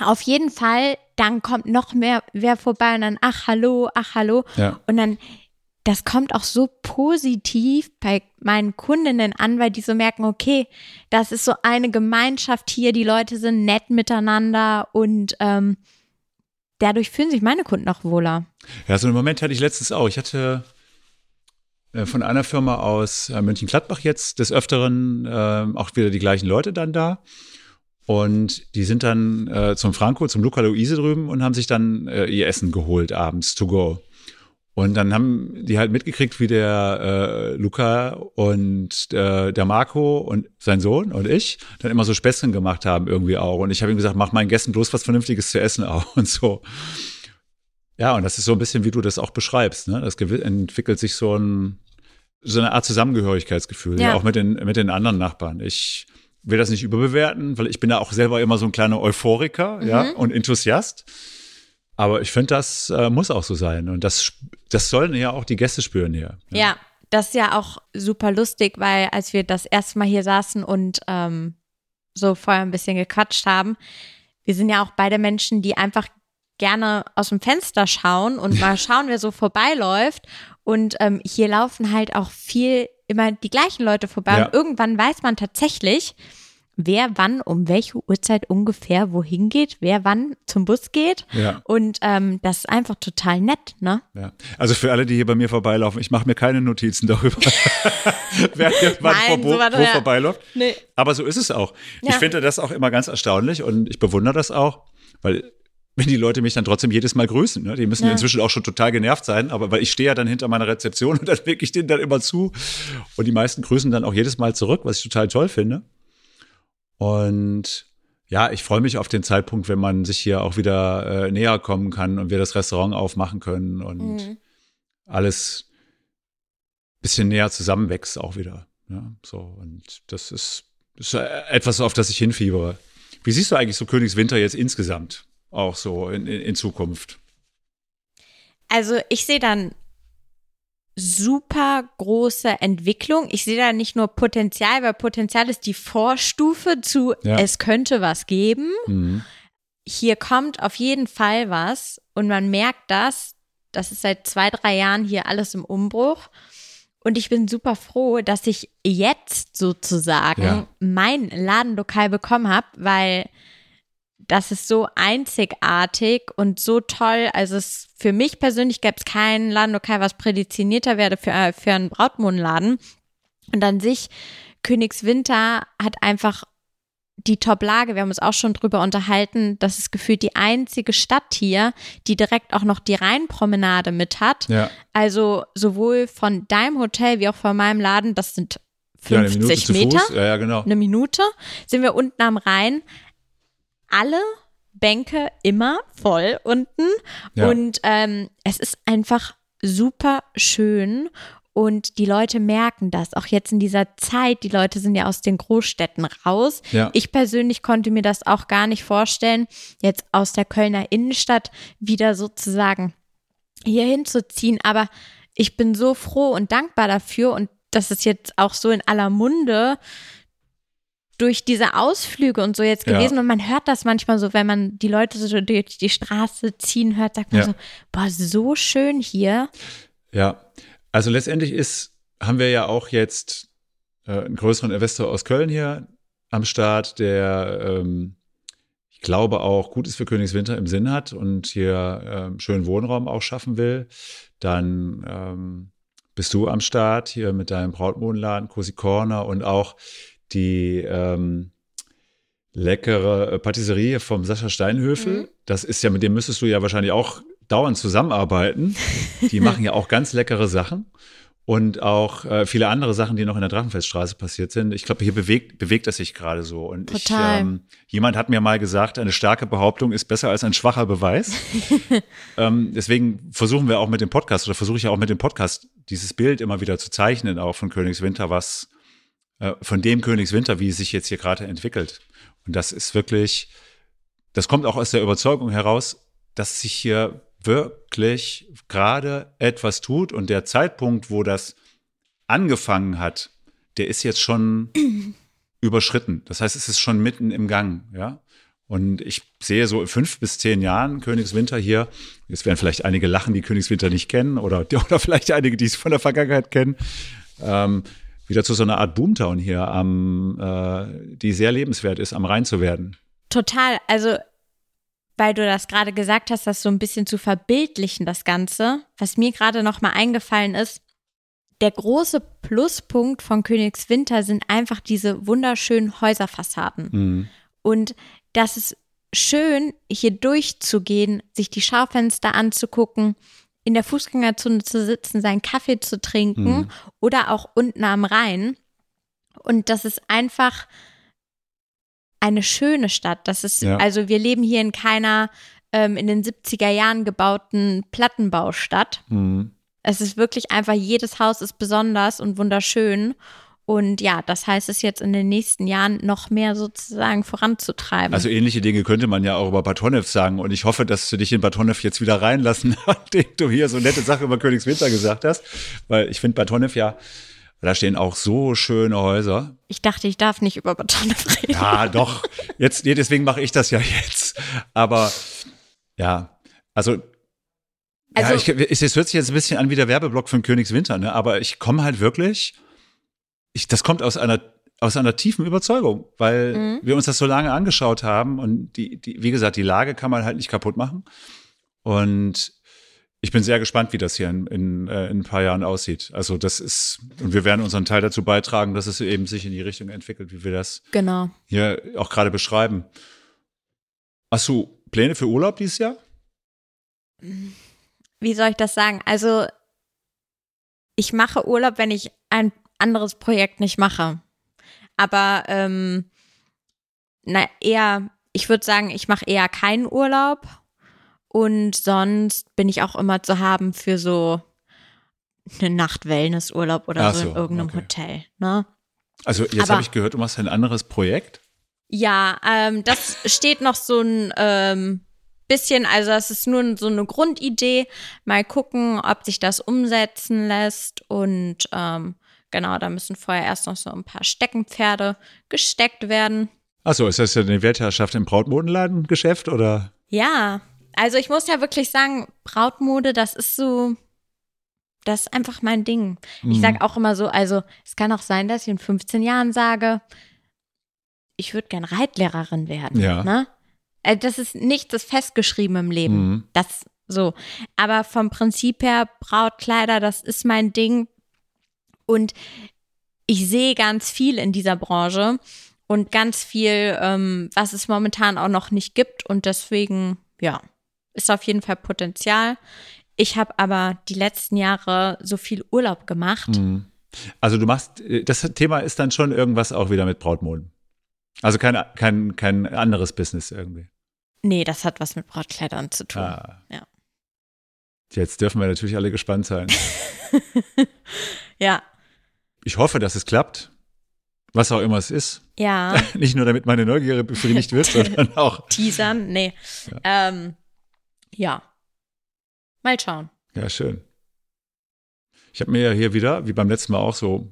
auf jeden Fall, dann kommt noch mehr wer vorbei und dann, ach hallo, ach hallo. Ja. Und dann, das kommt auch so positiv bei meinen Kundinnen an, weil die so merken, okay, das ist so eine Gemeinschaft hier, die Leute sind nett miteinander und ähm, dadurch fühlen sich meine Kunden auch wohler. Ja, so einen Moment hatte ich letztens auch. Ich hatte äh, von einer Firma aus äh, Mönchengladbach jetzt des Öfteren äh, auch wieder die gleichen Leute dann da. Und die sind dann äh, zum Franco, zum Luca Luise drüben und haben sich dann äh, ihr Essen geholt abends to go. Und dann haben die halt mitgekriegt, wie der äh, Luca und äh, der Marco und sein Sohn und ich dann immer so Späßchen gemacht haben irgendwie auch. Und ich habe ihm gesagt, mach meinen Gästen bloß was Vernünftiges zu essen auch und so. Ja, und das ist so ein bisschen, wie du das auch beschreibst. Ne? Das entwickelt sich so, ein, so eine Art Zusammengehörigkeitsgefühl, Ja. ja. auch mit den, mit den anderen Nachbarn. Ich will das nicht überbewerten, weil ich bin ja auch selber immer so ein kleiner Euphoriker ja, und Enthusiast. Aber ich finde, das äh, muss auch so sein. Und das, das sollen ja auch die Gäste spüren hier. Ja, das ist ja auch super lustig, weil als wir das erste Mal hier saßen und ähm, so vorher ein bisschen gequatscht haben, wir sind ja auch beide Menschen, die einfach gerne aus dem Fenster schauen und mal schauen, wer so vorbeiläuft. Und ähm, hier laufen halt auch viel immer die gleichen Leute vorbei. Ja. Und irgendwann weiß man tatsächlich, wer wann um welche Uhrzeit ungefähr wohin geht, wer wann zum Bus geht. Ja. Und ähm, das ist einfach total nett, ne? Ja. Also für alle, die hier bei mir vorbeilaufen, ich mache mir keine Notizen darüber, wer hier wann Nein, vor, so wo ja. vorbeiläuft. Nee. Aber so ist es auch. Ich Ja. finde das auch immer ganz erstaunlich und ich bewundere das auch, weil wenn die Leute mich dann trotzdem jedes Mal grüßen, ne? die müssen Ja. inzwischen auch schon total genervt sein, aber weil ich stehe ja dann hinter meiner Rezeption und dann winke ich denen dann immer zu und die meisten grüßen dann auch jedes Mal zurück, was ich total toll finde. Und ja, ich freue mich auf den Zeitpunkt, wenn man sich hier auch wieder äh, näher kommen kann und wir das Restaurant aufmachen können und Mhm. alles bisschen näher zusammenwächst auch wieder. Ja, so und das ist, ist äh, etwas, auf das ich hinfiebere. Wie siehst du eigentlich so Königswinter jetzt insgesamt auch so in, in, in Zukunft? Also ich sehe dann super große Entwicklung. Ich sehe da nicht nur Potenzial, weil Potenzial ist die Vorstufe zu, Ja. es könnte was geben. Mhm. Hier kommt auf jeden Fall was und man merkt das. Das ist seit zwei, drei Jahren hier alles im Umbruch. Und ich bin super froh, dass ich jetzt sozusagen Ja. mein Ladenlokal bekommen habe, weil das ist so einzigartig und so toll. Also es, für mich persönlich gäbe es kein Ladenlokal, was prädestinierter wäre für, äh, für einen Brautmodenladen. Und an sich, Königswinter hat einfach die Top-Lage. Wir haben uns auch schon drüber unterhalten. Das ist gefühlt die einzige Stadt hier, die direkt auch noch die Rheinpromenade mit hat. Ja. Also sowohl von deinem Hotel wie auch von meinem Laden, das sind Ja, eine 50 Minute zu Meter Fuß. Ja, ja, genau. eine Minute, sind wir unten am Rhein. Alle Bänke immer voll unten. Ja. Und ähm, es ist einfach super schön. Und die Leute merken das, auch jetzt in dieser Zeit. Die Leute sind ja aus den Großstädten raus. Ja. Ich persönlich konnte mir das auch gar nicht vorstellen, jetzt aus der Kölner Innenstadt wieder sozusagen hier hinzuziehen. Aber ich bin so froh und dankbar dafür und das ist jetzt auch so in aller Munde durch diese Ausflüge und so jetzt Ja. gewesen. Und man hört das manchmal so, wenn man die Leute so durch die Straße ziehen hört, sagt man Ja. so, boah, so schön hier. Ja, also letztendlich ist, haben wir ja auch jetzt äh, einen größeren Investor aus Köln hier am Start, der ähm, ich glaube auch Gutes für Königswinter im Sinn hat und hier ähm, schönen Wohnraum auch schaffen will. Dann ähm, bist du am Start hier mit deinem Brautmodenladen Cosi Corner und auch die ähm, leckere äh, Patisserie vom Sascha Steinhöfel. Mhm. Das ist ja, mit dem müsstest du ja wahrscheinlich auch dauernd zusammenarbeiten. Die machen ja auch ganz leckere Sachen. Und auch äh, viele andere Sachen, die noch in der Drachenfeststraße passiert sind. Ich glaube, hier bewegt, bewegt es sich gerade so. Und Total. ich, ähm, jemand hat mir mal gesagt, eine starke Behauptung ist besser als ein schwacher Beweis. ähm, deswegen versuchen wir auch mit dem Podcast, oder versuche ich ja auch mit dem Podcast, dieses Bild immer wieder zu zeichnen, auch von Königswinter, was äh, von dem Königswinter, wie es sich jetzt hier gerade entwickelt. Und das ist wirklich, das kommt auch aus der Überzeugung heraus, dass sich hier wirklich gerade etwas tut und der Zeitpunkt, wo das angefangen hat, der ist jetzt schon überschritten. Das heißt, es ist schon mitten im Gang, ja. Und ich sehe so in fünf bis zehn Jahren Königswinter hier. Jetzt werden vielleicht einige lachen, die Königswinter nicht kennen oder, oder vielleicht einige, die es von der Vergangenheit kennen. Ähm, wieder zu so einer Art Boomtown hier, am, äh, die sehr lebenswert ist, am Rhein zu werden. Total. Also, weil du das gerade gesagt hast, das so ein bisschen zu verbildlichen, das Ganze. Was mir gerade noch mal eingefallen ist, der große Pluspunkt von Königswinter sind einfach diese wunderschönen Häuserfassaden. Mhm. Und das ist schön, hier durchzugehen, sich die Schaufenster anzugucken, in der Fußgängerzone zu sitzen, seinen Kaffee zu trinken Mhm. oder auch unten am Rhein. Und das ist einfach eine schöne Stadt. Das ist, Ja. also wir leben hier in keiner ähm, in den 70er Jahren gebauten Plattenbaustadt. Mhm. Es ist wirklich einfach, jedes Haus ist besonders und wunderschön. Und ja, das heißt es jetzt in den nächsten Jahren noch mehr sozusagen voranzutreiben. Also ähnliche Dinge könnte man ja auch über Batonev sagen. Und ich hoffe, dass du dich in Batonev jetzt wieder reinlassen, nachdem du hier so nette Sachen über Königswinter gesagt hast. Weil ich finde Batonev ja, da stehen auch so schöne Häuser. ich dachte, ich darf nicht über Batonev reden. Ja, doch. Jetzt, nee, deswegen mache ich das ja jetzt. Aber ja, also. Also- ja, ich, es es hört sich jetzt ein bisschen an wie der Werbeblock von Königswinter, ne? Aber ich komme halt wirklich, ich, das kommt aus einer aus einer tiefen Überzeugung, weil Mhm. wir uns das so lange angeschaut haben und die, die, wie gesagt, die Lage kann man halt nicht kaputt machen. Und ich bin sehr gespannt, wie das hier in, in, äh, in ein paar Jahren aussieht. Also das ist, und wir werden unseren Teil dazu beitragen, dass es eben sich in die Richtung entwickelt, wie wir das Genau. hier auch gerade beschreiben. Hast du Pläne für Urlaub dieses Jahr? Wie soll ich das sagen? Also, ich mache Urlaub, wenn ich ein anderes Projekt nicht mache. Aber, ähm, na, eher, ich würde sagen, ich mache eher keinen Urlaub. Und sonst bin ich auch immer zu haben für so eine Nacht Wellnessurlaub oder so, so, in irgendeinem okay. Hotel. Ne? Also jetzt habe ich gehört, du machst ein anderes Projekt. Ja, ähm, das steht noch so ein ähm, bisschen, also das ist nur so eine Grundidee. Mal gucken, ob sich das umsetzen lässt. Und ähm, genau, da müssen vorher erst noch so ein paar Steckenpferde gesteckt werden. Achso, ist das ja eine Weltherrschaft im Brautmodenladengeschäft oder? Ja, also ich muss ja wirklich sagen, Brautmode, das ist so, das ist einfach mein Ding. Ich Mhm. sage auch immer so, also es kann auch sein, dass ich in 15 Jahren sage, ich würde gern Reitlehrerin werden. Ja. Ne? Äh, Das ist nichts das festgeschrieben im Leben. Mhm. Das so. Aber vom Prinzip her, Brautkleider, das ist mein Ding. Und ich sehe ganz viel in dieser Branche und ganz viel, ähm, was es momentan auch noch nicht gibt. Und deswegen, ja, ist auf jeden Fall Potenzial. Ich habe aber die letzten Jahre so viel Urlaub gemacht. Mhm. Also du machst, äh, das Thema ist dann schon irgendwas auch wieder mit Brautmoden. Also kein, kein, kein anderes Business irgendwie. Nee, das hat was mit Brautkleidern zu tun. Ah. Ja. Jetzt dürfen wir natürlich alle gespannt sein. Ja, Ich hoffe, dass es klappt. Was auch immer es ist. ja. Nicht nur damit meine Neugier befriedigt wird, sondern auch. Teasern, nee. Ja. Ähm, ja. Mal schauen. Ja, schön. Ich habe mir ja hier wieder, wie beim letzten Mal auch, so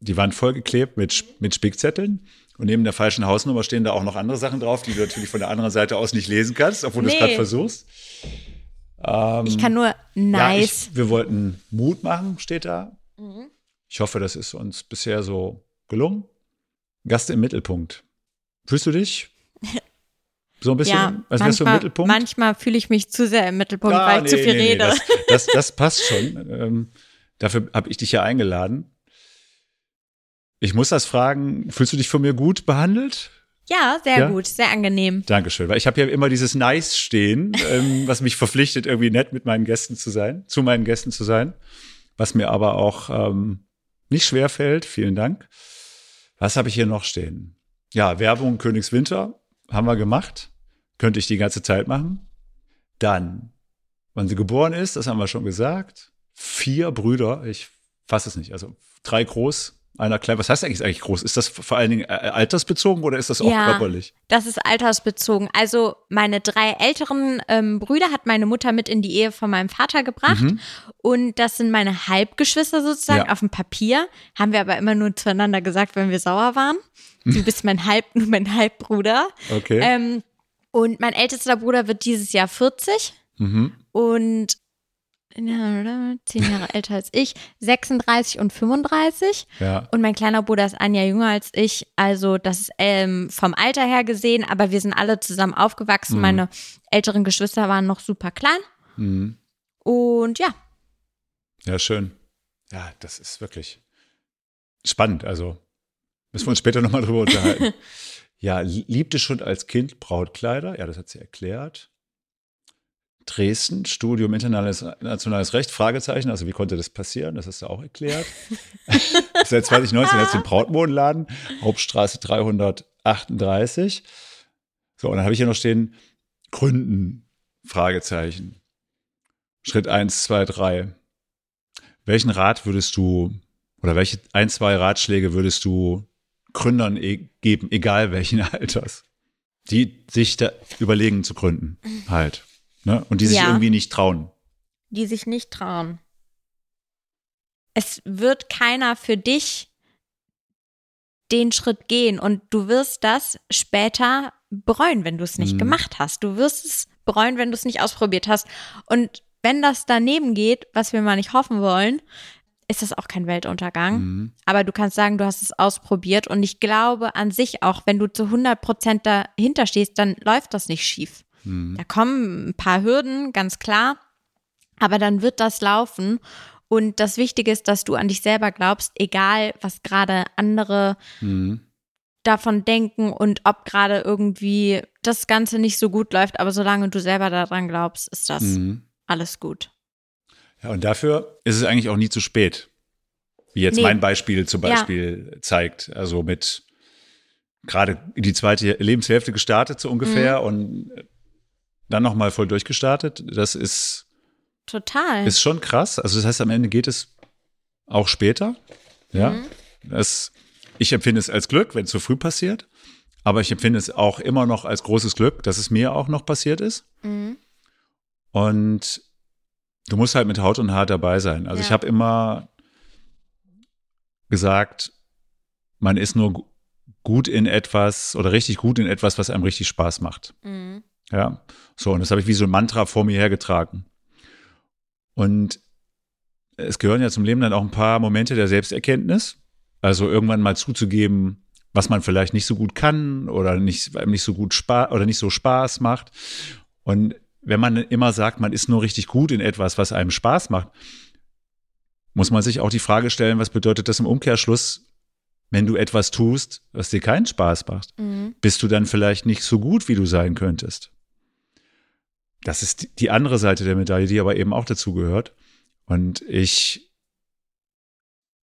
die Wand vollgeklebt mit, mit Spickzetteln. Und neben der falschen Hausnummer stehen da auch noch andere Sachen drauf, die du natürlich von der anderen Seite aus nicht lesen kannst, obwohl du es Nee. gerade versuchst. Ähm, Ich kann nur Ja, nice. ich, wir wollten Mut machen, steht da. Mhm. Ich hoffe, das ist uns bisher so gelungen. Gast im Mittelpunkt. Fühlst du dich so ein bisschen, ja, als wärst du im manchmal, Mittelpunkt? manchmal fühle ich mich zu sehr im Mittelpunkt, Ah, weil ich zu viel rede. Das, das, das passt schon. Ähm, dafür habe ich dich ja eingeladen. Ich muss das fragen, fühlst du dich von mir gut behandelt? ja, sehr Ja? gut, sehr angenehm. Dankeschön, weil ich habe ja immer dieses Nice stehen, ähm, was mich verpflichtet, irgendwie nett mit meinen Gästen zu sein, zu meinen Gästen zu sein, was mir aber auch ähm, nicht schwer fällt. Vielen Dank. Was habe ich hier noch stehen? Ja, Werbung Königswinter haben wir gemacht. Könnte ich die ganze Zeit machen. Dann, wann sie geboren ist, das haben wir schon gesagt. Vier Brüder, ich fasse es nicht, also drei groß, einer klein. Was heißt eigentlich eigentlich groß? Ist das vor allen Dingen äh, altersbezogen oder ist das auch Ja. körperlich? Das ist altersbezogen. Also meine drei älteren ähm, Brüder hat meine Mutter mit in die Ehe von meinem Vater gebracht. Mhm. Und das sind meine Halbgeschwister sozusagen Ja. auf dem Papier. Haben wir aber immer nur zueinander gesagt, wenn wir sauer waren. Du bist mein Halb, nur mein Halbbruder. Okay. Ähm, und mein ältester Bruder wird dieses Jahr 40 mhm. und zehn Jahre älter als ich, 36 und 35. Ja. Und mein kleiner Bruder ist ein Jahr jünger als ich. Also das ist ähm, vom Alter her gesehen, aber wir sind alle zusammen aufgewachsen. Mhm. Meine älteren Geschwister waren noch super klein. Mhm. Und ja, Ja, schön. Ja, das ist wirklich spannend. Also müssen wir uns später nochmal drüber unterhalten. ja, li- liebte schon als Kind Brautkleider. Ja, das hat sie erklärt. Dresden, Studium Internationales Recht, Fragezeichen. Also wie konnte das passieren? Das hast du auch erklärt. Seit 2019 hat sie einen Brautmodenladen, Hauptstraße 338. So, und dann habe ich hier noch stehen, Gründen, Fragezeichen. Schritt eins, zwei, drei. Welchen Rat würdest du oder welche ein, zwei Ratschläge würdest du Gründern e geben, egal welchen Alters, die sich da überlegen zu gründen, halt. Ne? Und die sich Ja. irgendwie nicht trauen. die sich nicht trauen. Es wird keiner für dich den Schritt gehen und du wirst das später bereuen, wenn du es nicht Mhm. gemacht hast. Du wirst es bereuen, wenn du es nicht ausprobiert hast. Und wenn das daneben geht, was wir mal nicht hoffen wollen, ist das auch kein Weltuntergang. Mhm. Aber du kannst sagen, du hast es ausprobiert. Und ich glaube an sich auch, wenn du zu 100 Prozent dahinter stehst, dann läuft das nicht schief. Mhm. Da kommen ein paar Hürden, ganz klar. Aber dann wird das laufen. Und das Wichtige ist, dass du an dich selber glaubst, egal was gerade andere mhm. davon denken und ob gerade irgendwie das Ganze nicht so gut läuft. Aber solange du selber daran glaubst, ist das mhm. alles gut. Ja, und dafür ist es eigentlich auch nie zu spät. Wie jetzt nee. mein Beispiel zum Beispiel ja. zeigt. Also mit gerade die zweite Lebenshälfte gestartet so ungefähr mhm. und dann nochmal voll durchgestartet. Das ist total. Ist schon krass. Also das heißt, am Ende geht es auch später. Ja. Mhm. Das, ich empfinde es als Glück, wenn es so früh passiert. Aber ich empfinde es auch immer noch als großes Glück, dass es mir auch noch passiert ist. Mhm. Und du musst halt mit Haut und Haar dabei sein. Also ja. ich habe immer gesagt, man ist nur gut in etwas oder richtig gut in etwas, was einem richtig Spaß macht. Mhm. Ja, so, und das habe ich wie so ein Mantra vor mir hergetragen. Und es gehören ja zum Leben dann auch ein paar Momente der Selbsterkenntnis. Also irgendwann mal zuzugeben, was man vielleicht nicht so gut kann oder nicht, nicht so gut Spaß oder nicht so Spaß macht. Und wenn man immer sagt, man ist nur richtig gut in etwas, was einem Spaß macht, muss man sich auch die Frage stellen, was bedeutet das im Umkehrschluss, wenn du etwas tust, was dir keinen Spaß macht? Mhm. Bist du dann vielleicht nicht so gut, wie du sein könntest? Das ist die andere Seite der Medaille, die aber eben auch dazu gehört. Und ich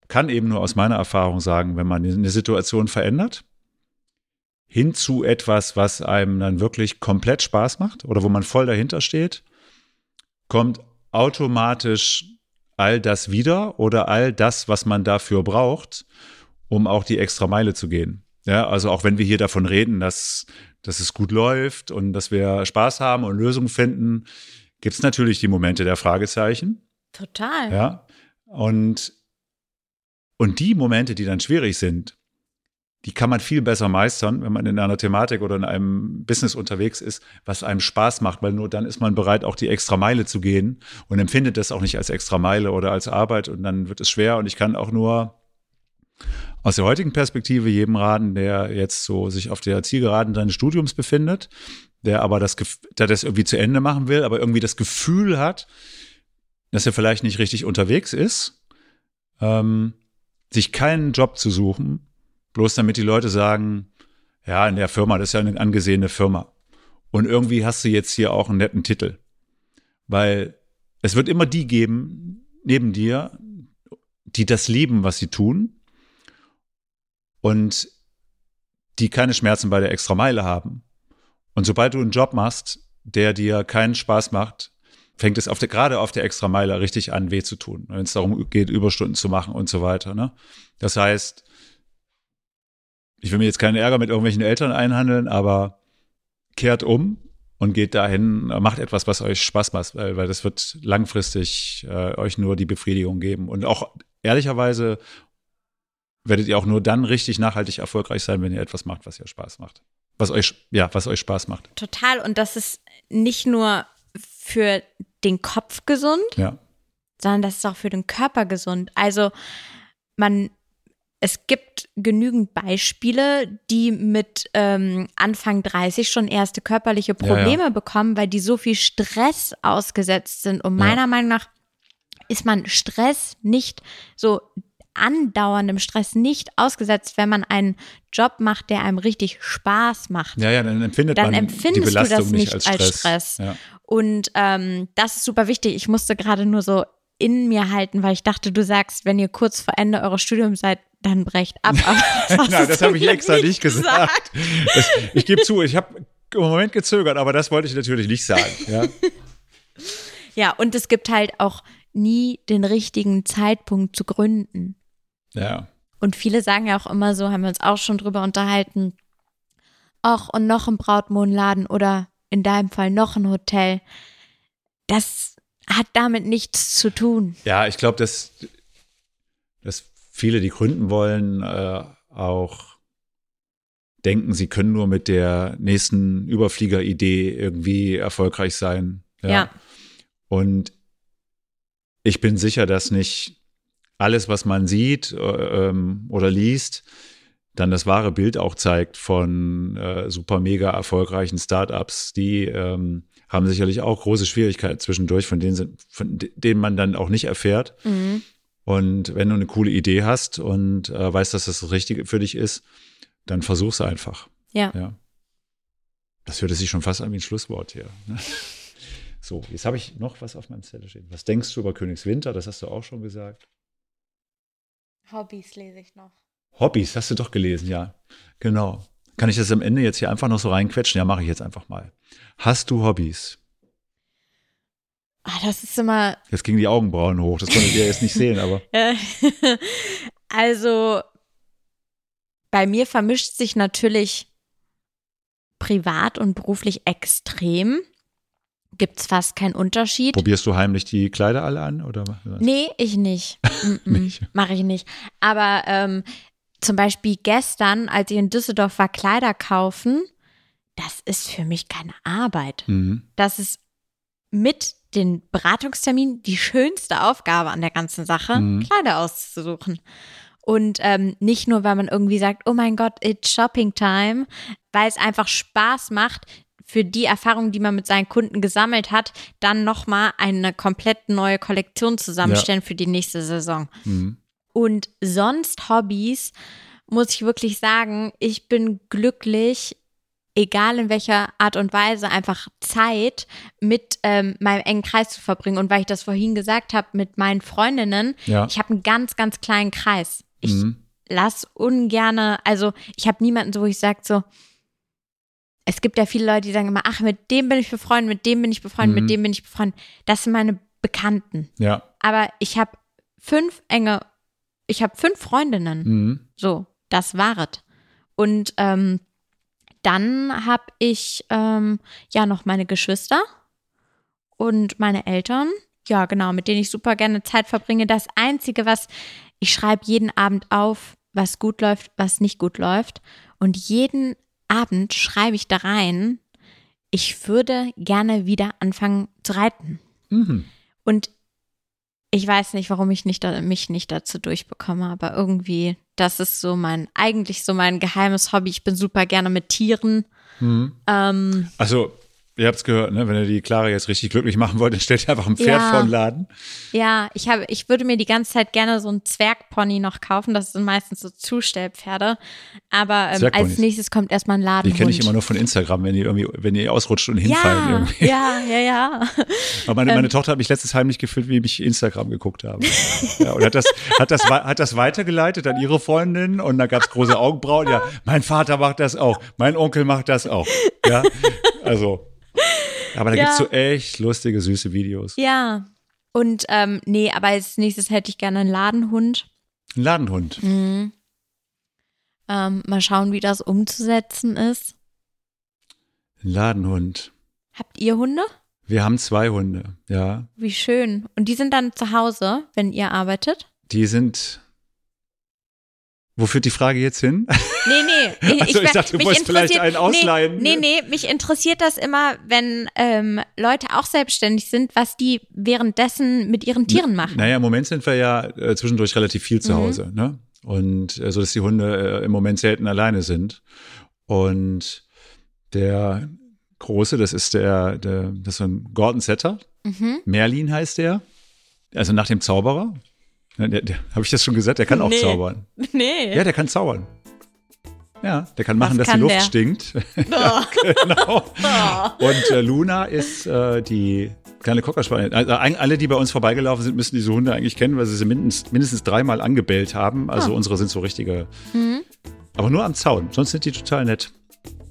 kann eben nur aus meiner Erfahrung sagen, wenn man eine Situation verändert, hin zu etwas, was einem dann wirklich komplett Spaß macht oder wo man voll dahinter steht, kommt automatisch all das wieder oder all das, was man dafür braucht, um auch die extra Meile zu gehen. Ja, also auch wenn wir hier davon reden, dass, dass es gut läuft und dass wir Spaß haben und Lösungen finden, gibt es natürlich die Momente der Fragezeichen. Total. Ja. Und, und die Momente, die dann schwierig sind, die kann man viel besser meistern, wenn man in einer Thematik oder in einem Business unterwegs ist, was einem Spaß macht, weil nur dann ist man bereit, auch die extra Meile zu gehen und empfindet das auch nicht als extra Meile oder als Arbeit und dann wird es schwer und ich kann auch nur aus der heutigen Perspektive jedem raten, der jetzt so sich auf der Zielgeraden seines Studiums befindet, der aber das, der das irgendwie zu Ende machen will, aber irgendwie das Gefühl hat, dass er vielleicht nicht richtig unterwegs ist, ähm, sich keinen Job zu suchen, Bloß damit die Leute sagen, ja, in der Firma, das ist ja eine angesehene Firma. Und irgendwie hast du jetzt hier auch einen netten Titel. Weil es wird immer die geben, neben dir, die das lieben, was sie tun. Und die keine Schmerzen bei der Extrameile haben. Und sobald du einen Job machst, der dir keinen Spaß macht, fängt es auf der, gerade auf der Extrameile richtig an, weh zu tun, wenn es darum geht, Überstunden zu machen und so weiter. Ne? Das heißt, ich will mir jetzt keinen Ärger mit irgendwelchen Eltern einhandeln, aber kehrt um und geht dahin, macht etwas, was euch Spaß macht, weil, weil das wird langfristig äh, euch nur die Befriedigung geben. Und auch ehrlicherweise werdet ihr auch nur dann richtig nachhaltig erfolgreich sein, wenn ihr etwas macht, was ihr Spaß macht. Was euch, ja, was euch Spaß macht. Total. Und das ist nicht nur für den Kopf gesund, ja. sondern das ist auch für den Körper gesund. Also man es gibt genügend Beispiele, die mit ähm, Anfang 30 schon erste körperliche Probleme ja, ja. bekommen, weil die so viel Stress ausgesetzt sind. Und meiner. Meinung nach ist man Stress nicht so andauerndem Stress nicht ausgesetzt, wenn man einen Job macht, der einem richtig Spaß macht. Ja, ja, dann empfindet dann man empfindest die Belastung du das nicht als Stress. Als Stress. Ja. Und ähm, das ist super wichtig. Ich musste gerade nur so in mir halten, weil ich dachte, du sagst, wenn ihr kurz vor Ende eures Studiums seid, dann brecht ab. Aber das, das habe ich extra nicht gesagt. Das, ich gebe zu, ich habe im Moment gezögert, aber das wollte ich natürlich nicht sagen. Ja, ja und es gibt halt auch nie den richtigen Zeitpunkt zu gründen. Ja. Und viele sagen ja auch immer so, haben wir uns auch schon drüber unterhalten, ach, und noch ein Brautmodenladen oder in deinem Fall noch ein Hotel. Das hat damit nichts zu tun. Ja, ich glaube, dass, dass viele, die gründen wollen, äh, auch denken, sie können nur mit der nächsten Überfliegeridee irgendwie erfolgreich sein. Ja. ja. Und ich bin sicher, dass nicht alles, was man sieht äh, ähm, oder liest, dann das wahre Bild auch zeigt von äh, super mega erfolgreichen Startups, die ähm, haben sicherlich auch große Schwierigkeiten zwischendurch, von denen, von denen man dann auch nicht erfährt. Mhm. Und wenn du eine coole Idee hast und äh, weißt, dass das das Richtige für dich ist, dann versuch's einfach. Ja. ja. Das hört sich schon fast an wie ein Schlusswort hier. So, jetzt habe ich noch was auf meinem Zettel stehen. Was denkst du über Königswinter? Das hast du auch schon gesagt. Hobbys lese ich noch. Hobbys, hast du doch gelesen, ja. Genau. Kann ich das am Ende jetzt hier einfach noch so reinquetschen? Ja, mache ich jetzt einfach mal. Hast du Hobbys? Ah, das ist immer. Jetzt gingen die Augenbrauen hoch. Das konntet ihr jetzt nicht sehen, aber. also, bei mir vermischt sich natürlich privat und beruflich extrem. Gibt es fast keinen Unterschied. Probierst du heimlich die Kleider alle an? Oder Nee, ich nicht. nicht. Mache ich nicht. Aber ähm, zum Beispiel gestern, als ich in Düsseldorf war, Kleider kaufen, das ist für mich keine Arbeit. Mhm. Das ist mit den Beratungstermin die schönste Aufgabe an der ganzen Sache, mhm. Kleider auszusuchen. Und ähm, nicht nur, weil man irgendwie sagt, oh mein Gott, it's Shopping Time, weil es einfach Spaß macht, für die Erfahrung, die man mit seinen Kunden gesammelt hat, dann nochmal eine komplett neue Kollektion zusammenstellen ja. für die nächste Saison. Mhm. Und sonst Hobbys, muss ich wirklich sagen, ich bin glücklich, egal in welcher Art und Weise, einfach Zeit mit ähm, meinem engen Kreis zu verbringen. Und weil ich das vorhin gesagt habe, mit meinen Freundinnen, ja. ich habe einen ganz, ganz kleinen Kreis. Ich mhm. lass ungerne, also ich habe niemanden so, wo ich sage so, es gibt ja viele Leute, die sagen immer, ach, mit dem bin ich befreundet, mit dem bin ich befreundet, mhm. mit dem bin ich befreundet. Das sind meine Bekannten. Ja. Aber ich habe fünf enge, ich habe fünf Freundinnen. Mhm. So, das waret. Und ähm, dann habe ich ähm, ja noch meine Geschwister und meine Eltern. Ja, genau, mit denen ich super gerne Zeit verbringe. Das Einzige, was ich schreibe jeden Abend auf, was gut läuft, was nicht gut läuft. Und jeden Abend schreibe ich da rein, ich würde gerne wieder anfangen zu reiten. Mhm. Und ich weiß nicht, warum ich nicht, mich nicht dazu durchbekomme, aber irgendwie, das ist so mein, eigentlich so mein geheimes Hobby. Ich bin super gerne mit Tieren. Mhm. Ähm, also Ihr habt es gehört, ne? wenn ihr die Clara jetzt richtig glücklich machen wollt, dann stellt ihr einfach ein Pferd ja. vor den Laden. Ja, ich, habe, ich würde mir die ganze Zeit gerne so ein Zwergpony noch kaufen. Das sind meistens so Zustellpferde. Aber ähm, als nächstes kommt erstmal ein Laden. Die kenne ich immer nur von Instagram, wenn ihr irgendwie, wenn ihr ausrutscht und hinfallen. Ja, irgendwie. ja, ja, ja. Aber meine, meine ähm, Tochter hat mich letztes heimlich gefühlt, wie ich Instagram geguckt habe. ja, und hat das, hat, das, hat das weitergeleitet an ihre Freundin und da gab es große Augenbrauen. Ja, mein Vater macht das auch, mein Onkel macht das auch. Ja, also aber da ja. gibt es so echt lustige, süße Videos. Ja. Und ähm, nee, aber als nächstes hätte ich gerne einen Ladenhund. Ein Ladenhund. Mhm. Ähm, mal schauen, wie das umzusetzen ist. Ein Ladenhund. Habt ihr Hunde? Wir haben zwei Hunde, ja. Wie schön. Und die sind dann zu Hause, wenn ihr arbeitet? Die sind wo führt die Frage jetzt hin? Nee, nee. Ich, also ich, ich dachte, du wolltest vielleicht einen ausleihen. Nee, nee, nee, mich interessiert das immer, wenn ähm, Leute auch selbstständig sind, was die währenddessen mit ihren Tieren machen. Naja, im Moment sind wir ja äh, zwischendurch relativ viel zu mhm. Hause. Ne? Und äh, so, dass die Hunde äh, im Moment selten alleine sind. Und der Große, das ist der, der das ist so ein Gordon Setter. Mhm. Merlin heißt der. Also nach dem Zauberer. Habe ich das schon gesagt? Der kann auch nee. zaubern. Nee. Ja, der kann zaubern. Ja, der kann machen, Was dass die Luft der? stinkt. ja, genau. Oh. Und äh, Luna ist äh, die kleine Cockerspaniel. Also, alle, die bei uns vorbeigelaufen sind, müssen diese Hunde eigentlich kennen, weil sie sie mindestens, mindestens dreimal angebellt haben. Also oh. unsere sind so richtige. Mhm. Aber nur am Zaun, sonst sind die total nett.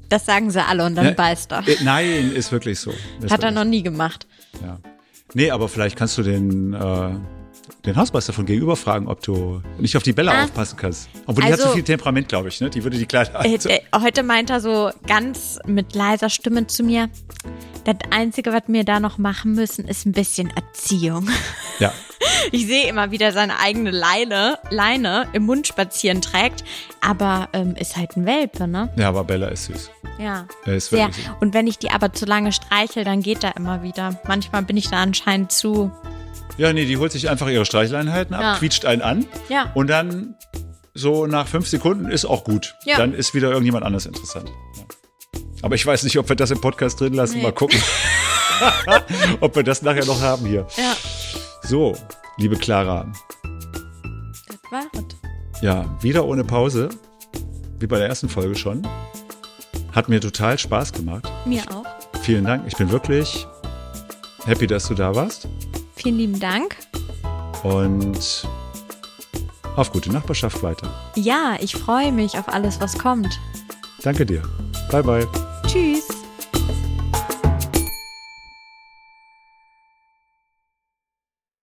Das sagen sie alle und dann ja, beißt er. Äh, nein, ist wirklich so. Ist Hat er noch nie gemacht. Ja. Nee, aber vielleicht kannst du den äh, den Hausmeister von gegenüber fragen, ob du nicht auf die Bella ah. aufpassen kannst. Obwohl die hat so also viel Temperament, glaube ich, ne? Die würde die Kleider. Äh, heute meint er so ganz mit leiser Stimme zu mir. Das Einzige, was wir da noch machen müssen, ist ein bisschen Erziehung. Ja. Ich sehe immer wieder seine eigene Leine, Leine im Mund spazieren trägt, aber ähm, ist halt ein Welpe, ne? Ja, aber Bella ist süß. Ja. Er ist sehr. Und wenn ich die aber zu lange streichel, dann geht er immer wieder. Manchmal bin ich da anscheinend zu Ja, nee, die holt sich einfach ihre Streicheleinheiten ab, Ja. quietscht einen an Ja. und dann so nach fünf Sekunden ist auch gut. Ja. Dann ist wieder irgendjemand anders interessant. Aber ich weiß nicht, ob wir das im Podcast drin lassen. Nee. Mal gucken, ob wir das nachher noch haben hier. Ja. So, liebe Clara, Das war es. ja, wieder ohne Pause, wie bei der ersten Folge schon. Hat mir total Spaß gemacht. Mir auch. Vielen Dank. Ich bin wirklich happy, dass du da warst. Vielen lieben Dank. Und auf gute Nachbarschaft weiter. Ja, ich freue mich auf alles, was kommt. Danke dir. Bye, bye. Tschüss.